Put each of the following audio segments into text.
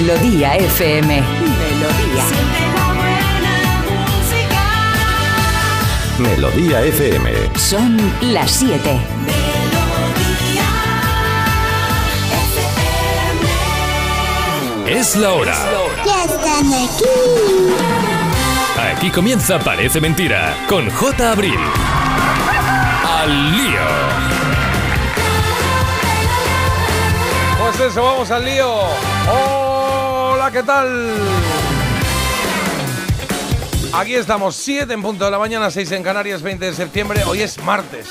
Melodía FM. Melodía. Melodía FM. Son las 7. Es la hora. Ya están aquí. Aquí comienza Parece Mentira con J. Abril. Al lío. Pues eso, vamos al lío. Hola, ¿qué tal? Aquí estamos, 7 en punto de la mañana, 6 en Canarias, 20 de septiembre. Hoy es martes.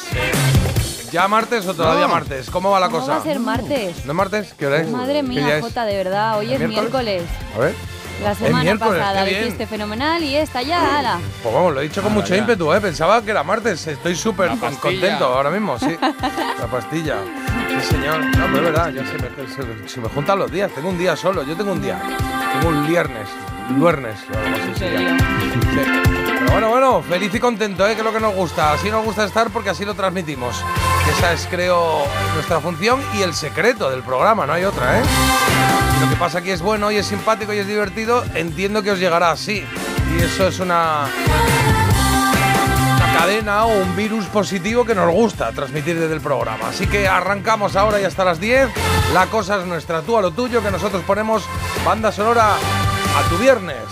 ¿Ya martes o todavía No. martes? ¿Cómo va la ¿Cómo cosa? va a ser martes? ¿No es martes? ¿Qué hora es? Madre ¿Qué mía? Jota, de verdad, hoy es ¿Miércoles? miércoles. A ver. La semana pasada qué lo bien. hiciste fenomenal y esta ya, ala. Pues vamos, lo he dicho con mucho ímpetu, ¿eh? Pensaba que era martes. Estoy súper contento ahora mismo, sí. La pastilla. Sí, señor. No, pero es verdad, ya se me, se, se me juntan los días. Tengo un día solo, yo tengo un día. Tengo un viernes. Luernes, o algo así. Pero bueno, bueno, feliz y contento, ¿eh? que es lo que nos gusta. Así nos gusta estar porque así lo transmitimos. Esa es, creo, nuestra función y el secreto del programa, no hay otra, ¿eh? Lo que pasa aquí es bueno y es simpático y es divertido, entiendo que os llegará así. Y eso es una cadena o un virus positivo que nos gusta transmitir desde el programa. Así que arrancamos ahora y hasta las 10. La cosa es nuestra, tú a lo tuyo, que nosotros ponemos banda sonora a tu viernes.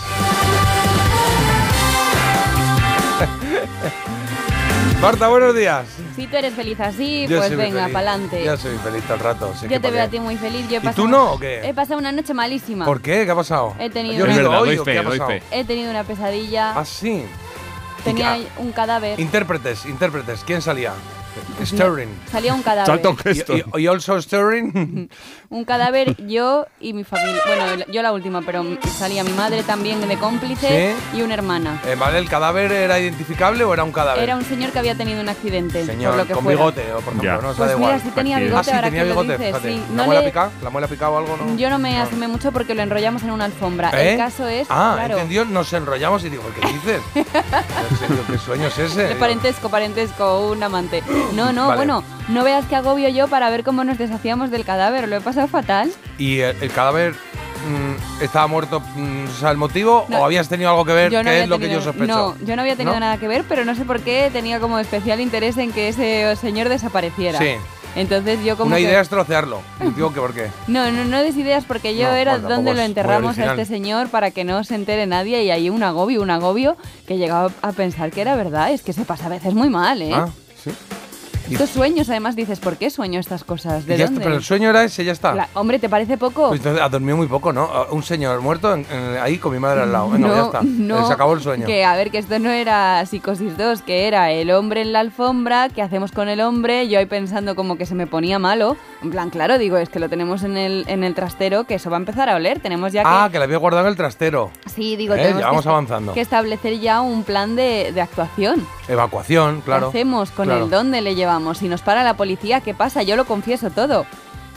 Marta, buenos días. Si tú eres feliz así, Yo pues venga, pa'lante. Ya soy feliz todo el rato. sí que Yo te veo a ti muy feliz. Yo he ¿Y tú no o qué? He pasado una noche malísima. ¿Por qué? ¿Qué ha pasado? He tenido ¿Ha una- verdad, hoy qué ha pasado? He tenido una pesadilla. Ah, sí. Tenía ¿Y un cadáver. Intérpretes, intérpretes. ¿Quién salía? Stirring. Salía un cadáver. Y, y- y also Stirring. Un cadáver, yo y mi familia. Bueno, yo la última, pero salía mi madre también de cómplice y una hermana. Eh, ¿Vale? ¿El cadáver era identificable o era un cadáver? Era un señor que había tenido un accidente. Señor, por lo que con fuera. bigote, o por ejemplo, Ya. no Pues da mira, igual. sí tenía bigote, ah, sí, ahora tenía que lo bigote, dices, fíjate. sí. ¿La No muela le- picada? ¿La muela picada o algo? No. Yo no me No. asomé mucho porque lo enrollamos en una alfombra. ¿Eh? El caso es, Ah, claro, entendió, nos enrollamos y digo, ¿qué dices? En serio, ¿Qué sueño es ese? de parentesco, parentesco, un amante. No, no, Vale. bueno, no veas que agobio yo para ver cómo nos deshacíamos del cadáver. Lo he pasado fatal. ¿Y el, el cadáver mm, estaba muerto, mm, o sea, el motivo? No. ¿O habías tenido algo que ver? Yo no que es lo que yo sospecho? No, yo no había tenido ¿No? nada que ver, pero no sé por qué tenía como especial interés en que ese señor desapareciera. Sí. Entonces yo como Una que- idea es trocearlo. Digo que por qué. No, no, no des ideas porque yo No, era bueno, donde lo enterramos a este señor para que no se entere nadie y hay un agobio, un agobio que llegaba a pensar que era verdad. Es que se pasa a veces muy mal, ¿eh? Ah, sí. Estos sueños, además dices, ¿por qué sueño estas cosas? ¿De ya dónde? está, pero el sueño era ese, ya está. La- hombre, ¿te parece poco? Pues entonces ha dormido muy poco, ¿no? Un señor muerto en- en- ahí con mi madre al lado. Venga, ya está. no, Se acabó el sueño. Que a ver, que esto no era Psicosis 2, que era el hombre en la alfombra, ¿qué hacemos con el hombre? Yo ahí pensando como que se me ponía malo. En plan, claro, digo, es que lo tenemos en el, en el trastero, que eso va a empezar a oler. Tenemos ya que... Ah, que la había guardado en el trastero. Sí, digo, Eh, tenemos ya que vamos esta- avanzando. que establecer ya un plan de, de actuación. Evacuación, claro. ¿Qué hacemos con Claro. él? ¿Dónde le llevamos? Si nos para la policía, ¿qué pasa? Yo lo confieso todo.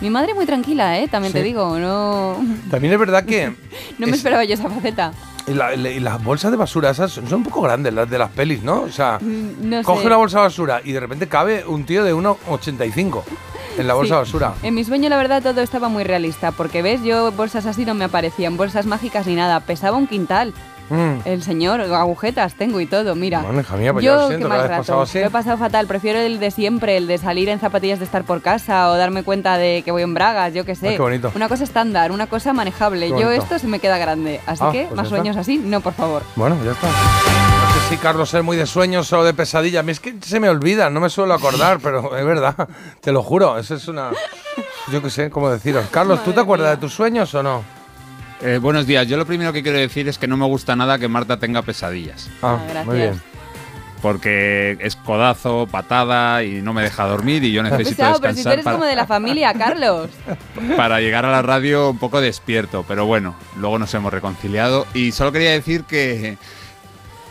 Mi madre muy tranquila, ¿eh? También te digo, no, También es verdad que no me Es- esperaba yo esa faceta. y la- y las bolsas de basura esas son, un poco grandes, las de las pelis, ¿no? O sea, Mm, No coge sé. una bolsa de basura y de repente cabe un tío de 1,85 en la bolsa Sí. de basura. En mi sueño, la verdad, todo estaba muy realista, porque ves, yo bolsas así no me aparecían, bolsas mágicas ni nada. Pesaba un quintal. Mm. El señor, agujetas tengo y todo, mira. Bueno, hija mía, pues ya yo, lo qué siento, mal rato. así. Lo he pasado fatal. Prefiero el de siempre, el de salir en zapatillas de estar por casa o darme cuenta de que voy en bragas, yo qué sé. Ah, qué bonito. Una cosa estándar, una cosa manejable. Yo esto se me queda grande. Así Ah, que, pues más ya está. sueños así, no, por favor. Bueno, ya está. No sé si Carlos es muy de sueños o de pesadilla. A mí es que se me olvida, no me suelo acordar, pero es verdad. Te lo juro, eso es una... Yo qué sé, cómo deciros. Carlos, ¿tú te acuerdas mía. de tus sueños o no? Eh, buenos días. Yo lo primero que quiero decir es que no me gusta nada que Marta tenga pesadillas. Ah, Ah, gracias. muy bien. Porque es codazo, patada y no me deja dormir y yo necesito Pesado, pero si tú descansar eres para, como de la familia, Carlos. para llegar a la radio un poco despierto. Pero bueno, luego nos hemos reconciliado. Y solo quería decir que.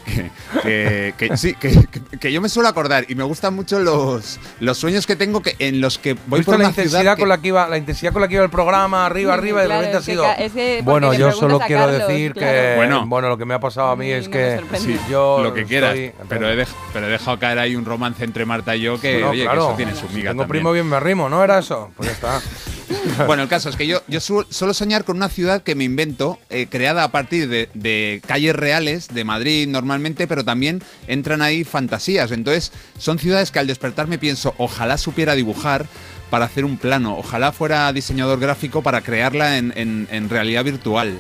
Que, que- que sí, que, que- yo me suelo acordar y me gustan mucho los, los sueños que tengo que, en los que voy ¿Viste por la una intensidad ciudad que- con la que iba la intensidad con la que iba el programa arriba arriba y de repente ha sido es bueno yo solo a quiero Carlos, decir claro. que Bueno. bueno lo que me ha pasado a mí es no que. Sí, yo lo que quieras, estoy- pero, he dej- pero he dejado caer ahí un romance entre Marta y yo que, Bueno, oye, claro, que eso tiene su si miga tengo también. primo bien me arrimo no era eso pues ya está Bueno, el caso es que yo, yo su- suelo soñar con una ciudad que me invento, eh, creada a partir de, calles reales de Madrid normalmente, pero también entran ahí fantasías. Entonces, son ciudades que al despertar me pienso, ojalá supiera dibujar para hacer un plano, ojalá fuera diseñador gráfico para crearla en- en realidad virtual.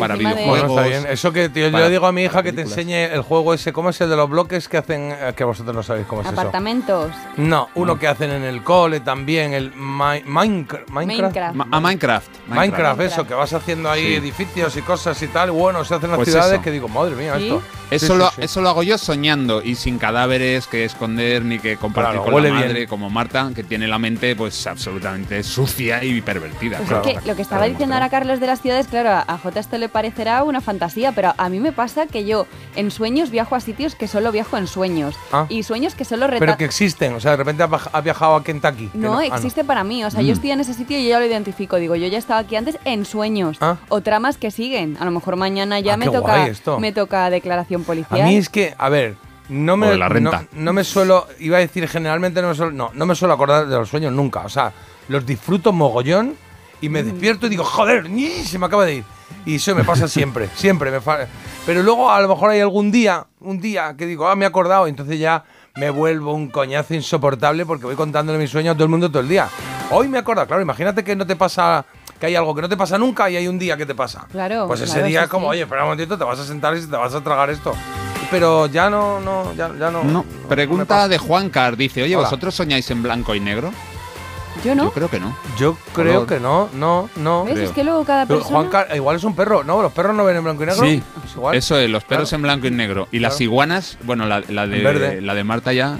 Para videojuegos. Bueno, está bien. Eso que tío, yo digo a mi hija que te enseñe el juego ese. ¿Cómo es el de los bloques que hacen? eh, Que vosotros no sabéis cómo es eso. Apartamentos. No, uno que hacen en el cole también, el Mi- Minecraft. Minecraft. Ma- a Minecraft. Minecraft, Minecraft. eso, que vas haciendo ahí Sí. edificios y cosas y tal. y Bueno, se hacen las Pues ciudades eso. que digo, madre mía, ¿Sí? esto. Eso, Sí, lo, sí, sí. eso lo hago yo soñando y sin cadáveres que esconder ni que compartir Claro, con huele la bien. madre como Marta, que tiene la mente pues absolutamente sucia y pervertida. Pues claro. es que lo que estaba Claro, diciendo ahora Carlos de las ciudades, claro, a a J esto le parecerá una fantasía, pero a mí me pasa que yo en sueños viajo a sitios que solo viajo en sueños. Ah. Y sueños que solo Pero que existen, o sea, de repente has viajado a Kentucky. No, ah, existe para mí. O sea, yo estoy en ese sitio y yo ya lo identifico. Digo, yo ya estaba aquí antes en sueños. Ah. O tramas que siguen. A lo mejor mañana ya Ah, me toca esto. me toca declaración A policial. mí es que, a ver, no me, la renta. No, no me suelo, iba a decir generalmente, no me suelo, no, no me suelo acordar de los sueños nunca. O sea, los disfruto mogollón y Mm. me despierto y digo, joder, ni se me acaba de ir. Y eso me pasa siempre, siempre. Me fa- Pero luego a lo mejor hay algún día, un día que digo, ah, me he acordado, y entonces ya me vuelvo un coñazo insoportable porque voy contándole mis sueños a todo el mundo todo el día. Hoy me he acordado, claro, imagínate que no te pasa, que hay algo que no te pasa nunca y hay un día que te pasa. Claro, Pues ese claro, día sí, es como, sí. oye, espera un momentito, te vas a sentar y te vas a tragar esto. Pero ya no, no, ya, ya no. No, no me pregunta de Juan Car, dice, oye, Hola. ¿vosotros soñáis en blanco y negro? Yo no. Yo creo que no. Yo creo Color. que no, no, no. ¿Ves? creo. Es que luego cada Pero persona... Juan Car- igual es un perro. No, los perros no ven en blanco y negro. Sí. Es igual. Eso es, los perros Claro. en blanco y negro. Y las Claro. iguanas, bueno, la, la En verde. de, la de Marta ya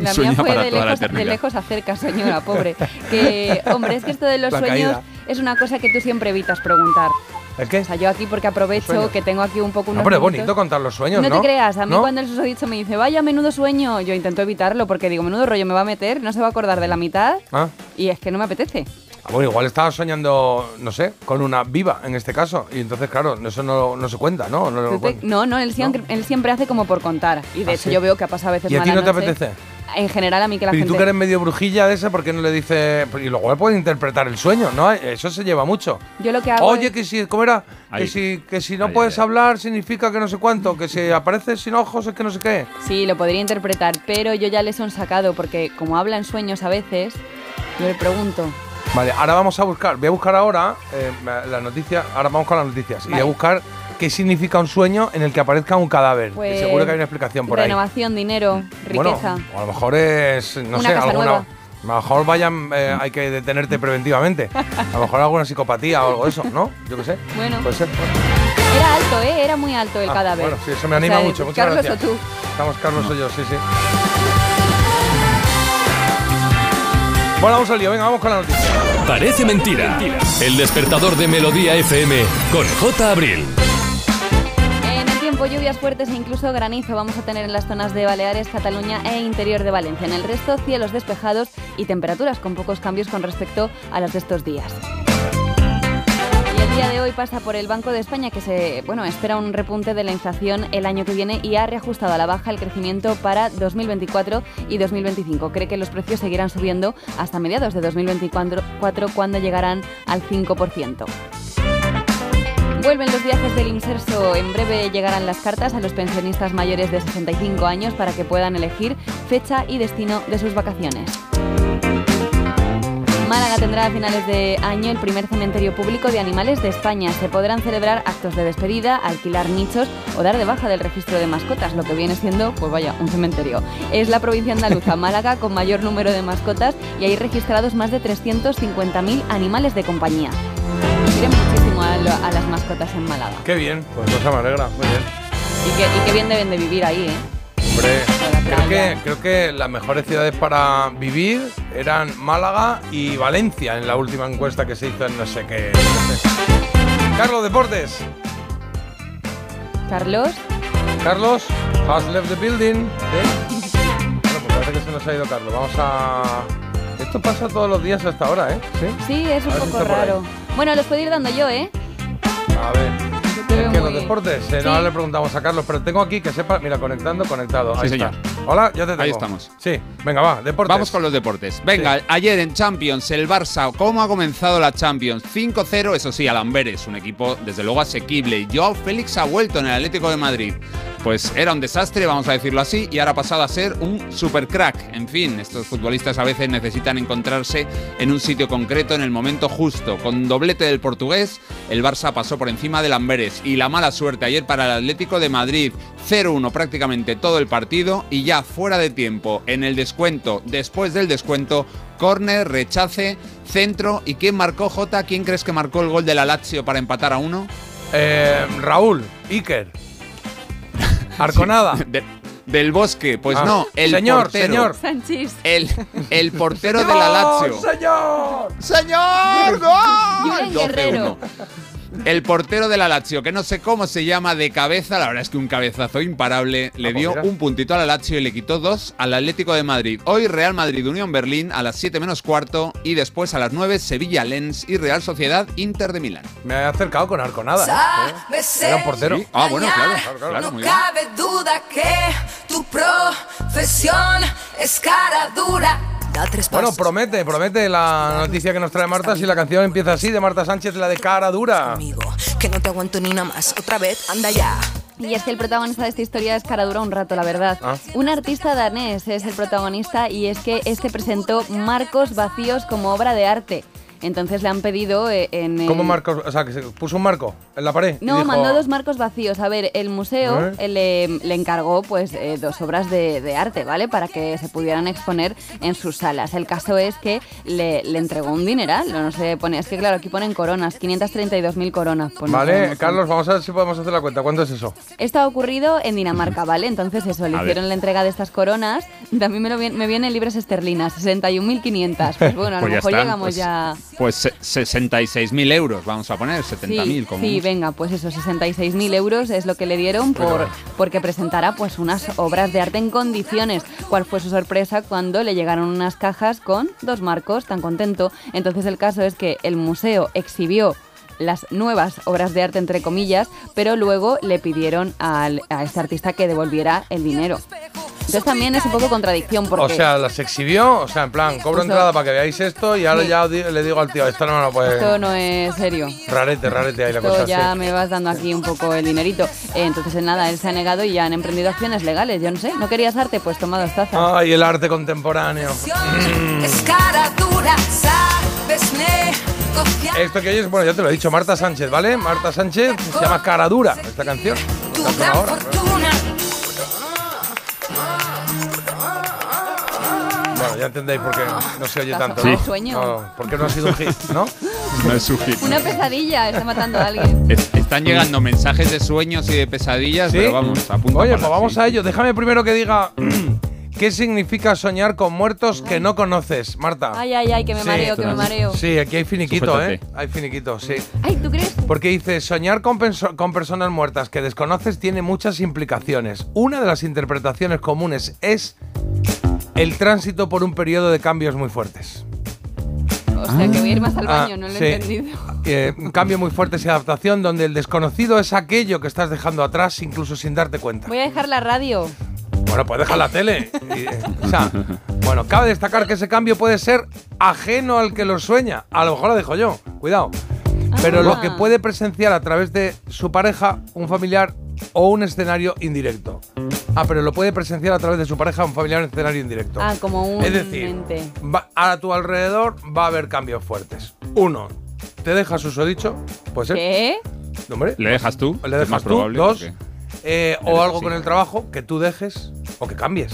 La sueña mía fue para de toda la lejos, de eternidad. lejos a cerca, señora, pobre. Que, hombre, es que esto de los La sueños caída. es una cosa que tú siempre evitas preguntar. ¿El qué? O sea, yo aquí porque aprovecho que tengo aquí un poco unos No, pero es bonito contar los sueños, ¿no? No te creas, a mí ¿No? cuando el susodicho me dice, vaya, menudo sueño, yo intento evitarlo porque digo, menudo rollo me va a meter, no se va a acordar de la mitad Ah. y es que no me apetece. Ah, Bueno, igual estaba soñando, no sé, con una viva en este caso. Y entonces, claro, eso no, no se cuenta, ¿no? No, lo Tú te- cuenta. no, no, él siempre, él siempre hace como por contar. Y de ¿Ah, hecho sí? yo veo que ha pasado a veces ¿Y a ti no te apetece? En general a mí que la y gente... tú que eres medio brujilla de esa, ¿por qué no le dices.? Y luego él puede interpretar el sueño, ¿no? Eso se lleva mucho. Yo lo que hago Oye, es- que si, ¿cómo era? Que si, que si no puedes hablar significa que no sé cuánto, que si apareces sin ojos es que no sé qué. Sí, lo podría interpretar, pero yo ya les he sacado porque como habla en sueños a veces, yo le pregunto, Vale, ahora vamos a buscar, voy a buscar ahora eh, la noticia, ahora vamos con las noticias. Y voy a buscar qué significa un sueño en el que aparezca un cadáver. que pues... seguro que hay una explicación por ahí. Renovación, dinero, riqueza. Bueno, o a lo mejor es, no Una sé, casa alguna. nueva. A lo mejor vayan, eh, hay que detenerte preventivamente. A lo mejor alguna psicopatía o algo de eso, ¿no? Yo qué sé. Bueno. Puede ser. Bueno. Era alto, ¿eh? Era muy alto el Ah, cadáver. Bueno, sí, eso me anima O sea, mucho. Muchas Carlos gracias. o tú. Estamos Carlos o yo, sí, sí. Bueno, vamos al lío, venga, vamos con la noticia. Parece mentira. El despertador de Melodía FM con J. Abril. Lluvias fuertes e incluso granizo vamos a tener en las zonas de Baleares, Cataluña e interior de Valencia. En el resto, cielos despejados y temperaturas con pocos cambios con respecto a las de estos días. El día de hoy pasa por el Banco de España que se, bueno, espera un repunte de la inflación el año que viene y ha reajustado a la baja el crecimiento para 2024 y 2025. Cree que los precios seguirán subiendo hasta mediados de 2024 cuando llegarán al 5%. Vuelven los viajes del Inserso. En breve llegarán las cartas a los pensionistas mayores de 65 años para que puedan elegir fecha y destino de sus vacaciones. Málaga tendrá a finales de año el primer cementerio público de animales de España. Se podrán celebrar actos de despedida, alquilar nichos o dar de baja del registro de mascotas, lo que viene siendo, pues vaya, un cementerio. Es la provincia andaluza Málaga con mayor número de mascotas y hay registrados más de 350.000 animales de compañía. A, lo- a las mascotas en Málaga. Qué bien, pues cosa me alegra, muy bien. Y que bien deben de vivir ahí, ¿eh? Hombre, creo que, creo que las mejores ciudades para vivir eran Málaga y Valencia en la última encuesta que se hizo en no sé qué. no sé. Carlos Deportes. Carlos, Carlos, has left the building. ¿Sí? Bueno, pues parece que se nos ha ido Carlos. Vamos a. Esto pasa todos los días hasta ahora, ¿eh? Sí. sí, es un poco raro. Bueno, los puedo ir dando yo, ¿eh? A ver. Te veo ¿Qué, muy- los deportes? Eh, Sí. No le preguntamos a Carlos, pero tengo aquí que sepa. Mira, conectando, conectado. Sí, Ahí señor. está. Hola, ya te tengo. Ahí estamos. Sí, venga, va, deportes. Vamos con los deportes. Venga, Sí. ayer en Champions, el Barça, ¿cómo ha comenzado la Champions? 5-0, eso sí, al Amberes, un equipo desde luego asequible. Joao Félix ha vuelto en el Atlético de Madrid. Pues era un desastre, vamos a decirlo así, y ahora ha pasado a ser un super crack. En fin, estos futbolistas a veces necesitan encontrarse en un sitio concreto en el momento justo. Con doblete del portugués, el Barça pasó por encima del Amberes. Y la mala suerte ayer para el Atlético de Madrid, 0-1 prácticamente todo el partido y ya fuera de tiempo, en el descuento, después del descuento, córner, rechace, centro. ¿Y quién marcó Jota? ¿Quién crees que marcó el gol de la Lazio para empatar a uno? Eh, Raúl, Iker. Arconada. De- del Bosque, pues Ah. no, el Señor, portero. señor. Sanchis. El, el portero de la Lazio. ¡Señor! ¡Señor! ¡Gol! Guerrero. 12-1. El portero de la Lazio, que no sé cómo se llama de cabeza, la verdad es que un cabezazo imparable, le Ah, pues dio un puntito a la Lazio y le quitó dos al Atlético de Madrid. Hoy Real Madrid Unión Berlín a las 7 menos cuarto y después a las 9 Sevilla Lens y Real Sociedad Inter de Milán. Me he acercado con Arconada. ¿eh? Era un portero. Sí. Ah, bueno, claro, claro, no muy bien. cabe duda que tu profesión es cara dura. Da tres Bueno, promete, promete la noticia que nos trae Marta si la canción empieza así de Marta Sánchez, la de cara dura. conmigo, que no te aguanto ni nada más. Otra vez, anda ya. Y es que el protagonista de esta historia es cara dura un rato, la verdad. Ah. Un artista danés es el protagonista y es que este presentó marcos vacíos como obra de arte. Entonces le han pedido eh, en... el- ¿Cómo marcos? O sea, que se puso un marco en la pared. No, dijo, mandó dos marcos vacíos. A ver, el museo ¿Eh? eh, le, le encargó pues eh, dos obras de, de arte, ¿vale? Para que se pudieran exponer en sus salas. El caso es que le, le entregó un dineral. No sé, pone, es que claro, aquí ponen coronas, 532.000 coronas. pues Vale, Carlos, vamos a ver si podemos hacer la cuenta. ¿Cuánto es eso? esto ha ocurrido en Dinamarca, ¿vale? Entonces eso, le A hicieron ver. la entrega de estas coronas. También me, lo me vienen libras esterlinas, 61.500. Pues bueno, a lo Pues ya mejor está, llegamos pues- ya... Pues se- 66.000 euros, vamos a poner, 70.000 Sí, como sí, venga, pues eso, 66.000 euros es lo que le dieron por porque presentara pues unas obras de arte en condiciones. ¿Cuál fue su sorpresa cuando le llegaron unas cajas con dos marcos? Tan contento. Entonces el caso es que el museo exhibió las nuevas obras de arte entre comillas, pero luego le pidieron al- a este artista que devolviera el dinero. Entonces también es un poco contradicción porque O sea, las exhibió, o sea, en plan, cobro entrada para que veáis esto y ahora Sí. ya le digo al tío, esto no me lo puede... esto no es serio. Rarete, rarete ahí la Esto cosa. ya sí. me vas dando aquí un poco el dinerito. Eh, entonces, en nada, él se ha negado y ya han emprendido acciones legales. Yo no sé, ¿no querías arte? Pues toma dos tazas. Ay, el arte contemporáneo. Es cara dura. Esto que oyes, bueno, ya te lo he dicho, Marta Sánchez, ¿vale? Marta Sánchez se llama Cara Dura, esta canción. Ahora. fortuna. Bueno, ya entendéis por qué no se oye tanto, ¿no? un sueño. No, porque no ha sido un hit, ¿no? No es su hit. Una pesadilla, está matando a alguien. Es- Están llegando mensajes de sueños y de pesadillas, ¿Sí? pero vamos, a punto Oye, pues vamos sí. a ello. Déjame primero que diga qué significa soñar con muertos que no conoces, Marta. Ay, ay, ay, que me Sí. mareo, que me mareo. Sí, aquí hay finiquito, ¿eh? Hay finiquito, sí. Ay, ¿tú crees? Porque dice, soñar con, personas muertas que desconoces tiene muchas implicaciones. Una de las interpretaciones comunes es el tránsito por un periodo de cambios muy fuertes. O sea, que voy a ir más al Ah, baño, no lo sí. he entendido. Eh, un cambio muy fuerte y adaptación donde el desconocido es aquello que estás dejando atrás incluso sin darte cuenta. Voy a dejar la radio. Bueno, pues deja la tele. Y, eh, o sea, bueno, cabe destacar que ese cambio puede ser ajeno al que lo sueña. A lo mejor lo dejo yo, cuidado. Pero Ah. lo que puede presenciar a través de su pareja, un familiar o un escenario indirecto. Ah, pero lo puede presenciar a través de su pareja, un familiar, un escenario indirecto. Ah, como un Es decir, va- a tu alrededor va a haber cambios fuertes. Uno, te dejas susodicho, puede ser. ¿Qué? Hombre, ¿Le dejas tú? le Es dejas más tú. probable, Dos, porque- eh, o algo así. con el trabajo que tú dejes o que cambies.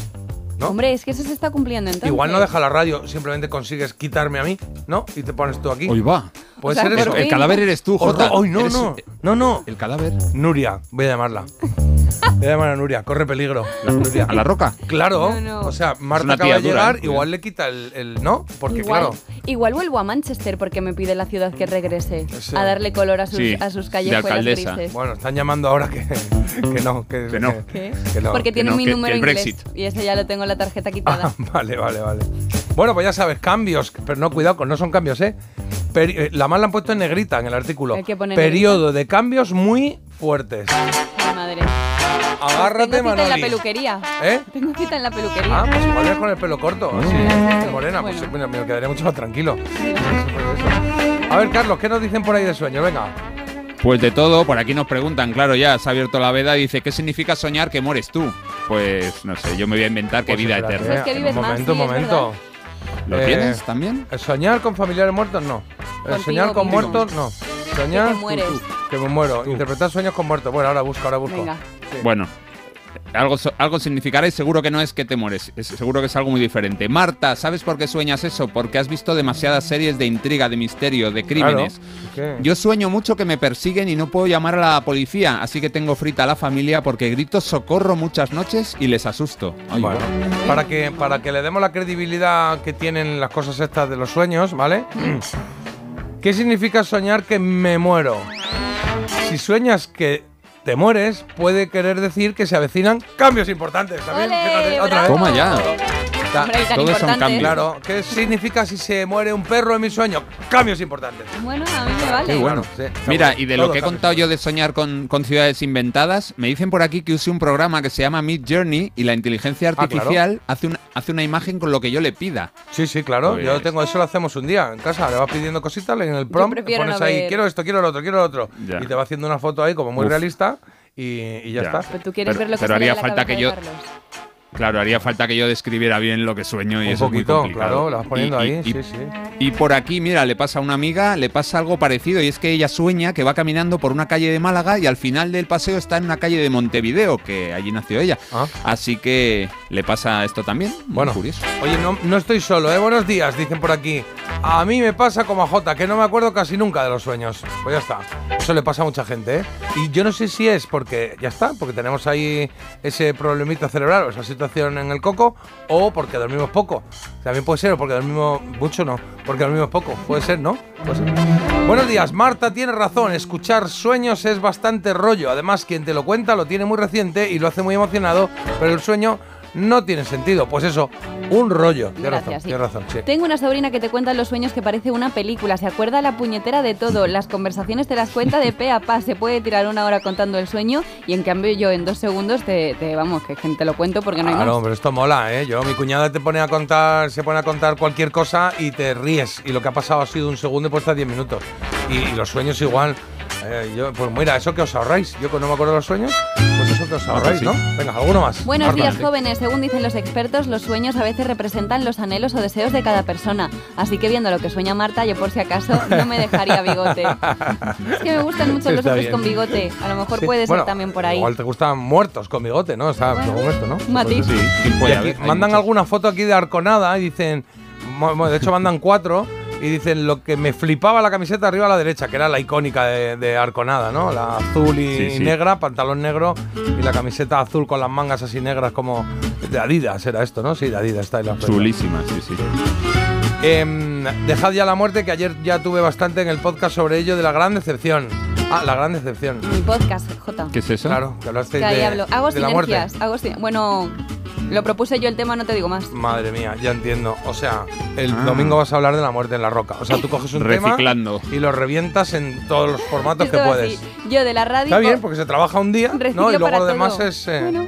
¿no? Hombre, es que eso se está cumpliendo entonces. Igual no deja la radio, simplemente consigues quitarme a mí, ¿no? Y te pones tú aquí. Hoy va. Puede O sea, ser eso. El cadáver eres tú, Jota. Hoy no, no. No, no. El cadáver. Nuria, voy a llamarla. Voy a llamar a Nuria, corre peligro. Nuria. ¿A la roca? Claro, No, no. o sea, Marta acaba de dura, llegar, ¿eh? igual le quita el, el- ¿no? Porque igual, claro, igual vuelvo a Manchester porque me pide la ciudad que regrese a darle color a sus, Sí, a sus de callejuelas alcaldesa. grises. bueno, están llamando ahora que, que no, que, Que no. Que no. porque tiene no, mi que- número inglés Brexit. y ese ya lo tengo en la tarjeta quitada. Ah, vale, vale, vale. Bueno, pues ya sabes, cambios, pero no, cuidado, no son cambios, ¿eh? Peri- eh, la más la han puesto en negrita en el artículo. Hay que poner Periodo de cambios muy fuertes. Ay, madre. Agárrate, Tengo cita en la peluquería. ¿Eh? Tengo cita en la peluquería. Ah, pues igual es con el pelo corto. así, Sí. morena, pues Bueno. bueno, me quedaría mucho más tranquilo. A ver, Carlos, ¿qué nos dicen por ahí de sueño? Venga. Pues de todo, por aquí nos preguntan, claro, ya se ha abierto la veda y dice, ¿qué significa soñar que mueres tú? Pues no sé, yo me voy a inventar que Pues vida espérate, eterna. Pues que vives un más, momento, sí, un es momento. ¿Lo Eh, tienes también? ¿Soñar con familiares muertos? No. Eh, Contigo ¿Soñar con muertos? No. ¿Soñar? Que te mueres. Que me muero. Interpretar sueños con muertos. Bueno, ahora busco, ahora busco. Venga. Sí. Bueno, algo, algo significará y seguro que no es que te mueres, es- seguro que es algo muy diferente. Marta, ¿sabes por qué sueñas eso? Porque has visto demasiadas series de intriga, de misterio, de crímenes. Yo sueño mucho que me persiguen y no puedo llamar a la policía, así que tengo frita a la familia porque grito socorro muchas noches y les asusto. Ay, Bueno, va. para que, para que le demos la credibilidad que tienen las cosas estas de los sueños, ¿vale? ¿Qué significa soñar que me muero? Si sueñas que te mueres, puede querer decir que se avecinan cambios importantes. También, ¡Ole, fíjate, otra vez. bravo! Toma ya. Está- Hombre, tan Todos son cambios. Claro, ¿qué significa si se muere un perro en mi sueño? Cambios importantes. Bueno, a mí me vale. Qué bueno. Sí, Mira, bueno. y de Todo lo que he contado yo de soñar con, con ciudades inventadas, me dicen por aquí que use un programa que se llama Mid Journey y la inteligencia Ah, claro. artificial hace, una, hace una imagen con lo que yo le pida. Sí, sí, claro. Pues- Yo tengo eso, lo hacemos un día en casa. Le vas pidiendo cositas en el prompt, pones no ahí, ver. quiero esto, quiero lo otro, quiero lo otro. Ya. Y te va haciendo una foto ahí como muy Uf. realista y, y ya, Ya. está. Pero tú quieres Pero- ver lo que pero haría la falta que yo- Carlos. Claro, haría falta que yo describiera bien lo que sueño y Un eso es muy poquito, complicado. claro, lo vas poniendo Y- ahí. y- sí, sí. Y por aquí, mira, le pasa a una amiga, le pasa algo parecido y es que ella sueña que va caminando por una calle de Málaga y al final del paseo está en una calle de Montevideo, que allí nació ella. Ah. Así que le pasa esto también. Muy Bueno, curioso. oye, no, no estoy solo, ¿eh? Buenos días, dicen por aquí. A mí me pasa como a Jota, que no me acuerdo casi nunca de los sueños. Pues ya está. Eso le pasa a mucha gente, ¿eh? Y yo no sé si es porque, ya está, porque tenemos ahí ese problemita cerebral o esa en el coco, o porque dormimos poco. También puede ser, o porque dormimos mucho, no. Porque dormimos poco. Puede ser, ¿no? Puede ser. Buenos días, Marta tiene razón. Escuchar sueños es bastante rollo. Además, quien te lo cuenta lo tiene muy reciente y lo hace muy emocionado, pero el sueño no tiene sentido. Pues eso, un rollo. Tienes razón, sí. tienes razón, sí. Tengo una sobrina que te cuenta en los sueños que parece una película. Se acuerda la puñetera de todo. Las conversaciones te las cuenta de pe a pa. Se puede tirar una hora contando el sueño y en cambio yo en dos segundos te, te- vamos, que te lo cuento porque no hay Claro, más. pero esto mola, ¿eh? Yo, mi cuñada te pone a contar, se pone a contar cualquier cosa y te ríes. Y lo que ha pasado ha sido un segundo y pues está 10 minutos. Y, y los sueños igual. Eh, yo, pues mira, eso que os ahorráis. Yo no me acuerdo de los sueños, que os ahorráis, sí. ¿no? Venga, alguno más. Buenos Marta. días, jóvenes. Según dicen los expertos, los sueños a veces representan los anhelos o deseos de cada persona. Así que viendo lo que sueña Marta, yo por si acaso no me dejaría bigote. es que me gustan mucho los Está hombres bien. con bigote. A lo mejor Sí, puede ser bueno, también por ahí. Igual te gustan muertos con bigote, ¿no? Está Bueno, según esto, ¿no? matiz. Pues Sí, mandan muchos. alguna foto aquí de Arconada y dicen, de hecho mandan cuatro y dicen lo que me flipaba la camiseta arriba a la derecha, que era la icónica de, de Arconada, ¿no? La azul y Sí, sí. negra, pantalón negro y la camiseta azul con las mangas así negras como de Adidas era esto, ¿no? Sí, de Adidas está ahí la. Chulísima, sí, sí. Em, dejad ya la muerte, que ayer ya tuve bastante en el podcast sobre ello de la gran decepción. Ah, la gran decepción. Mi podcast, J. ¿Qué es eso? Claro, que hablasteis Que ahí de, hablo. Hago de la muerte. sinergias. Hago sin- Bueno, lo propuse yo el tema, no te digo más. Madre mía, ya entiendo. O sea, el Ah. domingo vas a hablar de la muerte en la roca. O sea, tú coges un Reciclando. tema y lo revientas en todos los formatos Esto que va puedes. así. Yo de la radio. Está bien, porque se trabaja un día, ¿no? reciclo Y luego para lo demás todo. es. eh, Bueno,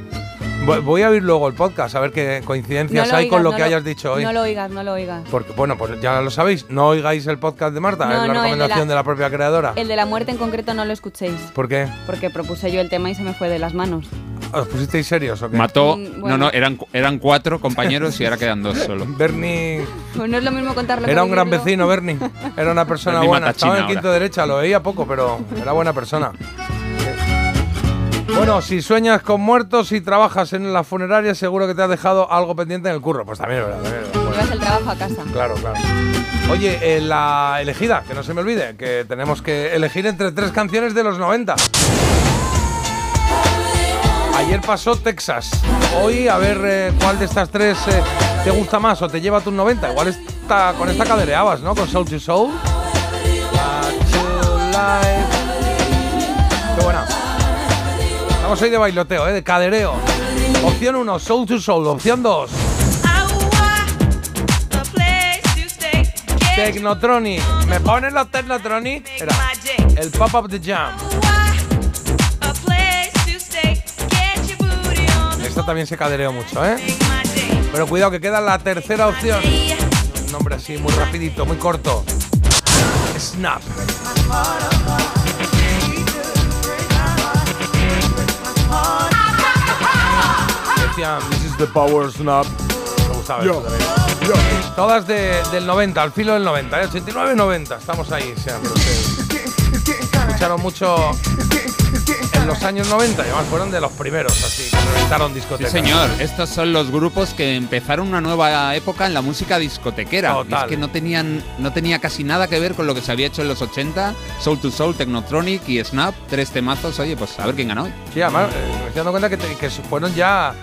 voy- a oír luego el podcast, a ver qué coincidencias no lo hay con lo no que hayas dicho hoy. No lo oigas, no lo oigas. Porque, bueno, pues ya lo sabéis, no oigáis el podcast de Marta, No, es la no, el de recomendación la- de la propia creadora. El de la muerte en concreto no lo escuchéis. ¿Por qué? Porque propuse yo el tema y se me fue de las manos. ¿Os pusisteis serios o qué? Mató. Mm, bueno. No, no, eran, eran cuatro compañeros y ahora quedan dos solo. Bernie Pues no es lo mismo contarlo que era un gran vecino, Bernie. Era una persona Bernie buena. Estaba en el quinto ahora. derecha, lo veía poco, pero era buena persona. Bueno, si sueñas con muertos y trabajas en la funeraria, seguro que te has dejado algo pendiente en el curro. Pues también es verdad. también es verdad. Llevas el trabajo a casa. Claro, claro. Oye, eh, la elegida, que no se me olvide, que tenemos que elegir entre tres canciones de los 90. Ayer pasó Texas. Hoy, a ver eh, cuál de estas tres eh, te gusta más o te lleva a tus 90. Igual esta, con esta cadereabas, ¿no? Con Soul to Soul. Back to life. Qué buena. Vamos hoy de bailoteo, ¿eh? De cadereo. Opción 1, Soul to Soul. Opción 2. Technotronic. ¿Me ponen los Technotronic? Era el Pop-Up the Jam. Esta también se cadereó mucho, ¿eh? Pero cuidado que queda la tercera opción. Un nombre así, muy rapidito, muy corto. Snap. This is the power snap. Me gustaba esto también. Todas de- del 90, al filo del 90, ¿eh? 89 90, estamos ahí siempre. Escucharon mucho en los años 90, y además fueron de los primeros, así, que reventaron Sí, discotecas. señor. Estos son los grupos que empezaron una nueva época en la música discotequera. Y es que no tenían, no tenía casi nada que ver con lo que se había hecho en los 80. Soul to Soul, Technotronic y Snap. Tres temazos. Oye, pues a ver quién ganó hoy. Sí, además, eh, me estoy dando cuenta que, te- que fueron ya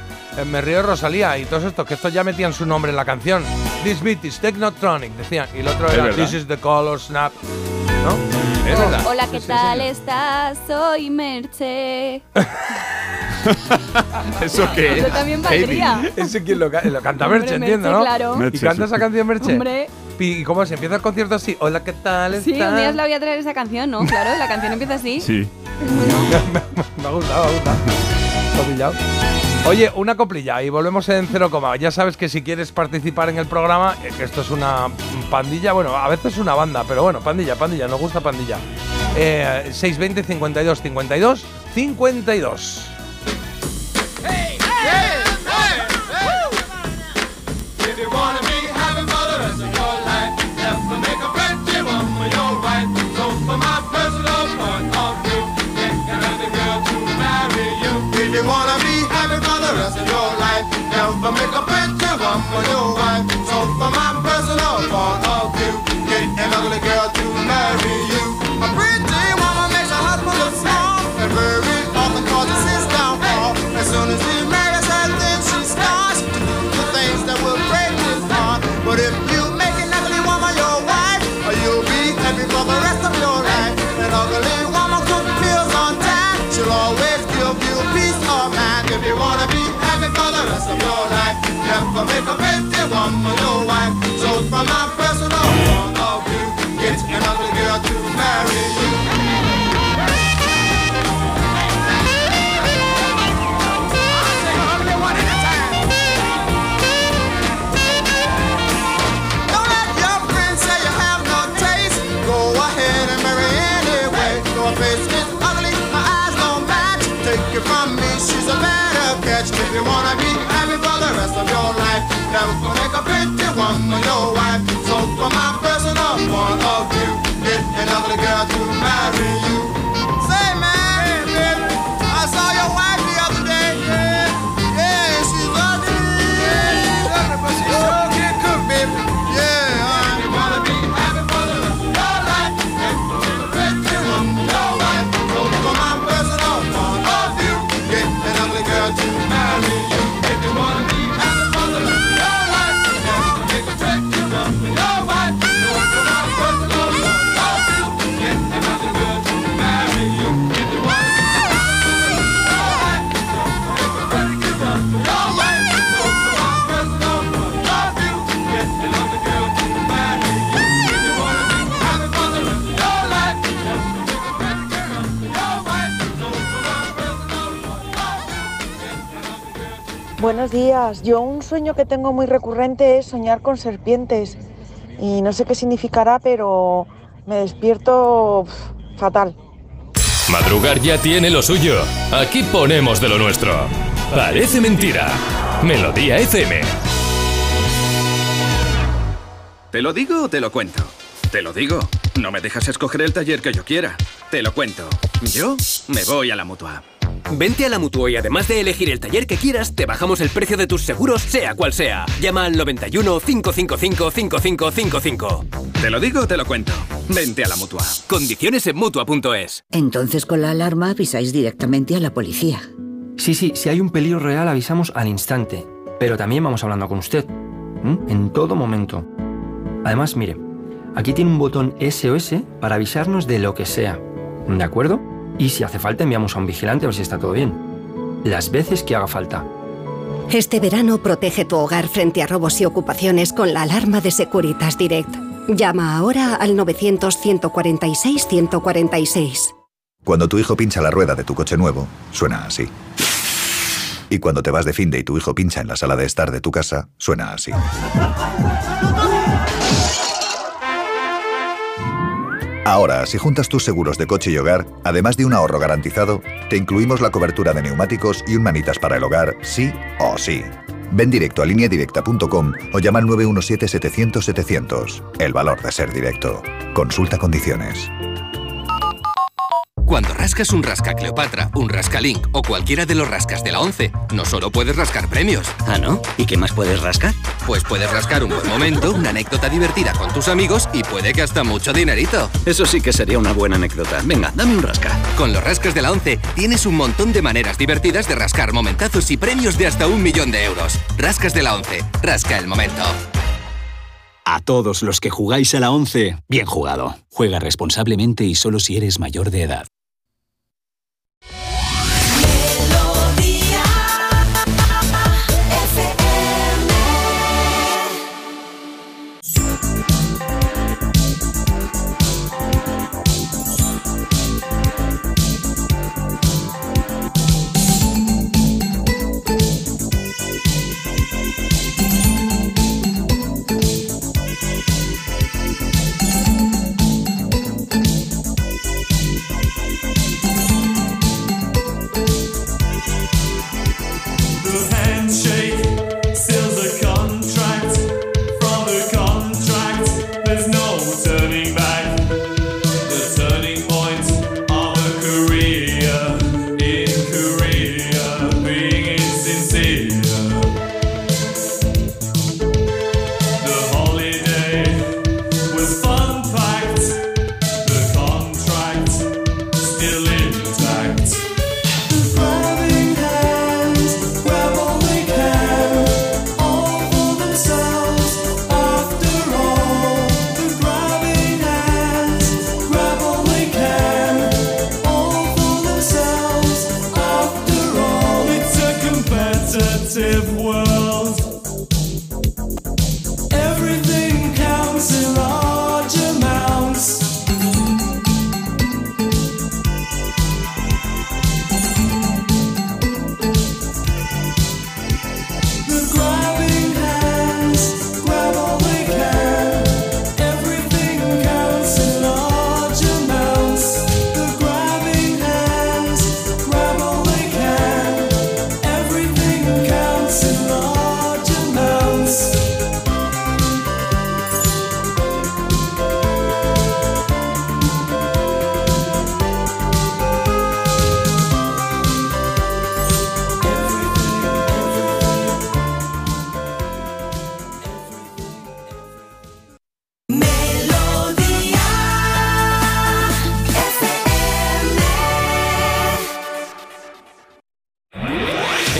Me río de Rosalía y todos estos, que estos ya metían su nombre en la canción. This beat is Technotronic, decían. Y el otro era. This is the color snap. ¿No? Es verdad. Hola, ¿qué tal estás? Soy Merche. ¿Eso qué? Eso también valdría. Ese quien lo, lo canta Hombre, Merche, entiendo, Merche, ¿no? claro. ¿Y canta esa canción Merche? Hombre. ¿Y cómo se empieza el concierto así? Hola, ¿qué tal estás? Sí, un día os la voy a traer esa canción, ¿no? Claro, la canción empieza así. Sí. me ha gustado, me ha gustado. Oye, una coplilla y volvemos en cero coma. Ya sabes que si quieres participar en el programa, eh, esto es una pandilla, bueno, a veces una banda, pero bueno, pandilla, pandilla, nos gusta pandilla. Eh, 620 52 52 52. If you wanna to make a give one for your wife. So for my personal point of view, get an ugly girl to marry you. You have to make a pretty woman your a pretty woman your wife. So from my personal point of view, get an ugly girl to marry you. Buenos días. Yo un sueño que tengo muy recurrente es soñar con serpientes. Y no sé qué significará, pero me despierto fatal. Madrugar ya tiene lo suyo. Aquí ponemos de lo nuestro. Parece mentira. Melodía FM. ¿Te lo digo o te lo cuento? Te lo digo. No me dejas escoger el taller que yo quiera. Te lo cuento. Yo me voy a la mutua. Vente a la Mutua y además de elegir el taller que quieras, te bajamos el precio de tus seguros, sea cual sea. Llama al 91 555 5555. Te lo digo o te lo cuento. Vente a la mutua. Condiciones en Mutua.es. Entonces con la alarma avisáis directamente a la policía. Sí, sí, si hay un peligro real avisamos al instante. Pero también vamos hablando con usted. En todo momento. Además, mire, aquí tiene un botón SOS para avisarnos de lo que sea. ¿De acuerdo? Y si hace falta enviamos a un vigilante a ver si está todo bien. Las veces que haga falta. Este verano protege tu hogar frente a robos y ocupaciones con la alarma de Securitas Direct. Llama ahora al 900-146-146. Cuando tu hijo pincha la rueda de tu coche nuevo, suena así. Y cuando te vas de fin de y tu hijo pincha en la sala de estar de tu casa, suena así. Ahora, si juntas tus seguros de coche y hogar, además de un ahorro garantizado, te incluimos la cobertura de neumáticos y un manitas para el hogar, sí o sí. Ven directo a lineadirecta.com o llama al 917-700-700. El valor de ser directo. Consulta condiciones. Cuando rascas un rasca Cleopatra, un rasca Link o cualquiera de los rascas de la 11, no solo puedes rascar premios. ¿Ah, no? ¿Y qué más puedes rascar? Pues puedes rascar un buen momento, una anécdota divertida con tus amigos y puede que hasta mucho dinerito. Eso sí que sería una buena anécdota. Venga, dame un rasca. Con los rascas de la 11 tienes un montón de maneras divertidas de rascar momentazos y premios de hasta un millón de euros. Rascas de la 11. Rasca el momento. A todos los que jugáis a la 11, bien jugado. Juega responsablemente y solo si eres mayor de edad.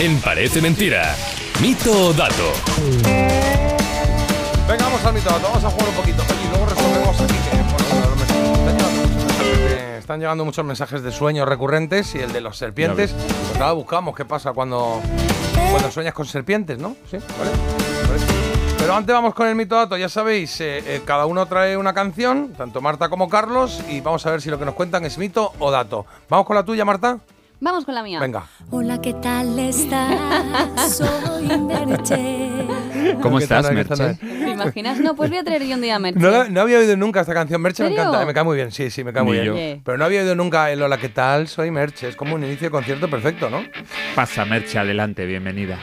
En Parece Mentira. Mito o dato. Venga, vamos al mito. Vamos a jugar un poquito. Y luego resolvemos aquí que mensajes- están llegando muchos mensajes de- sueños recurrentes y el de los serpientes. Pues nada, buscamos qué pasa cuando, cuando sueñas con serpientes, ¿no? Sí, vale. vale. Pero antes vamos con el mito dato. Ya sabéis, eh, eh, cada uno trae una canción, tanto Marta como Carlos, y vamos a ver si lo que nos cuentan es mito o dato. ¿Vamos con la tuya, Marta? Vamos con la mía. Venga. Hola, ¿qué tal estás? Soy Merche. ¿Cómo ¿Qué estás. Merche? ¿Te imaginas? No, pues voy a traer yo un día a Merche. No, había oído nunca esta canción. Merche me encanta, eh, me cae muy bien. Sí, sí, me cae muy Ni bien. yo. Pero no había oído nunca el Hola, ¿qué tal? Soy Merche. Es como un inicio de concierto perfecto, ¿no? Pasa, Merche, adelante, bienvenida.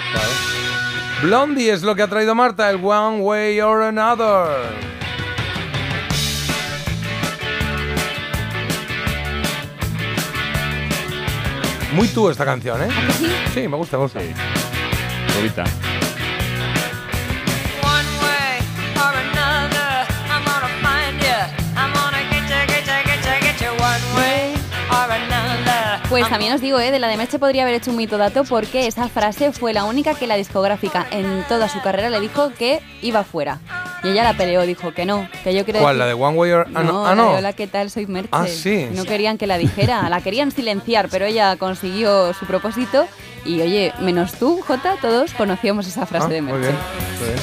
Blondie es lo que ha traído Marta, el One Way or Another. Muy tú esta canción, ¿eh? Sí, me gusta, me gusta. One Pues también os digo, ¿eh? de la de Merche podría haber hecho un mito dato porque esa frase fue la única que la discográfica en toda su carrera le dijo que iba fuera. Y ella la peleó, dijo que no, que yo quiero ¿Cuál? decir- ¿La de One Way or No, ah, no? la Ah, de no. Hola, ¿qué tal? Soy Merche. Ah, sí. No querían que la dijera, la querían silenciar, pero ella consiguió su propósito Y oye, menos tú, Jota, todos conocíamos esa frase Ah, de muy Merche. bien, muy bien.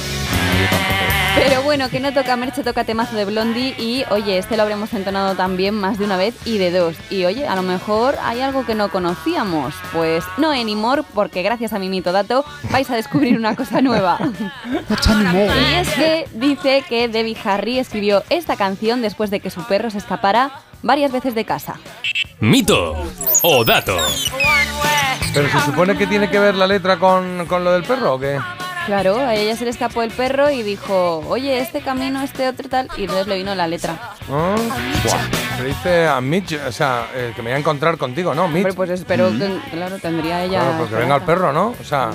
Pero bueno, que no toca Merche, toca temazo de Blondie y oye, este lo habremos entonado también más de una vez y de dos. Y oye, a lo mejor hay algo que no conocíamos. Pues no anymore, porque gracias a mi mito dato vais a descubrir una cosa nueva. Y es que dice que Debbie Harry escribió esta canción después de que su perro se escapara varias veces de casa. Mito o dato. Pero se supone que tiene que ver la letra con, con lo del perro o qué? Claro, a ella se le escapó el perro y dijo, oye, este camino, este otro tal, y entonces le vino la letra. Buah. Se dice a Mitch, o sea, eh, que me voy a encontrar contigo, ¿no? Mitch. Hombre, pues espero Mm. que, claro, tendría ella... Claro, porque venga el perro, ¿no? O sea.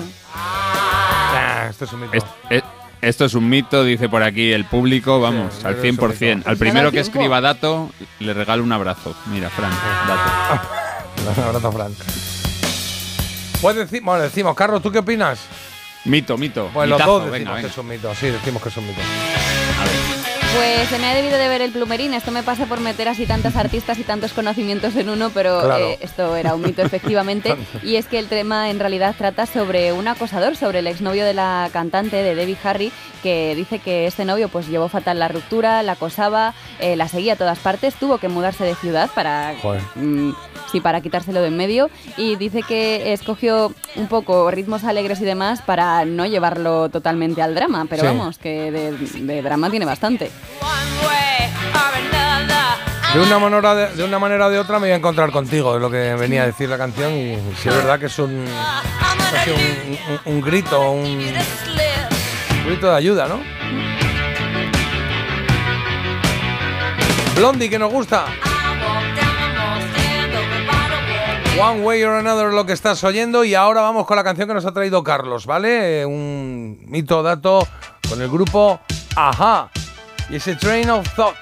Nah, esto es un mito. Es- es- esto es un mito, dice por aquí el público, vamos, Sí, al pero es un 100%. mito. Al primero que escriba dato, le regalo un abrazo. Mira, Fran, dato. Un abrazo, Fran. Pues decir, bueno, decimos, Carlos, ¿tú qué opinas? Mito, mito. Pues los dos decimos venga, que venga. es un mito, sí, decimos que es un mito. Pues se me ha debido de ver el plumerín. Esto me pasa por meter así tantas artistas y tantos conocimientos en uno, pero Claro. eh, esto era un mito efectivamente. y es que el tema en realidad trata sobre un acosador, sobre el exnovio de la cantante, de Debbie Harry, que dice que este novio pues llevó fatal la ruptura, la acosaba, eh, la seguía a todas partes, tuvo que mudarse de ciudad para mm, sí, para quitárselo de en medio y dice que escogió un poco ritmos alegres y demás para no llevarlo totalmente al drama, pero Sí. vamos, que de, de drama tiene bastante. De una, manera de, de una manera o de otra me voy a encontrar contigo, es lo que venía a decir la canción. Y sí es verdad que es un, casi un, un- un grito, un, un grito de ayuda, ¿no? Blondie, que nos gusta. One Way or Another lo que estás oyendo y ahora vamos con la canción que nos ha traído Carlos, ¿vale? Eh, Un mito dato con el grupo Aja y ese Train of Thought.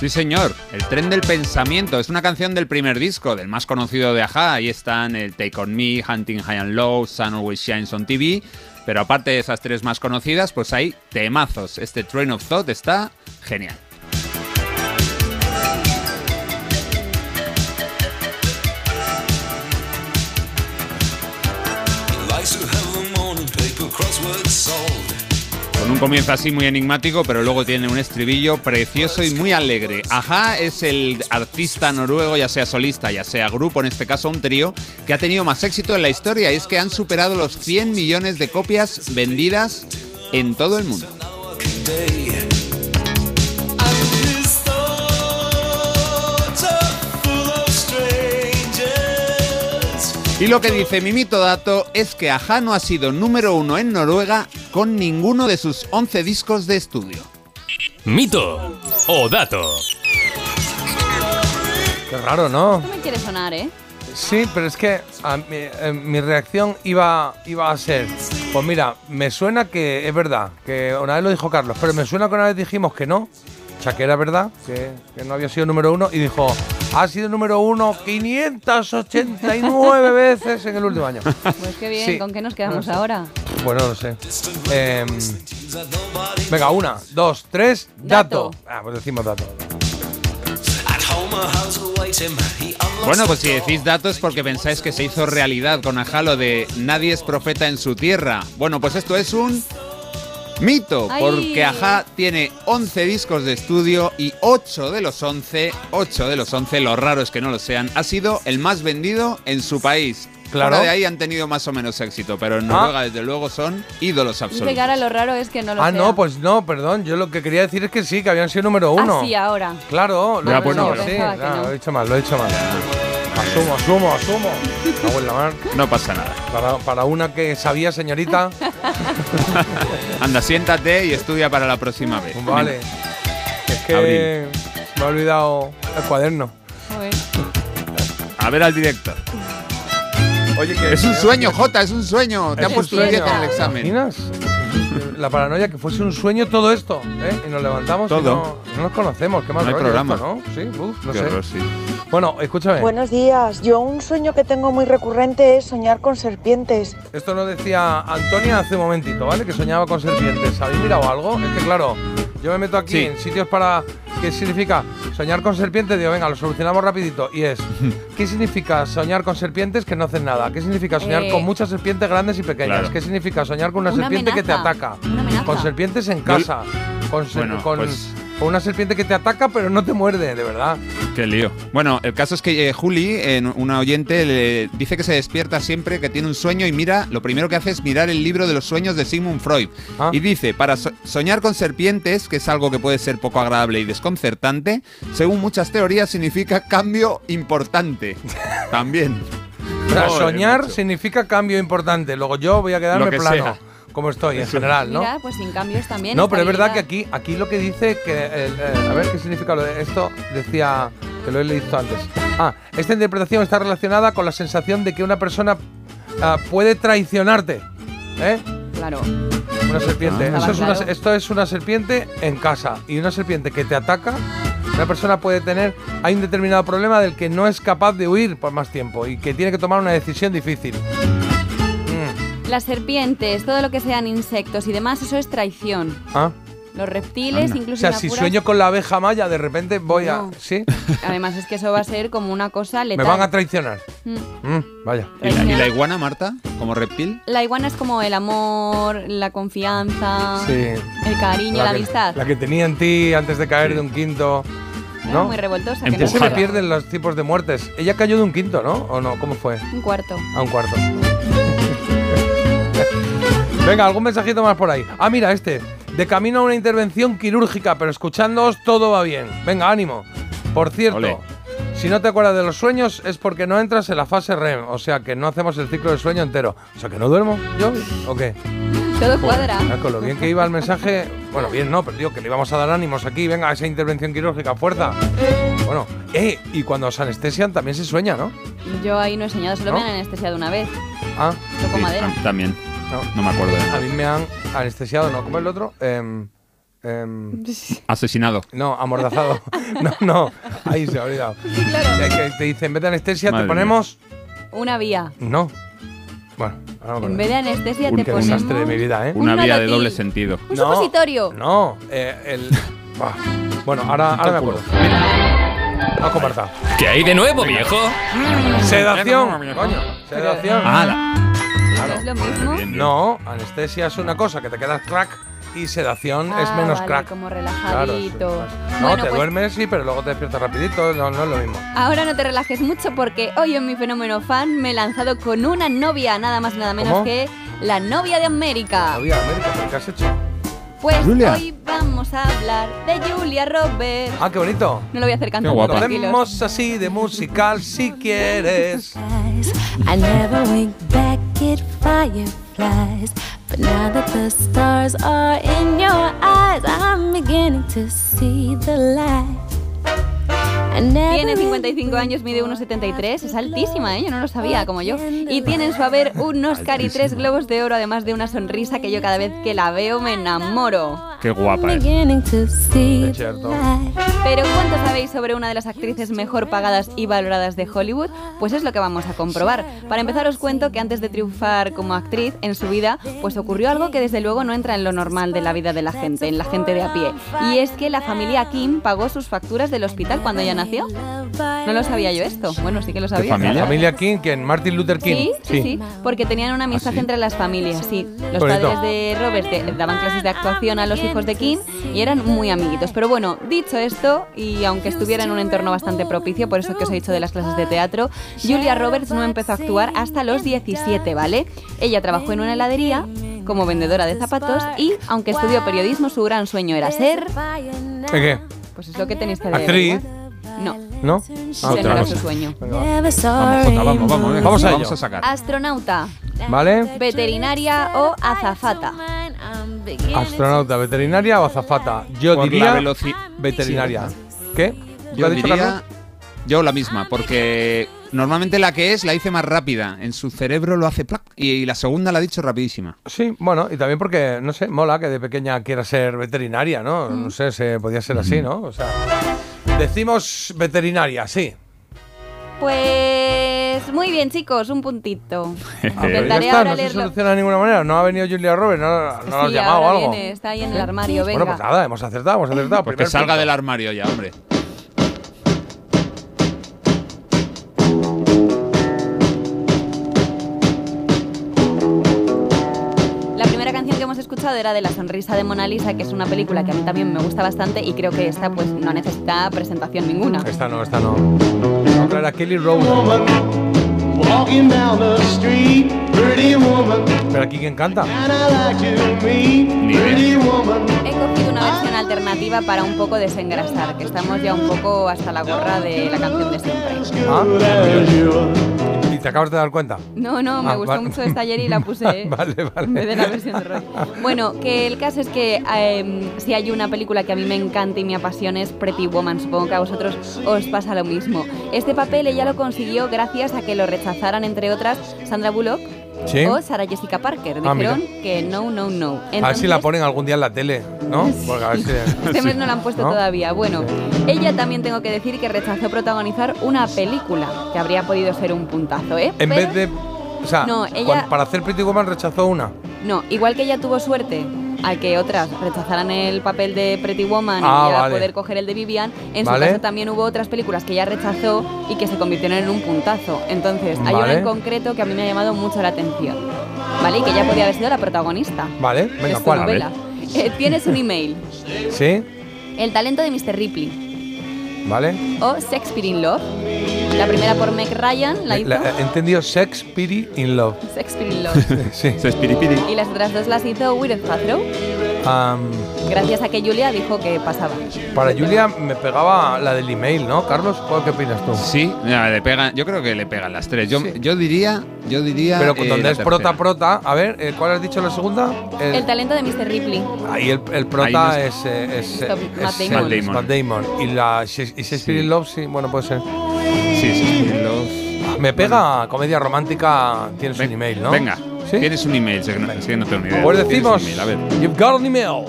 Sí, señor. El tren del pensamiento. Es una canción del primer disco, del más conocido de Aja. Ahí están el Take On Me, Hunting High and Low, Sun Always Shines on TV. Pero aparte de esas tres más conocidas, pues hay temazos. Este Train of Thought está genial. Con un comienzo así muy enigmático, pero luego tiene un estribillo precioso y muy alegre. Aja es el artista noruego, ya sea solista, ya sea grupo, en este caso un trío, que ha tenido más éxito en la historia y es que han superado los 100 millones de copias vendidas en todo el mundo. Y lo que dice Mimito Dato es que Aja no ha sido número uno en Noruega con ninguno de sus 11 discos de estudio. Mito o dato. Qué raro, ¿no? Esto me quiere sonar, ¿eh? Sí, pero es que a mi, eh, mi reacción iba, iba a ser, pues mira, me suena que es verdad, que una vez lo dijo Carlos, pero me suena que una vez dijimos que no, o sea, que era verdad, que, que no había sido número uno, y dijo, ha sido número uno 589 veces en el último año. Pues qué bien, Sí. ¿con qué nos quedamos No sé. ahora? Pues no sé. Em, venga, una, dos, tres, dato. Ah, pues decimos dato. Bueno, pues si decís datos porque pensáis que se hizo realidad con Aja lo de nadie es profeta en su tierra. Bueno, pues esto es un mito, Ay. porque Aja tiene 11 discos de estudio y 8 de los 11, 8 de los 11, lo raro es que no lo sean, ha sido el más vendido en su país. Claro. Fuera de ahí han tenido más o menos éxito, pero en Ah. Noruega desde luego son ídolos Dice absolutos. que ahora lo raro es que no lo Ah, sea. no, pues no, perdón. Yo lo que quería decir es que sí, que habían sido número uno. Ah, sí, ahora. Claro, lo Ya, sí, claro, no. lo he dicho mal, lo he dicho mal. Asumo, asumo, asumo. Cago en la mar. No pasa nada. Para, para una que sabía, señorita, Anda, siéntate y estudia para la próxima vez. vale. Es que Abril. me ha olvidado el cuaderno. A ver al director. Oye, que Es un sueño, Jota, es un sueño. Te Es puesto un un 10 sueño. en el examen. ¿Te imaginas? La paranoia que fuese un sueño todo esto, ¿eh? Y nos levantamos y Todo. no, no nos conocemos. Qué mal No hay rollo programa. esto, ¿no? Sí, uf, no Qué sé. horror, sí. Bueno, escúchame. Buenos días. Yo un sueño que tengo muy recurrente es soñar con serpientes. Esto lo decía Antonia hace un momentito, ¿vale? Que soñaba con serpientes. ¿Habéis mirado algo? Es que claro, yo me meto aquí Sí. en sitios para... ¿Qué significa soñar con serpientes? Digo, venga, lo solucionamos rapidito. Y es, ¿qué significa soñar con serpientes que no hacen nada? ¿Qué significa soñar Eh. con muchas serpientes grandes y pequeñas? Claro. ¿Qué significa soñar con una, Una serpiente que te ataca? Una. Con serpientes en casa. Con, ser- Bueno, con, pues- con una serpiente que te ataca pero no te muerde, de verdad. Qué lío. Bueno, el caso es que eh, Juli, en una oyente, le dice que se despierta siempre, que tiene un sueño y mira, lo primero que hace es mirar el libro de los sueños de Sigmund Freud. Ah. Y dice, para so- soñar con serpientes, que es algo que puede ser poco agradable y desconcertante, según muchas teorías significa cambio importante. También. O sea, soñar significa cambio importante. Luego yo voy a quedarme plano, sea. Como estoy en general, ¿no? Mira, pues sin cambios también. No, pero es verdad que aquí, aquí lo que dice que. el- eh, a ver qué significa lo de esto. Decía que lo he leído antes. Ah, esta interpretación está relacionada con la sensación de que una persona ah, puede traicionarte. ¿Eh? Claro. Una serpiente. Ah. Eso es una- Claro. esto es una serpiente en casa. Y una serpiente que te ataca. Una persona puede tener. Hay un determinado problema del que no es capaz de huir por más tiempo y que tiene que tomar una decisión difícil. Mm, Las serpientes, todo lo que sean insectos y demás, eso es traición. Ah. Los reptiles, Anda. incluso O sea, si sueño con la abeja maya, de repente voy a. ¿Sí? Además es que eso va a ser como una cosa Me letal. van a traicionar. Mm. Mm, vaya. ¿Y la, y la iguana, Marta? ¿Como reptil? La iguana es como el amor, la confianza, Sí. el cariño, la, que, amistad. La que tenía en ti antes de caer de un quinto. Era ¿No? muy revoltosa. ¿En que qué no se me pierden los tipos de muertes? Ella cayó de un quinto, ¿no? ¿O no? ¿Cómo fue? Un cuarto. A un cuarto. Venga, algún mensajito más por ahí. Ah, mira, este. De camino a una intervención quirúrgica, pero escuchándoos todo va bien. Venga, ánimo. Por cierto, si no te acuerdas de los sueños es porque no entras en la fase REM, o sea que no hacemos el ciclo del sueño entero. O sea que no duermo yo, ¿o qué? Todo cuadra. Con lo bien que iba el mensaje, bueno, bien no, pero digo que le íbamos a dar ánimos aquí, venga, esa intervención quirúrgica, fuerza. Bueno, eh, y cuando os anestesian también se sueña, ¿no? Yo ahí no he soñado, solo ¿No? me han anestesiado una vez. Ah, Toco Sí, madera. ah, también. No. No me acuerdo de a nada. mí me han anestesiado, ¿no? ¿Cómo es el otro? Em, em, Asesinado. no, amordazado. no, no, ahí se ha olvidado. claro. Eh, que te dice, en vez de anestesia Madre te ponemos... Una vía. No. Bueno, ahora me En vez de anestesia te ponemos desastre de mi vida, ¿eh? Una Un vía de doble sentido. un No, supositorio. No, eh, el... Bah. Bueno, ahora, ahora me acuerdo. Con Marta. ¿Qué hay de nuevo, viejo? Sedación, coño. Sedación. Ah, ¿No es lo mismo? No, anestesia es una cosa que te quedas crack y sedación es Ah, menos vale, crack. como Claro, relajadito. No, bueno, te pues duermes, sí, pero luego te despiertas rapidito, no, no es lo mismo. ahora no te relajes mucho porque hoy en mi fenómeno fan me he lanzado con una novia, nada más y nada menos ¿Cómo? que la novia de América. Novia América, ¿pero ¿qué has hecho? Pues Julia. hoy vamos a hablar de Julia Roberts. Ah, qué bonito. No lo voy a hacer cantando, guapa. Tranquilos. hacemos así de musical si quieres. I never wink back at fireflies. But now that the stars are in your eyes, I'm beginning to see the light. Tiene 55 años, mide 1,73, es altísima, ¿eh? yo no lo sabía, como yo. Y tiene en su haber un Oscar y tres globos de oro, además de una sonrisa que yo cada vez que la veo me enamoro. Qué guapa es. cierto. Pero ¿cuánto sabéis sobre una de las actrices mejor pagadas y valoradas de Hollywood? Pues es lo que vamos a comprobar. Para empezar os cuento que antes de triunfar como actriz en su vida, pues ocurrió algo que desde luego no entra en lo normal de la vida de la gente, en la gente de a pie. Y es que la familia Kim pagó sus facturas del hospital cuando ella nació. No lo sabía yo esto. Bueno, sí que lo sabía. familia? La familia King, ¿quién? Martin Luther King. Sí, sí, sí, porque tenían una amistad ¿Ah, sí? entre las familias, sí. Los Bonito. padres de Robert de- daban clases de actuación a los hijos de King y eran muy amiguitos. Pero bueno, dicho esto, y aunque estuviera en un entorno bastante propicio, por eso que os he dicho de las clases de teatro, Julia Roberts no empezó a actuar hasta los 17, ¿vale? Ella trabajó en una heladería como vendedora de zapatos y, aunque estudió periodismo, su gran sueño era ser... ¿De qué? Pues es lo que tenéis que Actriz. averiguar. No, ¿No? Ah, no otra era cosa. su sueño. Venga, va. Vamos, Jota, vamos, vamos. venga, Vamos a vamos ello. a sacar. Astronauta, ¿Vale? veterinaria o azafata. Astronauta, veterinaria o azafata. Yo Por la diría veterinaria. ¿Qué? ¿Qué Yo ha dicho diría. Yo la misma, porque normalmente la que es la hice más rápida. En su cerebro lo hace plac y la segunda la ha dicho rapidísima. Sí, bueno, y también porque, no sé, mola que de pequeña quiera ser veterinaria, ¿no? No sé, se podía ser así, ¿no? O sea, decimos veterinaria, sí. Pues muy bien, chicos, un puntito. Intentaré está, ahora no se soluciona de ninguna manera. No ha venido Julia Roberts, no, no Sí, la has llamado ahora o algo. viene, está ahí en el armario, venga. Bueno, pues nada, hemos acertado, hemos acertado. Pues que salga punto. del armario ya, hombre. Escuchado era de La sonrisa de Mona Lisa, que es una película que a mí también me gusta bastante y creo que esta pues no necesita presentación ninguna. Esta no, esta no. Vamos a traer a Kelly Rowland. Pero aquí quién canta. He cogido una versión alternativa para un poco desengrasar, que estamos ya un poco hasta la gorra de la canción de siempre. Ah, ¿Y te acabas de dar cuenta? No, no, me Ah, gustó vale. mucho esta ayer y la puse Vale, vale. en vez de la versión de Roy. Bueno, que el caso es que eh, si hay una película que a mí me encanta y me apasiona es Pretty Woman. Supongo que a vosotros os pasa lo mismo. Este papel ella lo consiguió gracias a que lo rechazaran, entre otras, Sandra Bullock Sí. o Sarah Jessica Parker. Ah, mira. Dijeron que no, no, no. a ver si Entonces- la ponen algún día en la tele, ¿no? Porque a ver si. Este mes no la han puesto ¿No? todavía. Bueno, ella también tengo que decir que rechazó protagonizar una película, que habría podido ser un puntazo, ¿eh? En Pero- vez de. O sea, No, ella- para hacer Pretty Woman rechazó una. No, igual que ella tuvo suerte al que otras rechazaran el papel de Pretty Woman Ah, y a vale. poder coger el de Vivian, en Vale. su caso también hubo otras películas que ella rechazó y que se convirtieron en un puntazo. Entonces, hay una en concreto que a mí me ha llamado mucho la atención. ¿Vale? Y que ella podía haber sido la protagonista. Vale, de venga, su ¿cuál? novela. Eh, tienes un email. ¿Sí? El talento de Mr. Ripley. ¿Vale? O Shakespeare in Love. La primera por Meg Ryan, la hizo. La- he entendido Sex, Pity, in Love. Shakespeare in Love. sí. Y las otras dos las hizo Gwyneth Paltrow, Am, gracias a que Julia dijo que pasaba. para Julia me pegaba la del email, ¿no? Carlos, ¿cuál- ¿qué opinas tú? Sí, mira, le pegan, yo creo que le pegan las tres. Yo, yo diría, yo diría. Pero eh, donde es prota, tercera. prota. A ver, eh, ¿cuál has dicho la segunda? El- El talento de Mr. Ripley. ahí el, el prota Ahí no es, eh, es, Stop, es- Matt es- Damon. es Matt Damon. Y, la, y Shakespeare in Love, sí, bueno, puede ser. Sí, Shakespeare in Love. Me pega comedia romántica, tienes un email, ¿no? Venga, tienes un email, que no, que no tengo ni idea. Pues decimos, un email, a ver. you've got an email.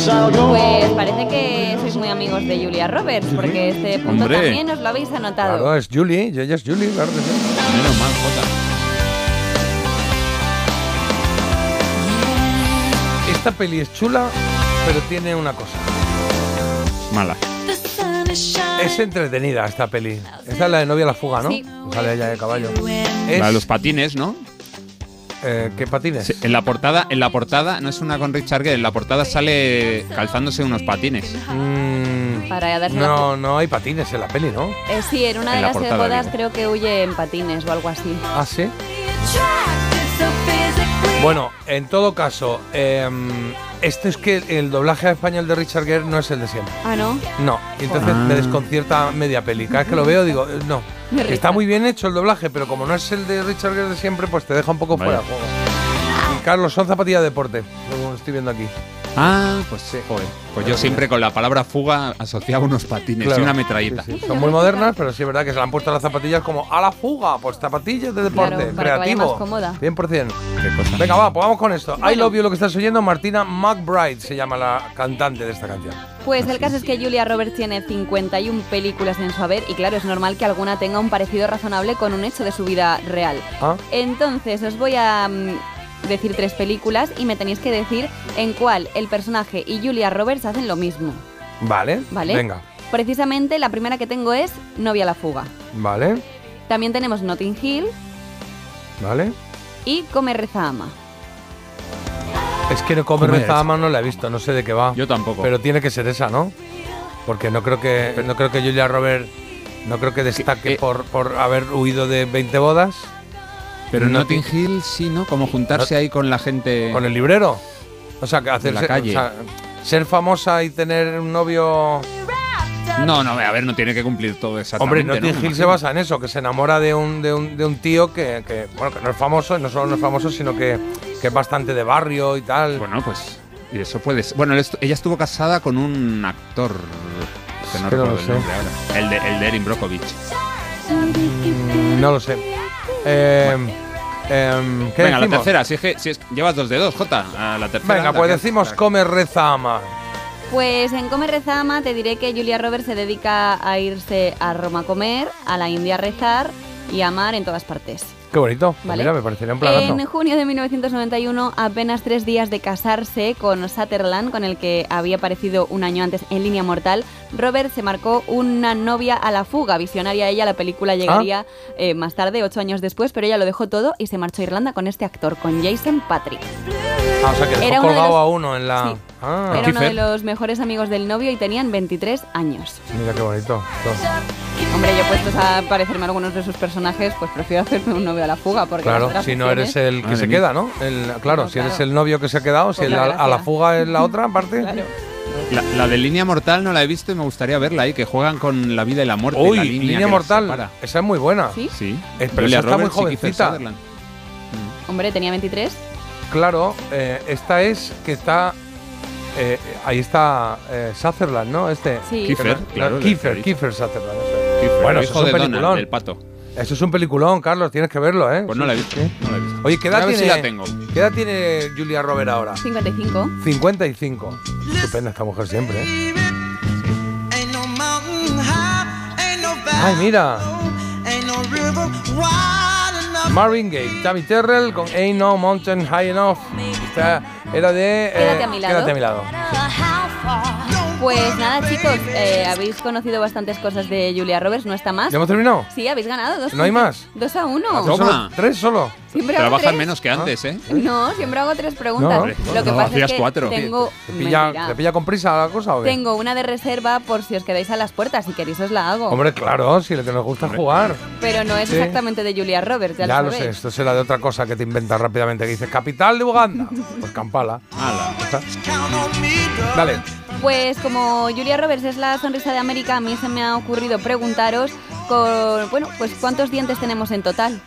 Pues parece que sois muy amigos de Julia Roberts, porque este punto Hombre. también os lo habéis anotado. Claro, es Julie, ella es Julie, claro que sí. Menos mal, Jota. Esta peli es chula, pero tiene una cosa. Mala. Es entretenida esta peli. Esta es la de novia a la fuga, ¿no? Sí. Sale ella de caballo. La Es, de los patines, ¿no? Eh, ¿Qué patines? Sí, en la portada, en la portada, no es una con Richard Gere, en la portada sale calzándose unos patines. Mm, Para no, no hay patines en la peli, ¿no? Eh, sí, en una En de la las portada, bodas digo. creo que huye en patines o algo así. Ah, sí. Bueno, en todo caso, em, este es que el doblaje a español de Richard Gere no es el de siempre. Ah, ¿no? No, y entonces Ah. me desconcierta media peli. Cada vez que lo veo digo, eh, no. Está muy bien hecho el doblaje, pero como no es el de Richard Gere de siempre, pues te deja un poco Vaya. fuera de juego. Y Carlos, son zapatillas de deporte, como estoy viendo aquí. Ah, pues sí. Joder. Pues yo siempre con la palabra fuga asociaba unos patines Claro. y una metralleta. Sí, sí. Son muy modernas, pero sí es verdad que se le han puesto las zapatillas como a la fuga, pues zapatillas de deporte, Claro, para que vaya creativo. más cómoda. 100%. Qué cosa. Venga, va, pues vamos con esto. I. Love You, lo que estás oyendo, Martina McBride se llama la cantante de esta canción. Pues el caso es que Julia Roberts tiene 51 películas en su haber y claro, es normal que alguna tenga un parecido razonable con un hecho de su vida real. ¿Ah? Entonces os voy a mm, decir tres películas y me tenéis que decir en cuál el personaje y Julia Roberts hacen lo mismo. Vale, ¿Vale? venga, Precisamente la primera que tengo es Novia a la fuga. vale, También tenemos Notting Hill vale. y Come Reza Ama. Es que no come ¿Cómo reza ama, no la he visto, no sé de qué va. Yo tampoco. Pero tiene que ser esa, ¿no? Porque no creo que no creo que Julia Roberts no creo que destaque eh, por, por haber huido de 20 bodas. Pero en No Notting ti- Hill sí, ¿no? Como juntarse ahí con la gente. con el librero. O sea, que hacerse, la calle. o sea, ser famosa y tener un novio. No, no, a ver, no tiene que cumplir todo Hombre, exactamente. Notting ¿no? Hill se basa en eso, que se enamora de un, de un, de un tío que, que, bueno, que no es famoso, y no solo no es famoso, sino que, que es bastante de barrio y tal. Bueno, pues. Y eso puede ser. Bueno, ella estuvo casada con un actor. Que no que no recuerdo lo el nombre ahora. El de, el de Erin Brockovich. Mm, no lo sé. Eh, em, ¿Qué Venga, decimos? la tercera. Si es que, si es- llevas dos de dos, Jota. A la tercera. Venga, pues decimos come, reza, ama. Pues en Come Reza Ama te diré que Julia Roberts se dedica a irse a Roma a comer, a la India a rezar y a amar en todas partes. Qué bonito. Pues Vale. Mira, me parecería un planazo. En junio de 1991, apenas tres días de casarse con Sutherland, con el que había aparecido un año antes en Línea Mortal, Robert se marcó una novia a la fuga. Visionaria ella, la película llegaría eh, más tarde, ocho años después, pero ella lo dejó todo y se marchó a Irlanda con este actor, con Jason Patrick. Ah, o sea que Era uno colgado los- a uno en la. Sí. Ah, Era uno de los mejores amigos del novio y tenían 23 años. Mira qué bonito. Hombre, yo puestos a parecerme a algunos de sus personajes, pues prefiero hacerme un novio a la fuga. Porque Claro, si no eres el que se queda, ¿no? El- claro, No, si eres claro. el novio que se ha quedado, si el- la a, la fuga es la otra parte. La, la de línea mortal no la he visto y me gustaría verla ahí, que juegan con la vida y la muerte. Uy, la línea, mortal. Esa es muy buena. ¿Sí? Sí. Pero está muy jovencita. Hombre, tenía 23. Claro, eh, esta es que está. Eh, ahí está eh, Sutherland, ¿no? Este. Sí. Kiefer, no- claro, el Kiefer, Kiefer Sutherland. Kiefer, Bueno, el eso hijo es un Donald, peliculón. del pato. Eso es un peliculón, Carlos, tienes que verlo, ¿eh? Pues no la he visto. sí. No la he visto. Oye, ¿qué edad, tiene, si la tengo. ¿qué edad tiene Julia Robert ahora? 55. 55. Estupenda esta mujer siempre, ¿eh? Ay, mira. Marvin Gaye, Tammy Terrell con Ain't No Mountain High Enough. Esta era de. eh, Quédate a mi lado. Quédate a mi lado. Pues nada, chicos, eh, habéis conocido bastantes cosas de Julia Roberts, ¿no está más? ¿Ya hemos terminado? Sí, habéis ganado dos. ¿No hay más? Dos a uno. Toma. ¿Tres solo? Siempre Trabajan menos que antes, ¿eh? No, siempre hago tres preguntas. No, Lo que no, pasa es que cuatro. tengo ¿Te pilla. ¿Te pilla con prisa la cosa o qué? tengo una de reserva por si os quedáis a las puertas, si queréis os la hago. Hombre, claro, si lo que nos gusta es jugar. Pero no es Sí. exactamente de Julia Roberts, ya, Ya lo lo sé, esto será de otra cosa que te inventas rápidamente. Que dices, capital de Uganda. Pues Kampala. Ala. Dale. Pues como Julia Roberts es la sonrisa de América, a mí se me ha ocurrido preguntaros con, bueno, pues cuántos dientes tenemos en total.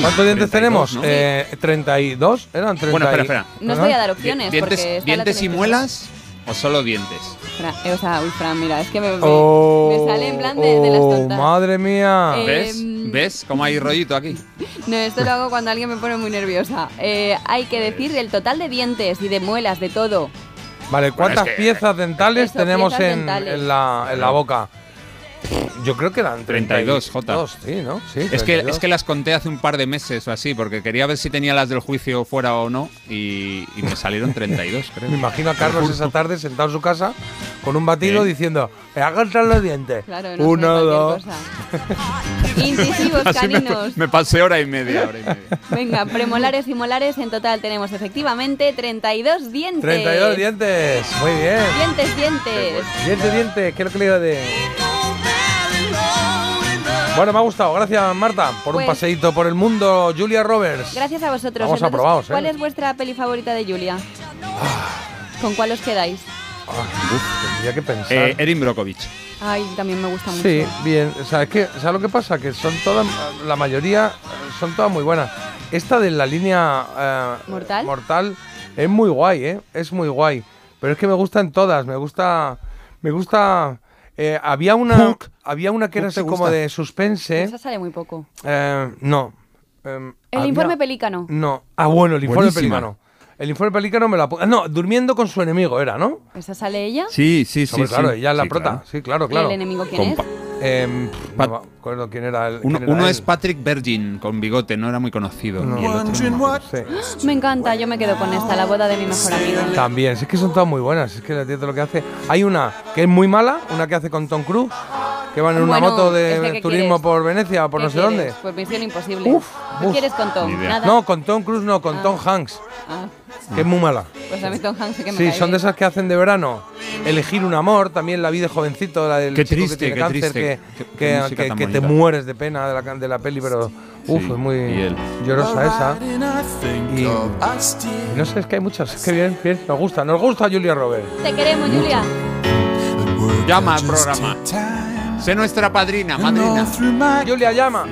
¿Cuántos dientes 32, tenemos? ¿no? Eh, 32. Eran 30. Bueno, espera, espera. No os voy a dar opciones ¿Dientes, porque dientes y muelas o solo dientes? Fra- eh, o sea, uy, Fran, mira, es que me, me- Oh, me sale en plan de, de las oh, tontas. madre mía. Eh, ¿Ves? Em, ¿Ves cómo hay rollito aquí? No, esto lo hago cuando alguien me pone muy nerviosa. Eh, hay que decir el total de dientes y de muelas, de todo. Vale, ¿cuántas es que- piezas dentales Eso, tenemos piezas en, dentales. en la, en la boca? Yo creo que eran 32, Jota. 32, sí, ¿no? Sí, Es que, 32. es que las conté hace un par de meses o así, porque quería ver si tenía las del juicio fuera o no, y, y me salieron 32, creo. Me imagino a Carlos esa tarde sentado en su casa con un batido Sí. diciendo, me agarran los dientes. Claro, no Uno, dos. Incisivos, me, caninos. me pasé hora y media, hora y media. Venga, premolares y molares, en total tenemos efectivamente 32 dientes. 32 dientes. Muy bien. Dientes, dientes. Diente, diente, ¿qué es lo que le digo de...? Bueno, me ha gustado. Gracias, Marta, por un Pues- paseíto por el mundo. Julia Roberts. Gracias a vosotros. Vamos Entonces, aprobados, ¿eh? ¿Cuál es vuestra peli favorita de Julia? ¿Con cuál os quedáis? Ah, uf, tendría que pensar. Eh, Erin Brockovich. Ay, también me gusta mucho. Sí, bien. O sea, es que, ¿sabes lo que pasa? Que son todas, la mayoría eh, son todas muy buenas. Esta de la línea eh, ¿Mortal? mortal es muy guay, ¿eh? Es muy guay. Pero es que me gustan todas. Me gusta, me gusta. Eh, había una, había una que era así como de suspense. Esa sale muy poco. Eh, no. Em, El había- informe pelícano. No. Ah, bueno, el informe Buenísima. pelícano. El informe pelícano me la No, durmiendo con su enemigo era, ¿no? ¿Esa sale ella? Sí, sí, sí. Hombre, claro, sí. ella es la Sí, prota. claro. Sí, claro, ¿Y claro. el enemigo quién Compa- es? Em, pff, Pat- no me acuerdo quién era el. Uno, quién era uno él. es Patrick Virgin, con bigote, no era muy conocido. No. Y el otro no me acuerdo. Sí. Me encanta, yo me quedo con esta, la boda de mi mejor amigo. También, si es que son todas muy buenas. Es que la tía lo que hace. Hay una que es muy mala, una que hace con Tom Cruise, que van en una moto es de que, ¿qué turismo quieres? por Venecia o por ¿Qué no sé quieres? dónde. Pues misión imposible. Uf, ¿Qué uf. quieres con Tom? Nada. No, con Tom Cruise no, con Ah. Tom Hanks, Ah, que es muy mala. pues a mí Tom Hanks sí que me Sí, cae son bien. de esas que hacen de verano. Elegir un amor, también la vida de jovencito, la del Qué chico triste, que tiene qué cáncer, triste. que, Qué- que, qué música que- tan que te bonita. mueres de pena de la, de la peli, pero uf, Sí, es muy y él. llorosa esa. Y, y no sé, es que hay muchas. Es que bien, bien, nos gusta, nos gusta Julia Roberts. Te queremos, Julia. Llama al programa. Sé nuestra padrina, madrina. Julia llama.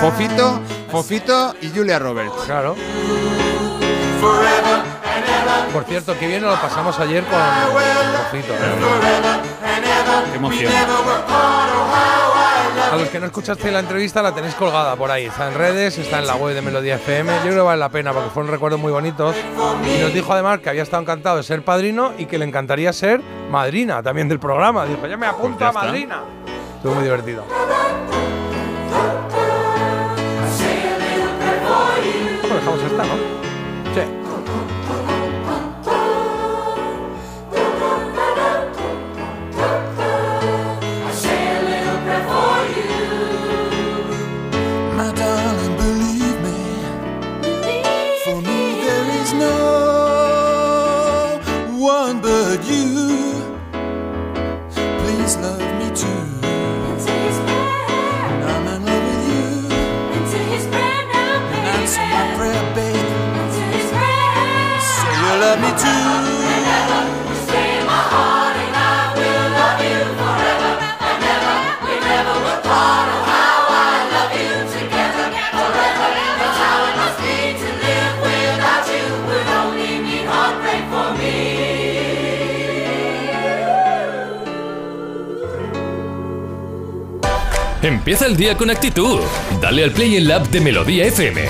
Fofito, Fofito y Julia Roberts. Claro. Por cierto, qué bien nos lo pasamos ayer con Rojito. ¿eh? Qué emoción. A los que no escuchaste la entrevista la tenéis colgada por ahí. Está en redes, está en la web de Melodía FM. Yo creo que vale la pena porque fueron recuerdos muy bonitos. Y nos dijo además que había estado encantado de ser padrino y que le encantaría ser madrina también del programa. Dijo, ya me apunto Pues a madrina. Estuvo muy divertido. Pues dejamos esta, ¿no? Sí. Empieza el día con actitud. Dale al play en la app de Melodía FM.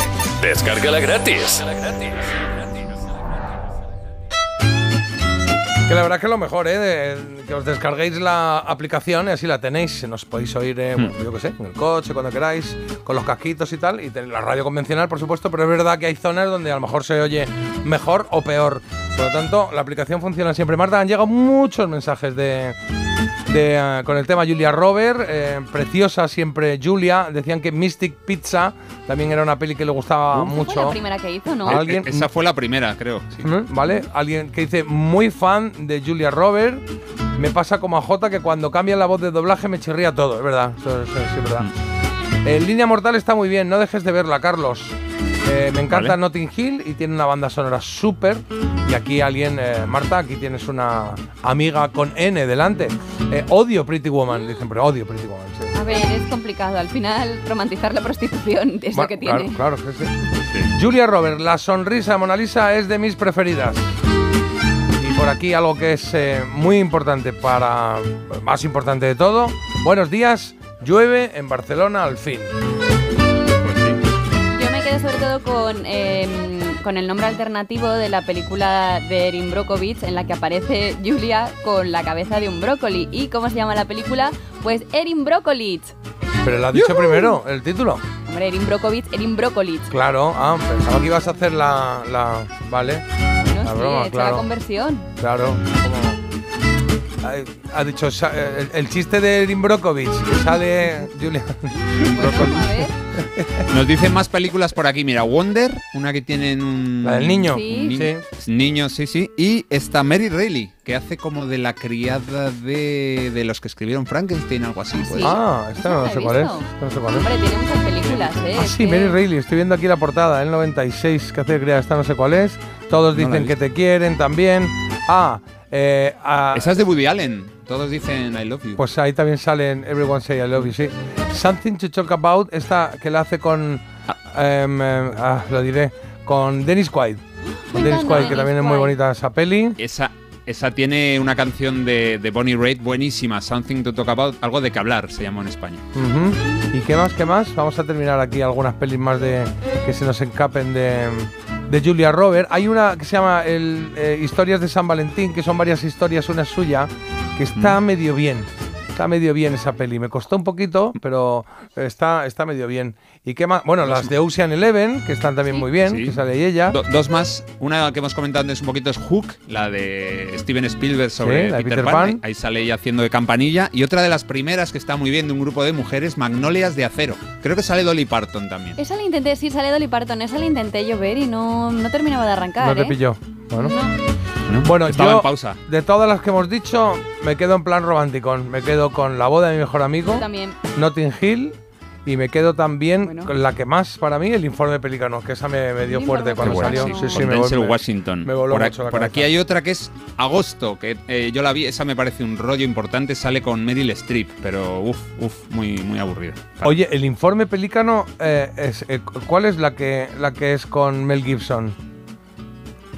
Descárgala gratis. Que la verdad que es lo mejor, ¿eh? De- que os descarguéis la aplicación y así la tenéis. Nos podéis oír, eh, Hmm. bueno, yo qué sé, en el coche, cuando queráis, con los casquitos y tal. Y la radio convencional, por supuesto, pero es verdad que hay zonas donde a lo mejor se oye mejor o peor. Por lo tanto, la aplicación funciona siempre. Marta, han llegado muchos mensajes de, de, eh, con el tema Julia Robert. eh, preciosa siempre Julia. Decían que Mystic Pizza también era una peli que le gustaba Fue mucho. la primera que hizo, ¿no? ¿A alguien? Esa fue la primera, creo. sí. ¿Vale? Alguien que dice, muy fan de Julia Robert. Me pasa como a Jota que cuando cambia la voz de doblaje me chirría todo. Es verdad, eso, eso sí es verdad. En Línea Mortal está muy bien, no dejes de verla, Carlos. Eh, me encanta Vale. Notting Hill y tiene una banda sonora súper. Y aquí alguien, eh, Marta, aquí tienes una amiga con N delante. Eh, odio Pretty Woman, dicen, pero odio Pretty Woman. sí. A ver, es complicado. Al final, romantizar la prostitución es Bueno, lo que tiene. Claro, claro, sí, sí. Julia Robert, la sonrisa de Mona Lisa es de mis preferidas. Y por aquí algo que es eh, muy importante para. más importante de todo. Buenos días, llueve en Barcelona al fin. Sobre todo con, eh, con el nombre alternativo de la película de Erin Brockovich en la que aparece Julia con la cabeza de un brócoli. ¿Y cómo se llama la película? Pues Erin Brockovich. Pero lo has dicho primero, el título. Hombre, Erin Brockovich, Erin Brockovich. Claro, ah, pensaba que ibas a hacer la. la vale. No la sé, broma, he hecho claro. la conversión. Claro, como. Ha, dicho sa- el, el chiste de Erin Brockovich, que sale Julia. Ver. Nos dicen más películas por aquí. Mira, Wonder, una que tienen un. La del niño. Sí. un ni- Niño, sí, sí. Y está Mary Reilly, que hace como de la criada de, de los que escribieron Frankenstein, algo así. pues. Ah, esta no, sé cuál es. no sé cuál es. Hombre, tiene muchas películas, ¿eh? Ah, sí, que- Mary Reilly. Estoy viendo aquí la portada, el 96, que hace de criada, esta no sé cuál es. Todos No dicen que te quieren también. Ah, eh, ah, Esa es de Woody Allen. Todos dicen I love you. pues ahí también salen Everyone Say I Love You, sí. Something to Talk About, esta que la hace con. em, em, ah, lo diré. Con Dennis Quaid. Con Dennis Quaid, que también es muy bonita esa peli. Esa, esa tiene una canción de, de Bonnie Raitt buenísima, Something to Talk About, algo de que hablar se llamó en España. Ujú. ¿Y qué más? ¿Qué más? Vamos a terminar aquí algunas pelis más de que se nos encapen de, de Julia Robert. Hay una que se llama el, eh, Historias de San Valentín, que son varias historias, una suya, que está medio bien. Está medio bien esa peli. Me costó un poquito, pero está, está medio bien. ¿Y qué más? Bueno, las de Ocean Eleven, que están también muy bien, Sí. que sale ella. Do- dos más. Una que hemos comentado antes un poquito es Hook, la de Steven Spielberg sobre Sí, la Peter, Peter Pan. Pan. Ahí sale ella haciendo de campanilla. Y otra de las primeras que está muy bien de un grupo de mujeres, Magnolias de Acero. Creo que sale Dolly Parton también. Esa la intenté, sí, sale Dolly Parton, esa la intenté yo ver y no, no terminaba de arrancar, No te ¿eh? pilló. Bueno. Bueno, Estaba yo, en pausa. de todas las que hemos dicho, me quedo en plan romántico. Me quedo con la boda de mi mejor amigo. Yo también. Notting Hill. Y me quedo también con la que más para mí, el informe Pelícano, que esa me, me dio fuerte cuando salió. Sí, sí, me, Denzel vol- me- Washington. me voló por, mucho la por aquí hay otra que es Agosto, que eh, yo la vi, esa me parece un rollo importante, sale con Meryl Streep, pero uff, uff, muy, muy aburrida. Oye, el informe Pelícano, eh, es, eh, ¿cuál es la que, la que es con Mel Gibson?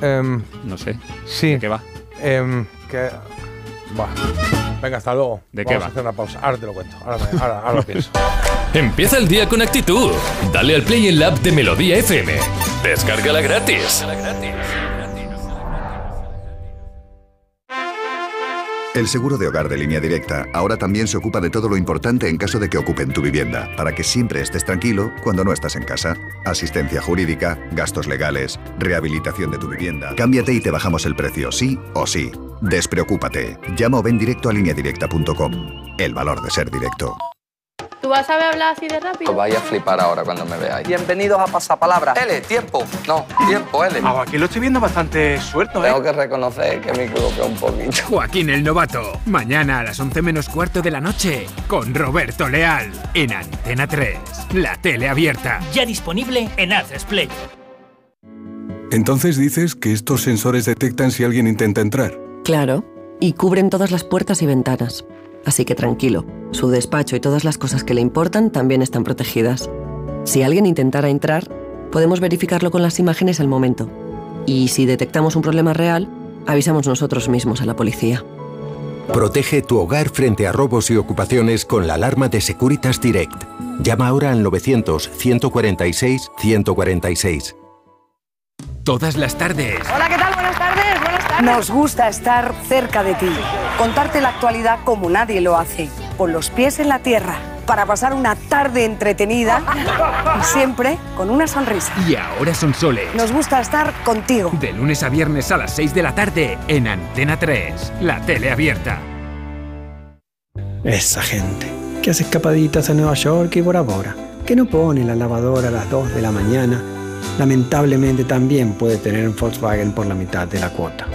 Em, no sé. Sí. ¿Qué va? Em, que Venga, hasta luego. ¿De qué Vamos va? a hacer una pausa. Ahora te lo cuento. Ahora, me- ahora- ahora lo pienso. Empieza el día con actitud. Dale al play en la app de Melodía FM. Descárgala gratis. El seguro de hogar de línea directa ahora también se ocupa de todo lo importante en caso de que ocupen tu vivienda, para que siempre estés tranquilo cuando no estás en casa. Asistencia jurídica, gastos legales, rehabilitación de tu vivienda. Cámbiate y te bajamos el precio, sí o sí. Despreocúpate. Llama o ven directo a lineadirecta.com. El valor de ser directo. ¿Tú vas a hablar así de rápido? Os vais a flipar ahora cuando me veáis. Bienvenidos a Pasapalabra. L, tiempo. No, tiempo, L. aquí lo estoy viendo bastante suelto, ¿eh? Tengo que reconocer que me equivoqué un poquito. Joaquín el Novato, mañana a las 11 menos cuarto de la noche, con Roberto Leal, en Antena 3, la tele abierta. Ya disponible en Play. Entonces dices que estos sensores detectan si alguien intenta entrar. Claro, y cubren todas las puertas y ventanas. Así que tranquilo, su despacho y todas las cosas que le importan también están protegidas. Si alguien intentara entrar, podemos verificarlo con las imágenes al momento. Y si detectamos un problema real, avisamos nosotros mismos a la policía. Protege tu hogar frente a robos y ocupaciones con la alarma de Securitas Direct. Llama ahora al 900-146-146. Todas las tardes. Hola, ¿qué tal? Buenas tardes, buenas tardes. Nos gusta estar cerca de ti, contarte la actualidad como nadie lo hace, con los pies en la tierra, para pasar una tarde entretenida y siempre con una sonrisa. Y ahora son soles. Nos gusta estar contigo. De lunes a viernes a las 6 de la tarde en Antena 3, la tele abierta. Esa gente que hace escapaditas a Nueva York y Bora Bora, que no pone la lavadora a las 2 de la mañana, lamentablemente también puede tener un Volkswagen por la mitad de la cuota.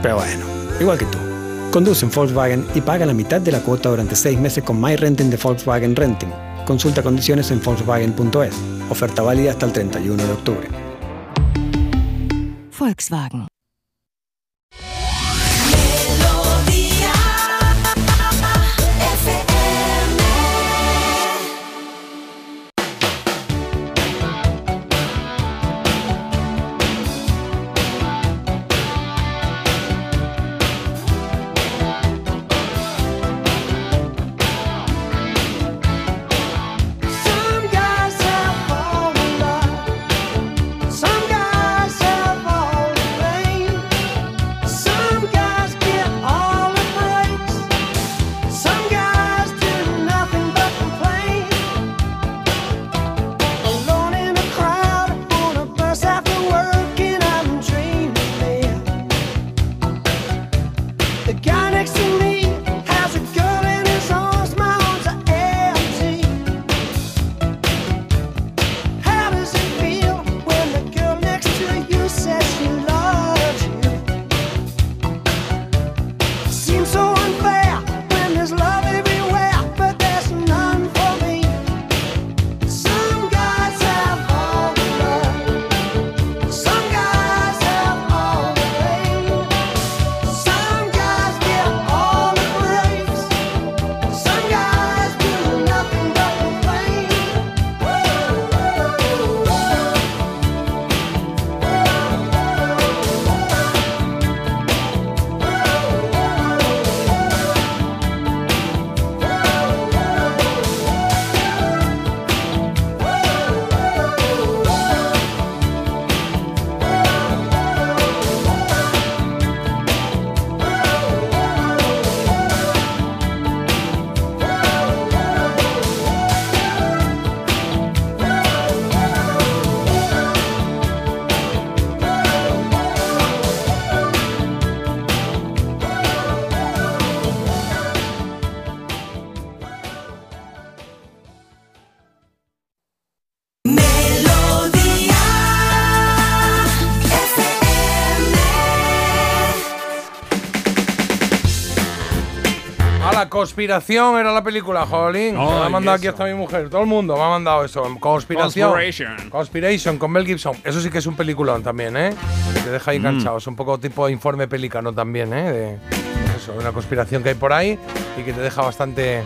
Pero bueno, igual que tú. Conduce en Volkswagen y paga la mitad de la cuota durante 6 meses con My Renting de Volkswagen Renting. Consulta condiciones en Volkswagen.es. Oferta válida hasta el 31 de octubre. Volkswagen. La conspiración era la película, Jolín. me ha mandado aquí hasta mi mujer. Todo el mundo me ha mandado eso. Conspiración. Conspiration. Conspiration con Mel Gibson. Eso sí que es un peliculón también, ¿eh? Te deja ahí Mm. enganchado. Es un poco tipo informe pelicano también, ¿eh? De, eso, una conspiración que hay por ahí y que te deja bastante,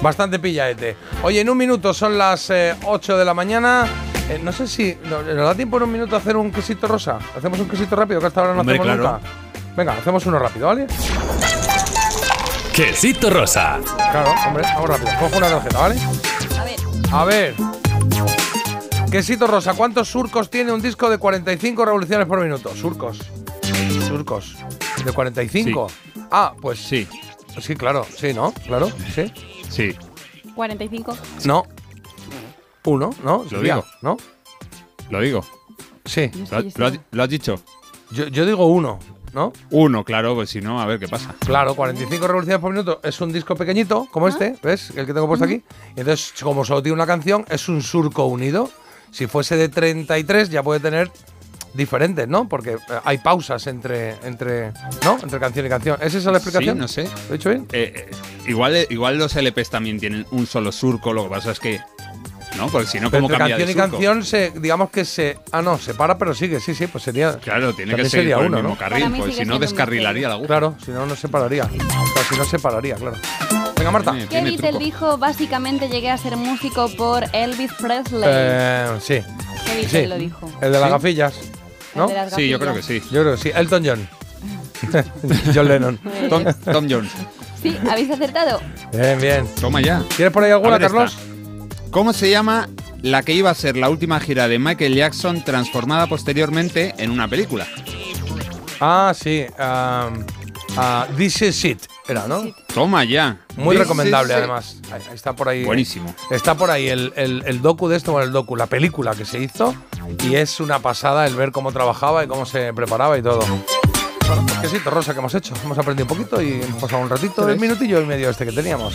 bastante pillaete. Oye, en un minuto son las eh, 8 de la mañana. Eh, no sé si ¿nos nos da tiempo en un minuto a hacer un quesito rosa. Hacemos un quesito rápido que hasta ahora no Hombre, hacemos claro. nunca. Venga, hacemos uno rápido, ¿vale? Quesito rosa. Claro, hombre, vamos rápido. Cojo una tarjeta, ¿vale? A ver. A ver. Quesito Rosa, ¿cuántos surcos tiene un disco de 45 revoluciones por minuto? Surcos. Surcos. ¿De 45? Ah, pues Sí, sí, claro. Sí, ¿no? Claro, sí. sí. 45. No. Uno, ¿no? Lo Sería, digo. ¿No? Lo digo. Sí. ¿Lo, ha- lo ha- lo has dicho? Yo, yo digo uno, ¿no? Uno, claro, pues si no, a ver qué pasa. Claro, 45 revoluciones por minuto es un disco pequeñito, como este, ¿ves? El que tengo puesto aquí. Y entonces, como solo tiene una canción, es un surco unido. Si fuese de 33, ya puede tener diferentes, ¿no? Porque eh, hay pausas entre, entre, ¿no? Entre canción y canción. ¿Es esa la explicación? Sí, no sé. ¿Lo he dicho bien? Eh, eh, igual, igual los LPs también tienen un solo surco, lo que pasa es que. ¿No? Porque si no, ¿cómo cambia canción de y canción, se, digamos que se. Ah, no, se para, pero sigue, sí, sí, pues sería. Claro, tiene que seguir por uno, el mismo ¿no? Carril, porque si no descarrilaría la aguja. Claro, si no, no se pararía. O sea, si no se pararía, claro. Venga, Marta. Tiene- ¿Qué tiene Beatle truco. dijo? Básicamente llegué a ser músico por Elvis Presley. Eh, sí. ¿Qué sí. lo dijo? El de las ¿Sí? gafillas. ¿no? Sí, yo creo que sí. Yo creo que sí. Elton John. John Lennon. Tom, Tom Jones. Sí, ¿habéis acertado? Bien, bien. Toma ya. ¿Quieres por ahí alguna, Carlos? esta. ¿Cómo se llama la que iba a ser la última gira de Michael Jackson transformada posteriormente en una película? Ah, sí. um, ah, This is it. Era, ¿no? Toma ya. Muy This recomendable, is además. Ahí- ahí Está por ahí. Buenísimo. Está por ahí el, el, el docu de esto, bueno, el docu, la película que se hizo. Y es una pasada el ver cómo trabajaba y cómo se preparaba y todo. Bueno, pues quesito rosa que hemos hecho. Hemos aprendido un poquito y hemos pasado un ratito, el minutillo y medio este que teníamos.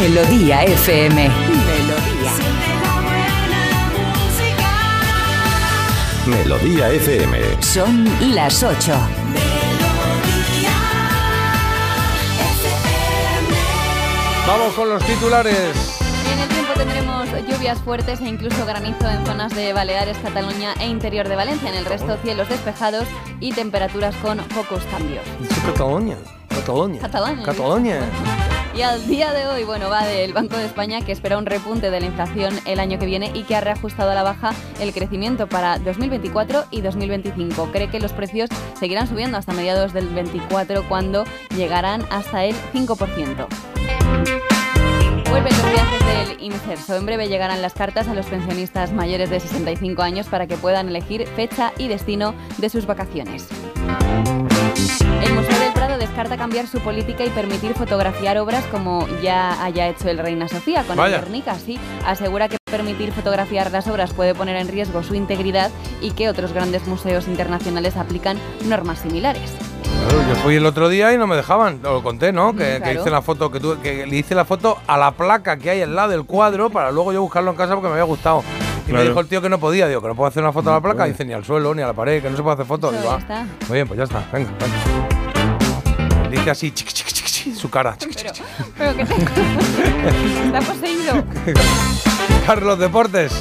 Melodía FM. Melodía. Melodía FM. Son las 8. Vamos con los titulares. En el tiempo tendremos lluvias fuertes e incluso granizo en zonas de Baleares, Cataluña e interior de Valencia. En el resto, cielos despejados y temperaturas con pocos cambios. Cataluña. Cataluña. Cataluña. Cataluña. Y al día de hoy, bueno, va del Banco de España que espera un repunte de la inflación el año que viene y que ha reajustado a la baja el crecimiento para 2024 y 2025. Cree que los precios seguirán subiendo hasta mediados del 24 cuando llegarán hasta el 5%. Vuelven los viajes del Inserso. En breve llegarán las cartas a los pensionistas mayores de 65 años para que puedan elegir fecha y destino de sus vacaciones. Descarta cambiar su política y permitir fotografiar obras como ya haya hecho el Reina Sofía con Vaya. el Guernica. Sí, asegura que permitir fotografiar las obras puede poner en riesgo su integridad y que otros grandes museos internacionales aplican normas similares. Claro, yo fui el otro día y no me dejaban, lo conté, ¿no? Que, que claro. hice la foto, que, tuve- que le hice la foto a la placa que hay al lado del cuadro para luego yo buscarlo en casa porque me había gustado. Y me Claro. dijo el tío que no podía, digo, que no puedo hacer una foto a la placa, dice ni al suelo, ni a la pared, que no se puede hacer foto. Eso Digo, ya ah, está. Muy bien, pues ya está, venga, venga. Dice así, chic, chic, chic, su cara. chic. Pero que te... está poseído. Carlos Deportes.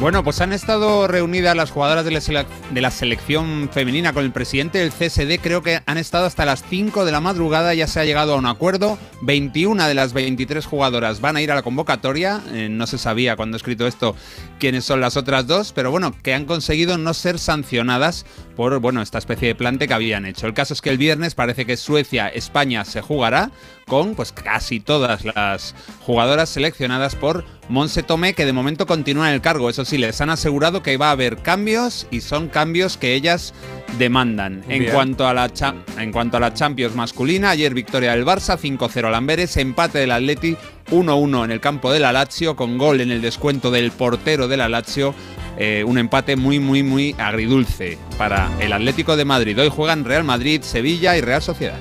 Bueno, pues han estado reunidas las jugadoras de la, selección femenina con el presidente del CSD. Creo que han estado hasta las 5 de la madrugada. Ya se ha llegado a un acuerdo. 21 de las 23 jugadoras van a ir a la convocatoria. Eh, no se sabía cuando he escrito esto quiénes son las otras dos, pero bueno, que han conseguido no ser sancionadas por bueno, esta especie de plante que habían hecho. El caso es que el viernes parece que Suecia-España se jugará con pues casi todas las jugadoras seleccionadas por Monse Tomé, que de momento continúa en el cargo. Eso sí, les han asegurado que va a haber cambios y son cambios que ellas demandan. En cuanto, a la cha- en cuanto a la Champions masculina, ayer victoria del Barça, 5-0 al Amberes, empate del Atleti, 1-1 en el campo de la Lazio, con gol en el descuento del portero de la Lazio. eh, un empate muy, muy, muy agridulce para el Atlético de Madrid. Hoy juegan Real Madrid, Sevilla y Real Sociedad.